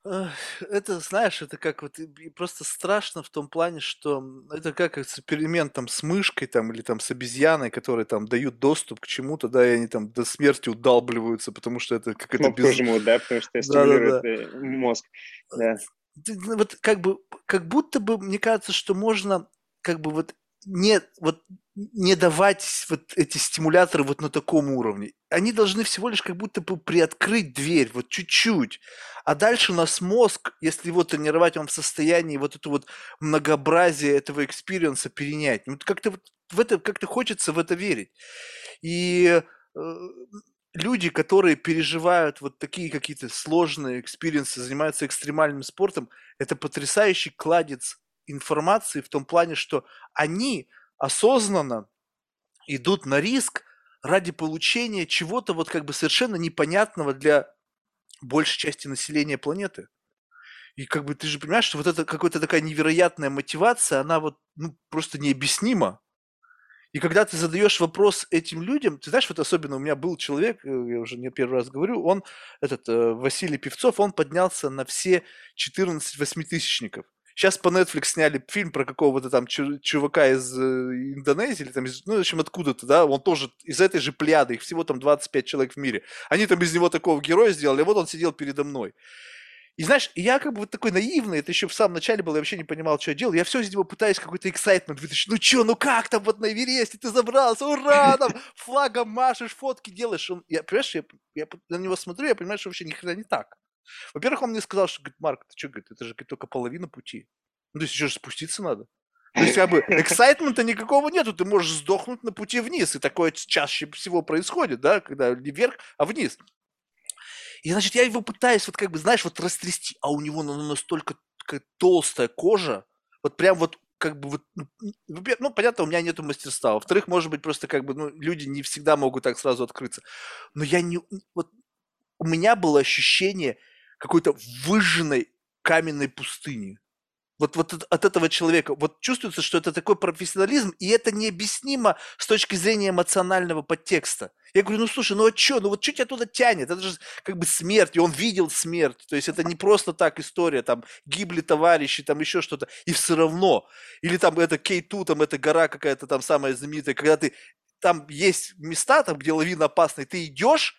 Это, знаешь, это как вот просто страшно в том плане, что это как эксперимент там с мышкой там или там с обезьяной, которые там дают доступ к чему-то, да, и они там до смерти удалбливаются, потому что это как это ну, без... жмут, да, потому что стимулирует да, да, да. мозг. Да. Ну, вот как бы, как будто бы, мне кажется, что можно как бы вот не, вот, не давать вот эти стимуляторы вот на таком уровне. Они должны всего лишь как будто бы приоткрыть дверь, вот чуть-чуть. А дальше у нас мозг, если его тренировать, он в состоянии вот это вот многообразие этого experience а перенять. Вот как-то вот в это, как-то хочется в это верить. И э, люди, которые переживают вот такие какие-то сложные experience ы, занимаются экстремальным спортом, это потрясающий кладезь информации в том плане, что они осознанно идут на риск ради получения чего-то вот как бы совершенно непонятного для большей части населения планеты. И как бы ты же понимаешь, что вот это какая-то такая невероятная мотивация, она вот ну, просто необъяснима. И когда ты задаешь вопрос этим людям, ты знаешь, вот особенно у меня был человек, э, я уже не первый раз говорю, он, этот э, Василий Певцов, он поднялся на все 14 восьмитысячников. Сейчас по Netflix сняли фильм про какого-то там чувака из э, Индонезии, или там из, ну, в общем, откуда-то, да, он тоже из этой же пляды, их всего там 25 человек в мире. Они там из него такого героя сделали, вот он сидел передо мной. И знаешь, я как бы вот такой наивный, это еще в самом начале было, я вообще не понимал, что я делал. Я все из него пытаюсь какой-то эксайтмент вытащить. Ну что, ну как там вот на Эвересте ты забрался, ура, там флагом машешь, фотки делаешь. Он, я, понимаешь, я, я на него смотрю, я понимаю, что вообще ни хрена не так. Во-первых, он мне сказал, что, говорит, Марк, ты что, говорит, это же говорит, только половина пути. Ну, то есть еще же спуститься надо. То есть, как бы, эксайтмента никакого нету, ты можешь сдохнуть на пути вниз, и такое чаще всего происходит, да, когда не вверх, а вниз. И, значит, я его пытаюсь, вот как бы, знаешь, вот растрясти, а у него ну, настолько толстая кожа, вот прям вот как бы вот, ну, ну, понятно, у меня нету мастерства. Во-вторых, может быть, просто как бы, ну, люди не всегда могут так сразу открыться. Но я не, вот у меня было ощущение, какой-то выжженной каменной пустыни. Вот, вот от этого человека. Вот чувствуется, что это такой профессионализм, и это необъяснимо с точки зрения эмоционального подтекста. Я говорю, ну слушай, ну а что, ну вот что тебя туда тянет? Это же как бы смерть, и он видел смерть. То есть это не просто так история, там гибли товарищи, там еще что-то. И все равно. Или там это Кейту, там эта гора какая-то там самая знаменитая, когда ты там есть места, там, где лавина опасная, ты идешь,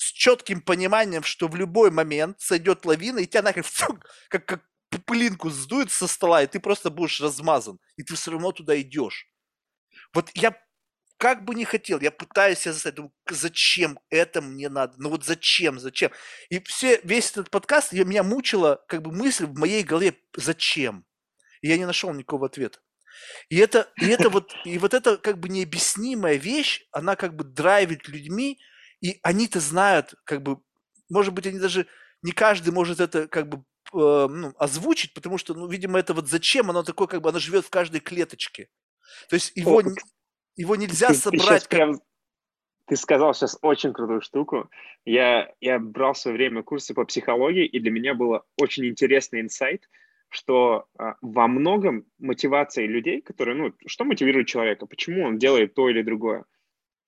с четким пониманием, что в любой момент сойдет лавина, и тебя нахрен фу, как, как пылинку сдует со стола, и ты просто будешь размазан, и ты все равно туда идешь. Вот я как бы не хотел, я пытаюсь себя заставить, думаю, зачем это мне надо, ну вот зачем, зачем. И все, весь этот подкаст, я, меня мучила как бы мысль в моей голове, зачем. И я не нашел никакого ответа. И это, и это вот, и вот эта как бы необъяснимая вещь, она как бы драйвит людьми, и они-то знают, как бы, может быть, они даже, не каждый может это как бы э, ну, озвучить, потому что, ну, видимо, это вот зачем, оно такое, как бы, оно живет в каждой клеточке. То есть его, его нельзя ты, собрать. Ты, как... прям, ты сказал сейчас очень крутую штуку. Я, я брал в свое время курсы по психологии, и для меня было очень интересный инсайт, что а, во многом мотивация людей, которые, ну, что мотивирует человека, почему он делает то или другое,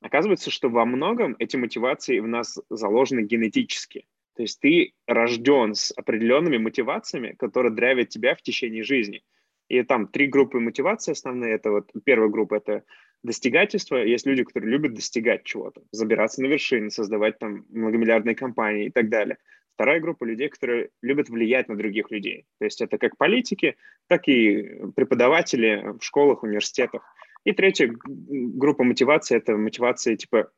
оказывается, что во многом эти мотивации в нас заложены генетически. То есть ты рожден с определенными мотивациями, которые драйвят тебя в течение жизни. И там три группы мотивации основные. Это вот первая группа – это достигательство. Есть люди, которые любят достигать чего-то, забираться на вершины, создавать там многомиллиардные компании и так далее. Вторая группа людей, которые любят влиять на других людей. То есть это как политики, так и преподаватели в школах, университетах. И третья группа мотивации – это мотивация, типа,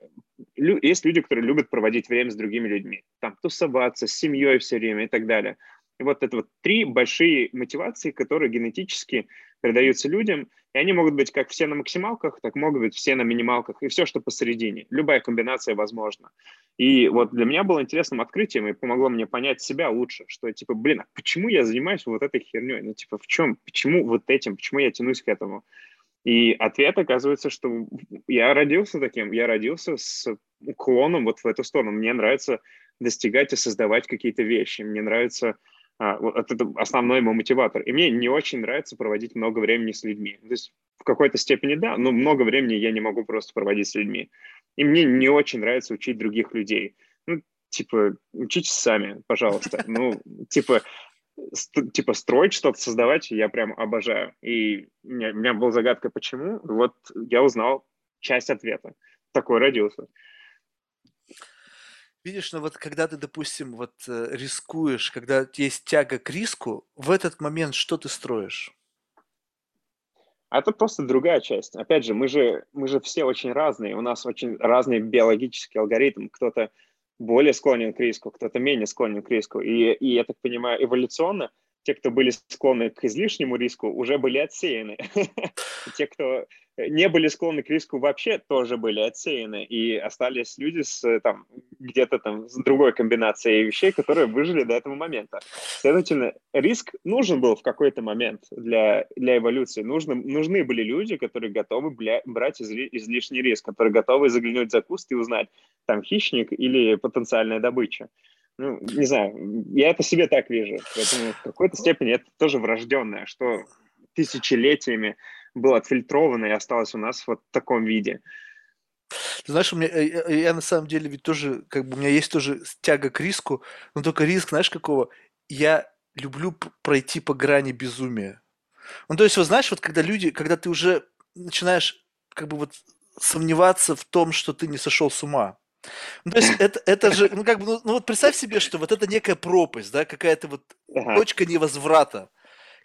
есть люди, которые любят проводить время с другими людьми, там, тусоваться, с семьей все время и так далее. И вот это вот три большие мотивации, которые генетически передаются людям, и они могут быть как все на максималках, так могут быть все на минималках, и все, что посередине. Любая комбинация возможна. И вот для меня было интересным открытием, и помогло мне понять себя лучше, что, типа, блин, а почему я занимаюсь вот этой херней? Ну, типа, в чем, почему вот этим, почему я тянусь к этому? И ответ оказывается, что я родился таким, я родился с уклоном вот в эту сторону. Мне нравится достигать и создавать какие-то вещи. Мне нравится а, вот это основной мой мотиватор. И мне не очень нравится проводить много времени с людьми. То есть в какой-то степени да, но много времени я не могу просто проводить с людьми. И мне не очень нравится учить других людей. Ну, типа, учитесь сами, пожалуйста. Ну, типа, типа строить что-то, создавать я прям обожаю. И у меня, у меня была загадка, почему. Вот я узнал часть ответа. Такой родился. Видишь, ну вот когда ты, допустим, вот э, рискуешь, когда есть тяга к риску, в этот момент что ты строишь? А это просто другая часть. Опять же, мы же, мы же все очень разные, у нас очень разный биологический алгоритм. Кто-то более склонен к риску, кто-то менее склонен к риску. И, и я так понимаю, эволюционно те, кто были склонны к излишнему риску, уже были отсеяны. Те, кто не были склонны к риску вообще, тоже были отсеяны. И остались люди с там где-то там с другой комбинацией вещей, которые выжили до этого момента. Следовательно, риск нужен был в какой-то момент для, для эволюции. Нужны, нужны были люди, которые готовы бля, брать изли, излишний риск, которые готовы заглянуть за куст и узнать, там хищник или потенциальная добыча ну, не знаю, я это себе так вижу. Поэтому в какой-то степени это тоже врожденное, что тысячелетиями было отфильтровано и осталось у нас вот в таком виде. Ты знаешь, у меня, я, э, э, я на самом деле ведь тоже, как бы у меня есть тоже тяга к риску, но только риск, знаешь, какого? Я люблю пройти по грани безумия. Ну, то есть, вот знаешь, вот когда люди, когда ты уже начинаешь как бы вот сомневаться в том, что ты не сошел с ума, ну, то есть это, это же, ну как бы, ну, ну вот представь себе, что вот это некая пропасть, да, какая-то вот ага. точка невозврата,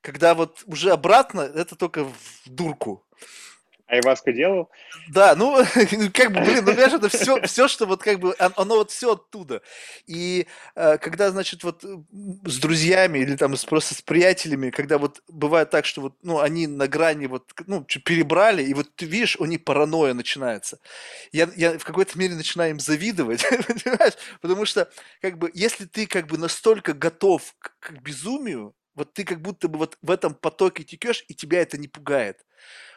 когда вот уже обратно это только в дурку. Айваску делал? Да, ну, как бы, блин, ну, понимаешь, это все, все, что вот как бы, оно вот все оттуда. И э, когда, значит, вот с друзьями или там просто с приятелями, когда вот бывает так, что вот, ну, они на грани вот, ну, перебрали, и вот ты видишь, у них паранойя начинается. Я, я в какой-то мере начинаю им завидовать, понимаешь? Потому что, как бы, если ты как бы настолько готов к, к безумию, вот ты как будто бы вот в этом потоке текешь, и тебя это не пугает.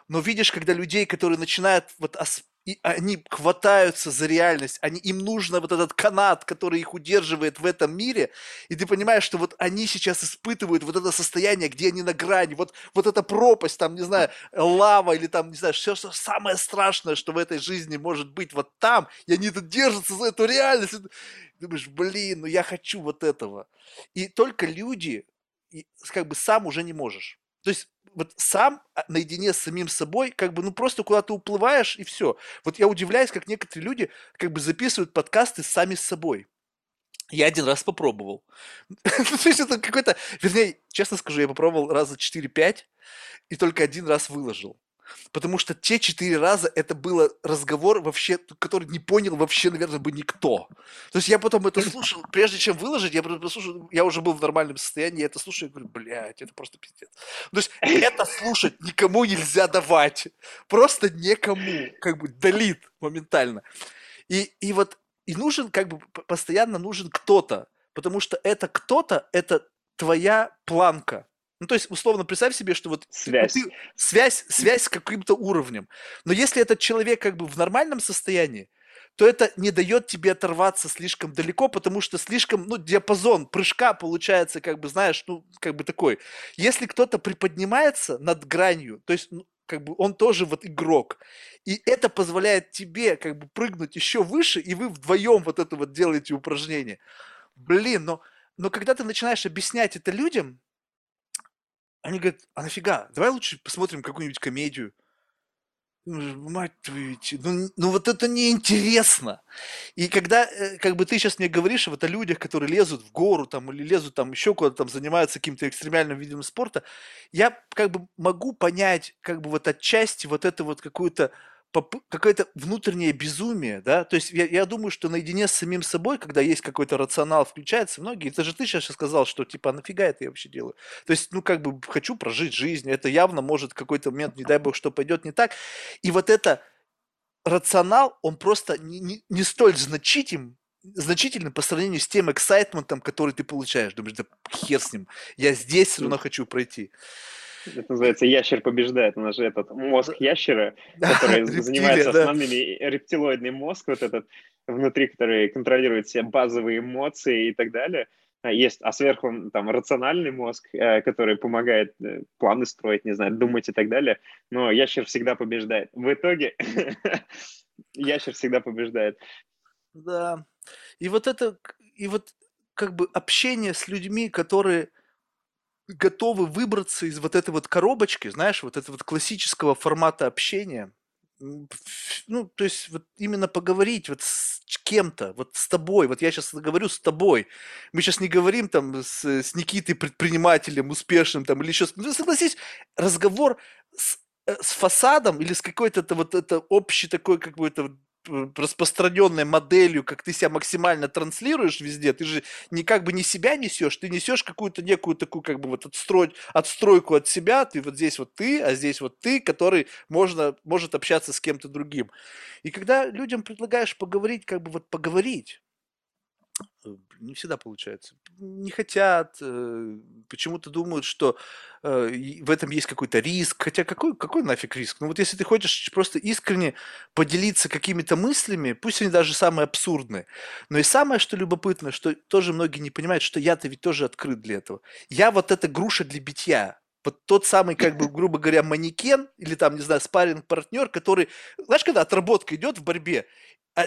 Но видишь, когда людей, которые начинают вот и они хватаются за реальность, они, им нужно вот этот канат, который их удерживает в этом мире, и ты понимаешь, что вот они сейчас испытывают вот это состояние, где они на грани, вот, вот эта пропасть, там, не знаю, лава или там, не знаю, все, что самое страшное, что в этой жизни может быть вот там, и они тут держатся за эту реальность. думаешь, блин, ну я хочу вот этого. И только люди, как бы сам уже не можешь. То есть вот сам а, наедине с самим собой, как бы, ну, просто куда-то уплываешь, и все. Вот я удивляюсь, как некоторые люди как бы записывают подкасты сами с собой. Я один раз попробовал. То есть это какой-то... Вернее, честно скажу, я попробовал раза 4-5 и только один раз выложил. Потому что те четыре раза это был разговор вообще, который не понял вообще, наверное, бы никто. То есть я потом это слушал, прежде чем выложить, я послушал, я уже был в нормальном состоянии, я это слушаю и говорю, блядь, это просто пиздец. То есть это слушать никому нельзя давать. Просто никому. Как бы долит моментально. И, и вот и нужен, как бы, постоянно нужен кто-то, потому что это кто-то, это твоя планка. Ну, то есть, условно, представь себе, что вот связь, ты, связь, связь с каким-то уровнем. Но если этот человек как бы в нормальном состоянии, то это не дает тебе оторваться слишком далеко, потому что слишком, ну, диапазон прыжка получается, как бы, знаешь, ну, как бы такой. Если кто-то приподнимается над гранью, то есть, ну, как бы он тоже вот игрок. И это позволяет тебе как бы прыгнуть еще выше, и вы вдвоем вот это вот делаете упражнение. Блин, но, но когда ты начинаешь объяснять это людям, они говорят, а нафига? Давай лучше посмотрим какую-нибудь комедию. Мать твою, ну, ну вот это неинтересно. И когда э, как бы ты сейчас мне говоришь вот о людях, которые лезут в гору там или лезут там еще куда-то там занимаются каким-то экстремальным видом спорта, я как бы могу понять как бы вот отчасти вот это вот какую-то какое-то внутреннее безумие, да, то есть я, я думаю, что наедине с самим собой, когда есть какой-то рационал, включается многие, это же ты сейчас сказал, что типа, а нафига это я вообще делаю? То есть, ну, как бы хочу прожить жизнь, это явно может в какой-то момент, не дай бог, что пойдет не так, и вот это рационал, он просто не, не, не столь значителен, значительный по сравнению с тем эксайтментом, который ты получаешь. Думаешь, да хер с ним, я здесь все равно хочу пройти. Это называется ящер побеждает. У нас же этот мозг ящера, который занимается основными рептилоидный мозг, вот этот внутри, который контролирует все базовые эмоции и так далее. А есть, а сверху там рациональный мозг, э, который помогает э, планы строить, не знаю, думать и так далее. Но ящер всегда побеждает. В итоге ящер всегда побеждает. Да. И вот это, и вот как бы общение с людьми, которые готовы выбраться из вот этой вот коробочки, знаешь, вот этого вот классического формата общения. Ну, то есть вот именно поговорить вот с кем-то, вот с тобой, вот я сейчас говорю с тобой. Мы сейчас не говорим там с, с Никитой предпринимателем успешным там или еще, ну, согласись, разговор с, э, с фасадом или с какой-то вот это общий такой какой-то распространенной моделью, как ты себя максимально транслируешь везде, ты же не как бы не себя несешь, ты несешь какую-то некую такую как бы вот отстрой, отстройку от себя, ты вот здесь вот ты, а здесь вот ты, который можно, может общаться с кем-то другим. И когда людям предлагаешь поговорить, как бы вот поговорить, не всегда получается. Не хотят, э, почему-то думают, что э, в этом есть какой-то риск. Хотя какой, какой нафиг риск? Ну вот если ты хочешь просто искренне поделиться какими-то мыслями, пусть они даже самые абсурдные, но и самое, что любопытно, что тоже многие не понимают, что я-то ведь тоже открыт для этого. Я вот эта груша для битья, вот тот самый, как бы, грубо говоря, манекен или там, не знаю, спарринг партнер который, знаешь, когда отработка идет в борьбе,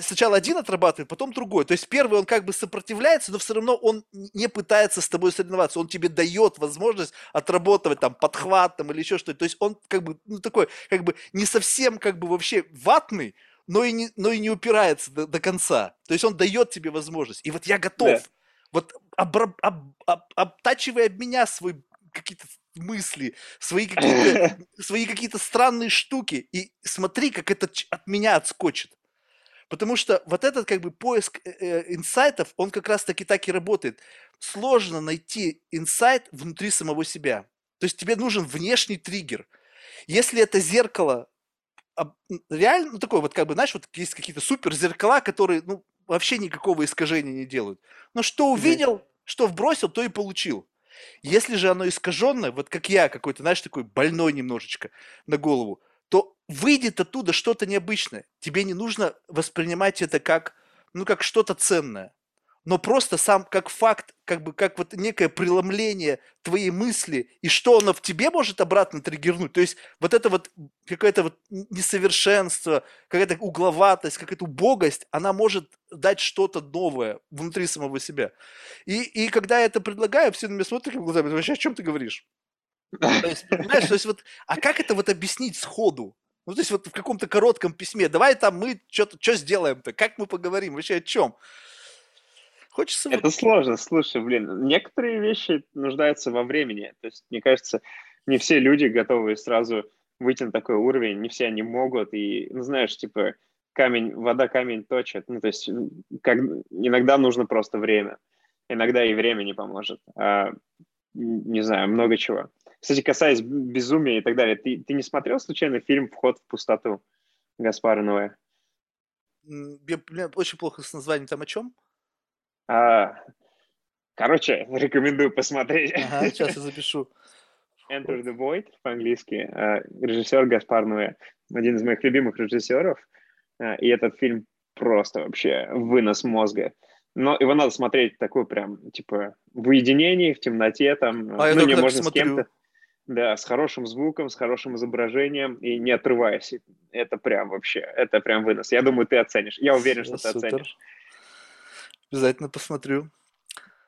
сначала один отрабатывает, потом другой. То есть первый он как бы сопротивляется, но все равно он не пытается с тобой соревноваться. Он тебе дает возможность отрабатывать там подхват там, или еще что-то. То есть он как бы ну, такой, как бы не совсем как бы вообще ватный, но и не, но и не упирается до, до конца. То есть он дает тебе возможность. И вот я готов. Да. Вот обра- об, об, обтачивай об меня свой какие-то мысли, свои какие-то, свои какие-то странные штуки. И смотри, как это от меня отскочит. Потому что вот этот как бы поиск э, э, инсайтов, он как раз таки так и работает. Сложно найти инсайт внутри самого себя. То есть тебе нужен внешний триггер. Если это зеркало реально, ну такой вот как бы, знаешь, вот есть какие-то супер зеркала, которые, ну, вообще никакого искажения не делают. Но что увидел, что вбросил, то и получил. Если же оно искаженное, вот как я какой-то, знаешь, такой больной немножечко на голову, выйдет оттуда что-то необычное. Тебе не нужно воспринимать это как, ну, как что-то ценное но просто сам как факт, как бы как вот некое преломление твоей мысли, и что оно в тебе может обратно триггернуть. То есть вот это вот какое-то вот несовершенство, какая-то угловатость, какая-то убогость, она может дать что-то новое внутри самого себя. И, и когда я это предлагаю, все на меня смотрят глазами, вообще о чем ты говоришь? То есть, понимаешь, то есть вот, а как это вот объяснить сходу? Ну, то есть вот в каком-то коротком письме, давай там мы что-то, что сделаем-то, как мы поговорим, вообще о чем? Хочется... Это сложно, слушай, блин, некоторые вещи нуждаются во времени. То есть, мне кажется, не все люди готовы сразу выйти на такой уровень, не все они могут. И, ну, знаешь, типа, камень, вода камень точит. Ну, то есть, как, иногда нужно просто время. Иногда и время не поможет. А, не знаю, много чего. Кстати, касаясь безумия и так далее, ты, ты не смотрел случайно фильм «Вход в пустоту» Гаспара Ноэ? Я, очень плохо с названием там о чем? А, короче, рекомендую посмотреть. Ага, сейчас я запишу. Enter the Void по-английски. А, режиссер Гаспар Ноэ. Один из моих любимых режиссеров. А, и этот фильм просто вообще вынос мозга. Но его надо смотреть такой прям, типа, в уединении, в темноте, там, а ну, не можно смотрю. с кем-то. Да, с хорошим звуком, с хорошим изображением и не отрываясь. Это прям вообще, это прям вынос. Я думаю, ты оценишь. Я уверен, что ты Супер. оценишь. Обязательно посмотрю.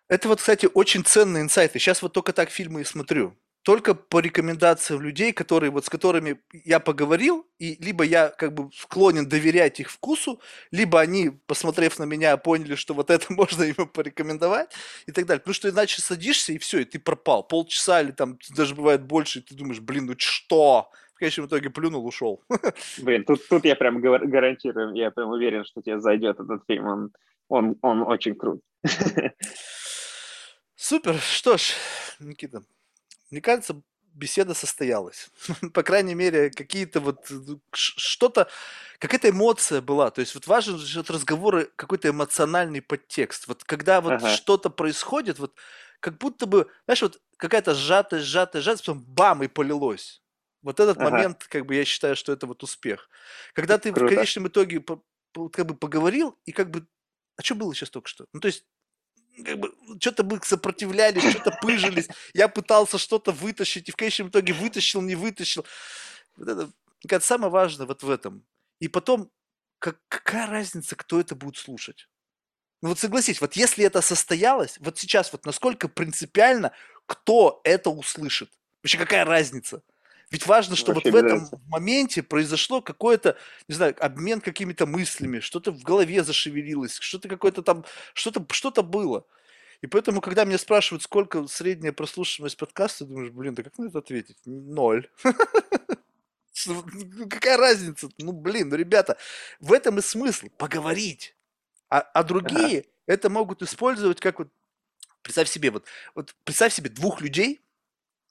Это вот, кстати, очень ценные инсайты. Сейчас вот только так фильмы и смотрю. Только по рекомендациям людей, которые вот с которыми я поговорил, и либо я как бы склонен доверять их вкусу, либо они, посмотрев на меня, поняли, что вот это можно ему порекомендовать и так далее. Потому что иначе садишься и все, и ты пропал. Полчаса или там даже бывает больше, и ты думаешь, блин, ну что? В конечном итоге плюнул, ушел. Блин, тут, тут я прям гар- гарантирую, я прям уверен, что тебе зайдет этот фильм. Он, он, он очень крут. Супер. Что ж, Никита, мне кажется, беседа состоялась. По крайней мере, какие-то вот ну, что-то, какая-то эмоция была. То есть вот важен же от разговора какой-то эмоциональный подтекст. Вот когда вот Ага. что-то происходит, вот как будто бы, знаешь, вот какая-то сжатость, сжатость, сжатость, потом бам, и полилось. Вот этот Ага. момент, как бы я считаю, что это вот успех. Когда ты в Круто. конечном итоге как бы поговорил, и как бы, а что было сейчас только что? Ну, то есть как бы что-то мы сопротивлялись, что-то пыжились. Я пытался что-то вытащить, и в конечном итоге вытащил, не вытащил. Вот это, кажется, самое важное вот в этом. И потом, как, какая разница, кто это будет слушать? Ну вот согласись, вот если это состоялось, вот сейчас вот насколько принципиально, кто это услышит? Вообще какая разница? Ведь важно, что Вообще вот в этом моменте произошло какое-то, не знаю, обмен какими-то мыслями, что-то в голове зашевелилось, что-то какое-то там, что-то что было. И поэтому, когда меня спрашивают, сколько средняя прослушиваемость подкаста, думаешь, блин, да как на это ответить? Ноль. Ну, Какая разница? Ну, блин, ну, ребята, в этом и смысл – поговорить. А, а другие это могут использовать как вот, представь себе, вот, вот представь себе двух людей,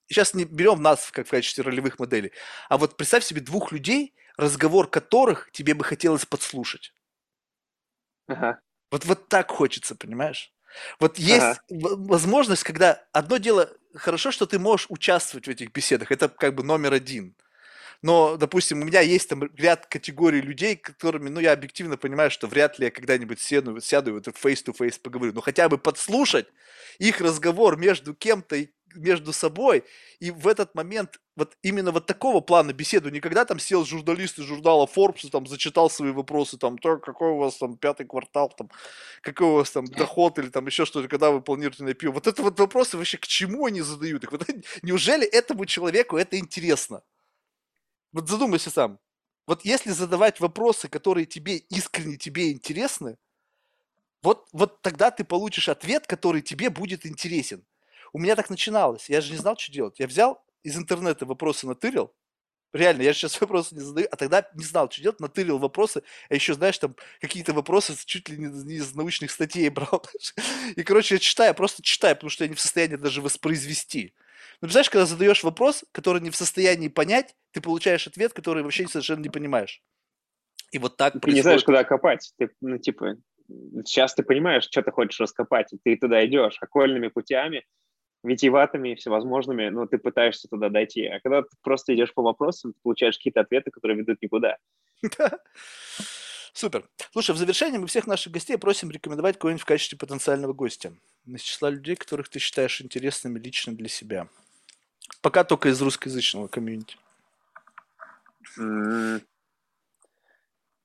сейчас не берем нас как в качестве ролевых моделей, а вот представь себе двух людей, разговор которых тебе бы хотелось подслушать. Ага. Вот, вот так хочется, понимаешь? Вот есть Ага. возможность, когда одно дело, хорошо, что ты можешь участвовать в этих беседах, это как бы номер один. Но, допустим, у меня есть там ряд категорий людей, которыми, ну, я объективно понимаю, что вряд ли я когда-нибудь сяду, сяду и вот face-to-face поговорю. Но хотя бы подслушать их разговор между кем-то и между собой, и в этот момент вот именно вот такого плана беседу, не когда там сел журналист из журнала Forbes и там зачитал свои вопросы, там, то, какой у вас там пятый квартал, там, какой у вас там доход или там еще что-то, когда вы планируете на IPO. Вот это вот вопросы вообще к чему они задают? Вот, неужели этому человеку это интересно? Вот задумайся сам. Вот если задавать вопросы, которые тебе искренне тебе интересны, вот, вот тогда ты получишь ответ, который тебе будет интересен. У меня так начиналось. Я же не знал, что делать. Я взял из интернета вопросы натырил. Реально, я сейчас вопросы не задаю, а тогда не знал, что делать, натырил вопросы, а еще, знаешь, там какие-то вопросы чуть ли не из- не из научных статей брал. И, короче, я читаю, просто читаю, потому что я не в состоянии даже воспроизвести. Ну, представляешь, когда задаешь вопрос, который не в состоянии понять, ты получаешь ответ, который вообще совершенно не понимаешь. И вот так Ты не знаешь, происходит. куда копать. Ты, ну, типа, сейчас ты понимаешь, что ты хочешь раскопать, и ты туда идешь окольными путями, витиеватыми, всевозможными, но ты пытаешься туда дойти. А когда ты просто идешь по вопросам, ты получаешь какие-то ответы, которые ведут никуда. Супер. Слушай, в завершение мы всех наших гостей просим рекомендовать кого-нибудь в качестве потенциального гостя. Из числа людей, которых ты считаешь интересными лично для себя. Пока только из русскоязычного комьюнити.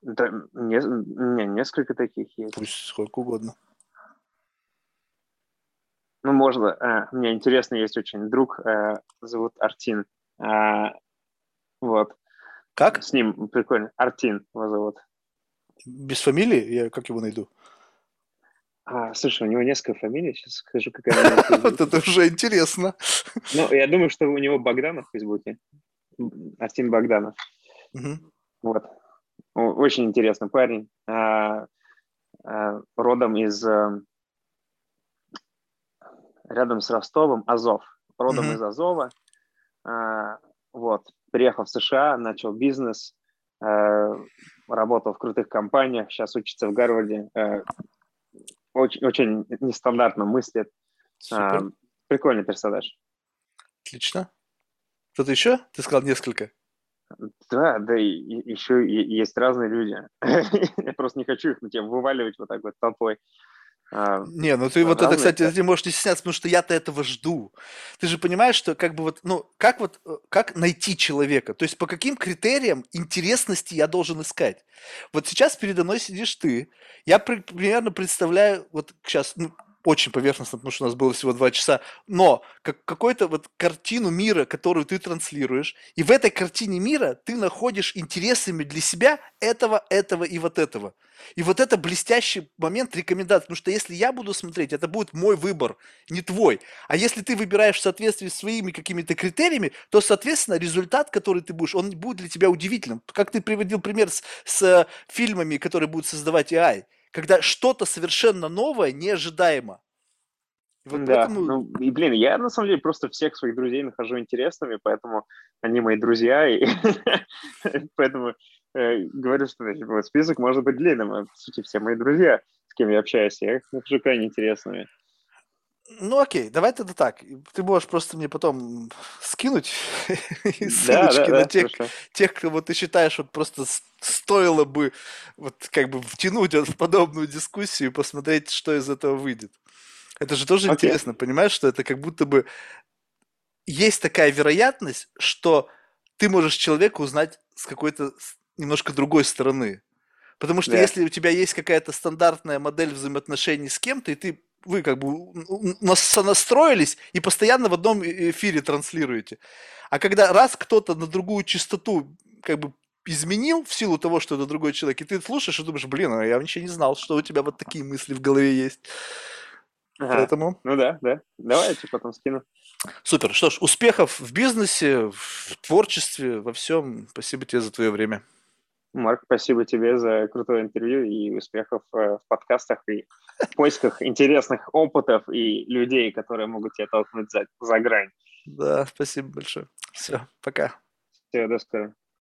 Да, не, не, несколько таких есть. Пусть сколько угодно. Ну, можно. а, мне интересно, есть очень друг, а, зовут Артин. А, вот. Как? С ним прикольно. Артин его зовут. Без фамилии? Я как его найду? А, слушай, у него несколько фамилий, сейчас скажу, какая Вот это уже интересно. Ну, я думаю, что у него Богданов в Фейсбуке. Артем Богданов. Вот. Очень интересный парень. Родом из... Рядом с Ростовом, Азов. Родом из Азова. А, вот. Приехал в США, начал бизнес, э, работал в крутых компаниях, сейчас учится в Гарварде. Э, очень, очень нестандартно мыслит. Супер. Прикольный персонаж. Отлично. Кто-то еще? Ты сказал несколько. Да, да, и, и еще и, есть разные люди. Я просто не хочу их на тебя вываливать вот так вот толпой. А, не, ну ты вот это, кстати, ты можешь не стесняться, потому что я-то этого жду. Ты же понимаешь, что как бы вот, ну, как вот, э, как найти человека? То есть по каким критериям интересности я должен искать? Вот сейчас передо мной сидишь ты, я примерно представляю, вот сейчас, ну, очень поверхностно, потому что у нас было всего два часа, но как, какую-то вот картину мира, которую ты транслируешь, и в этой картине мира ты находишь интересами для себя этого, этого и вот этого. И вот это блестящий момент рекомендации, потому что если я буду смотреть, это будет мой выбор, не твой. А если ты выбираешь в соответствии с своими какими-то критериями, то, соответственно, результат, который ты будешь, он будет для тебя удивительным. Как ты приводил пример с, с фильмами, которые будут создавать AI когда что-то совершенно новое неожидаемо. вот да, поэтому... ну, и, блин, я на самом деле просто всех своих друзей нахожу интересными, поэтому они мои друзья, и поэтому э, говорю, что список может быть длинным, а, по сути, все мои друзья, с кем я общаюсь, я их нахожу крайне интересными. Ну окей, давай тогда так. Ты можешь просто мне потом скинуть ссылочки да, да, на тех, тех, кого ты считаешь, вот просто стоило бы вот как бы втянуть в подобную дискуссию и посмотреть, что из этого выйдет. Это же тоже интересно, понимаешь, что это как будто бы есть такая вероятность, что ты можешь человека узнать с какой-то немножко другой стороны. Потому что да. если у тебя есть какая-то стандартная модель взаимоотношений с кем-то, и ты вы как бы настроились и постоянно в одном эфире транслируете. А когда раз кто-то на другую частоту как бы изменил в силу того, что это другой человек, и ты слушаешь и думаешь, блин, а я вообще не знал, что у тебя вот такие мысли в голове есть. Ага. Поэтому... Ну да, да. Давайте потом скину. Супер. Что ж, успехов в бизнесе, в творчестве, во всем. Спасибо тебе за твое время. Марк, спасибо тебе за крутое интервью и успехов э, в подкастах и в поисках интересных опытов и людей, которые могут тебя толкнуть за, за грань. Да, спасибо большое. Все, пока. Все, до скорого.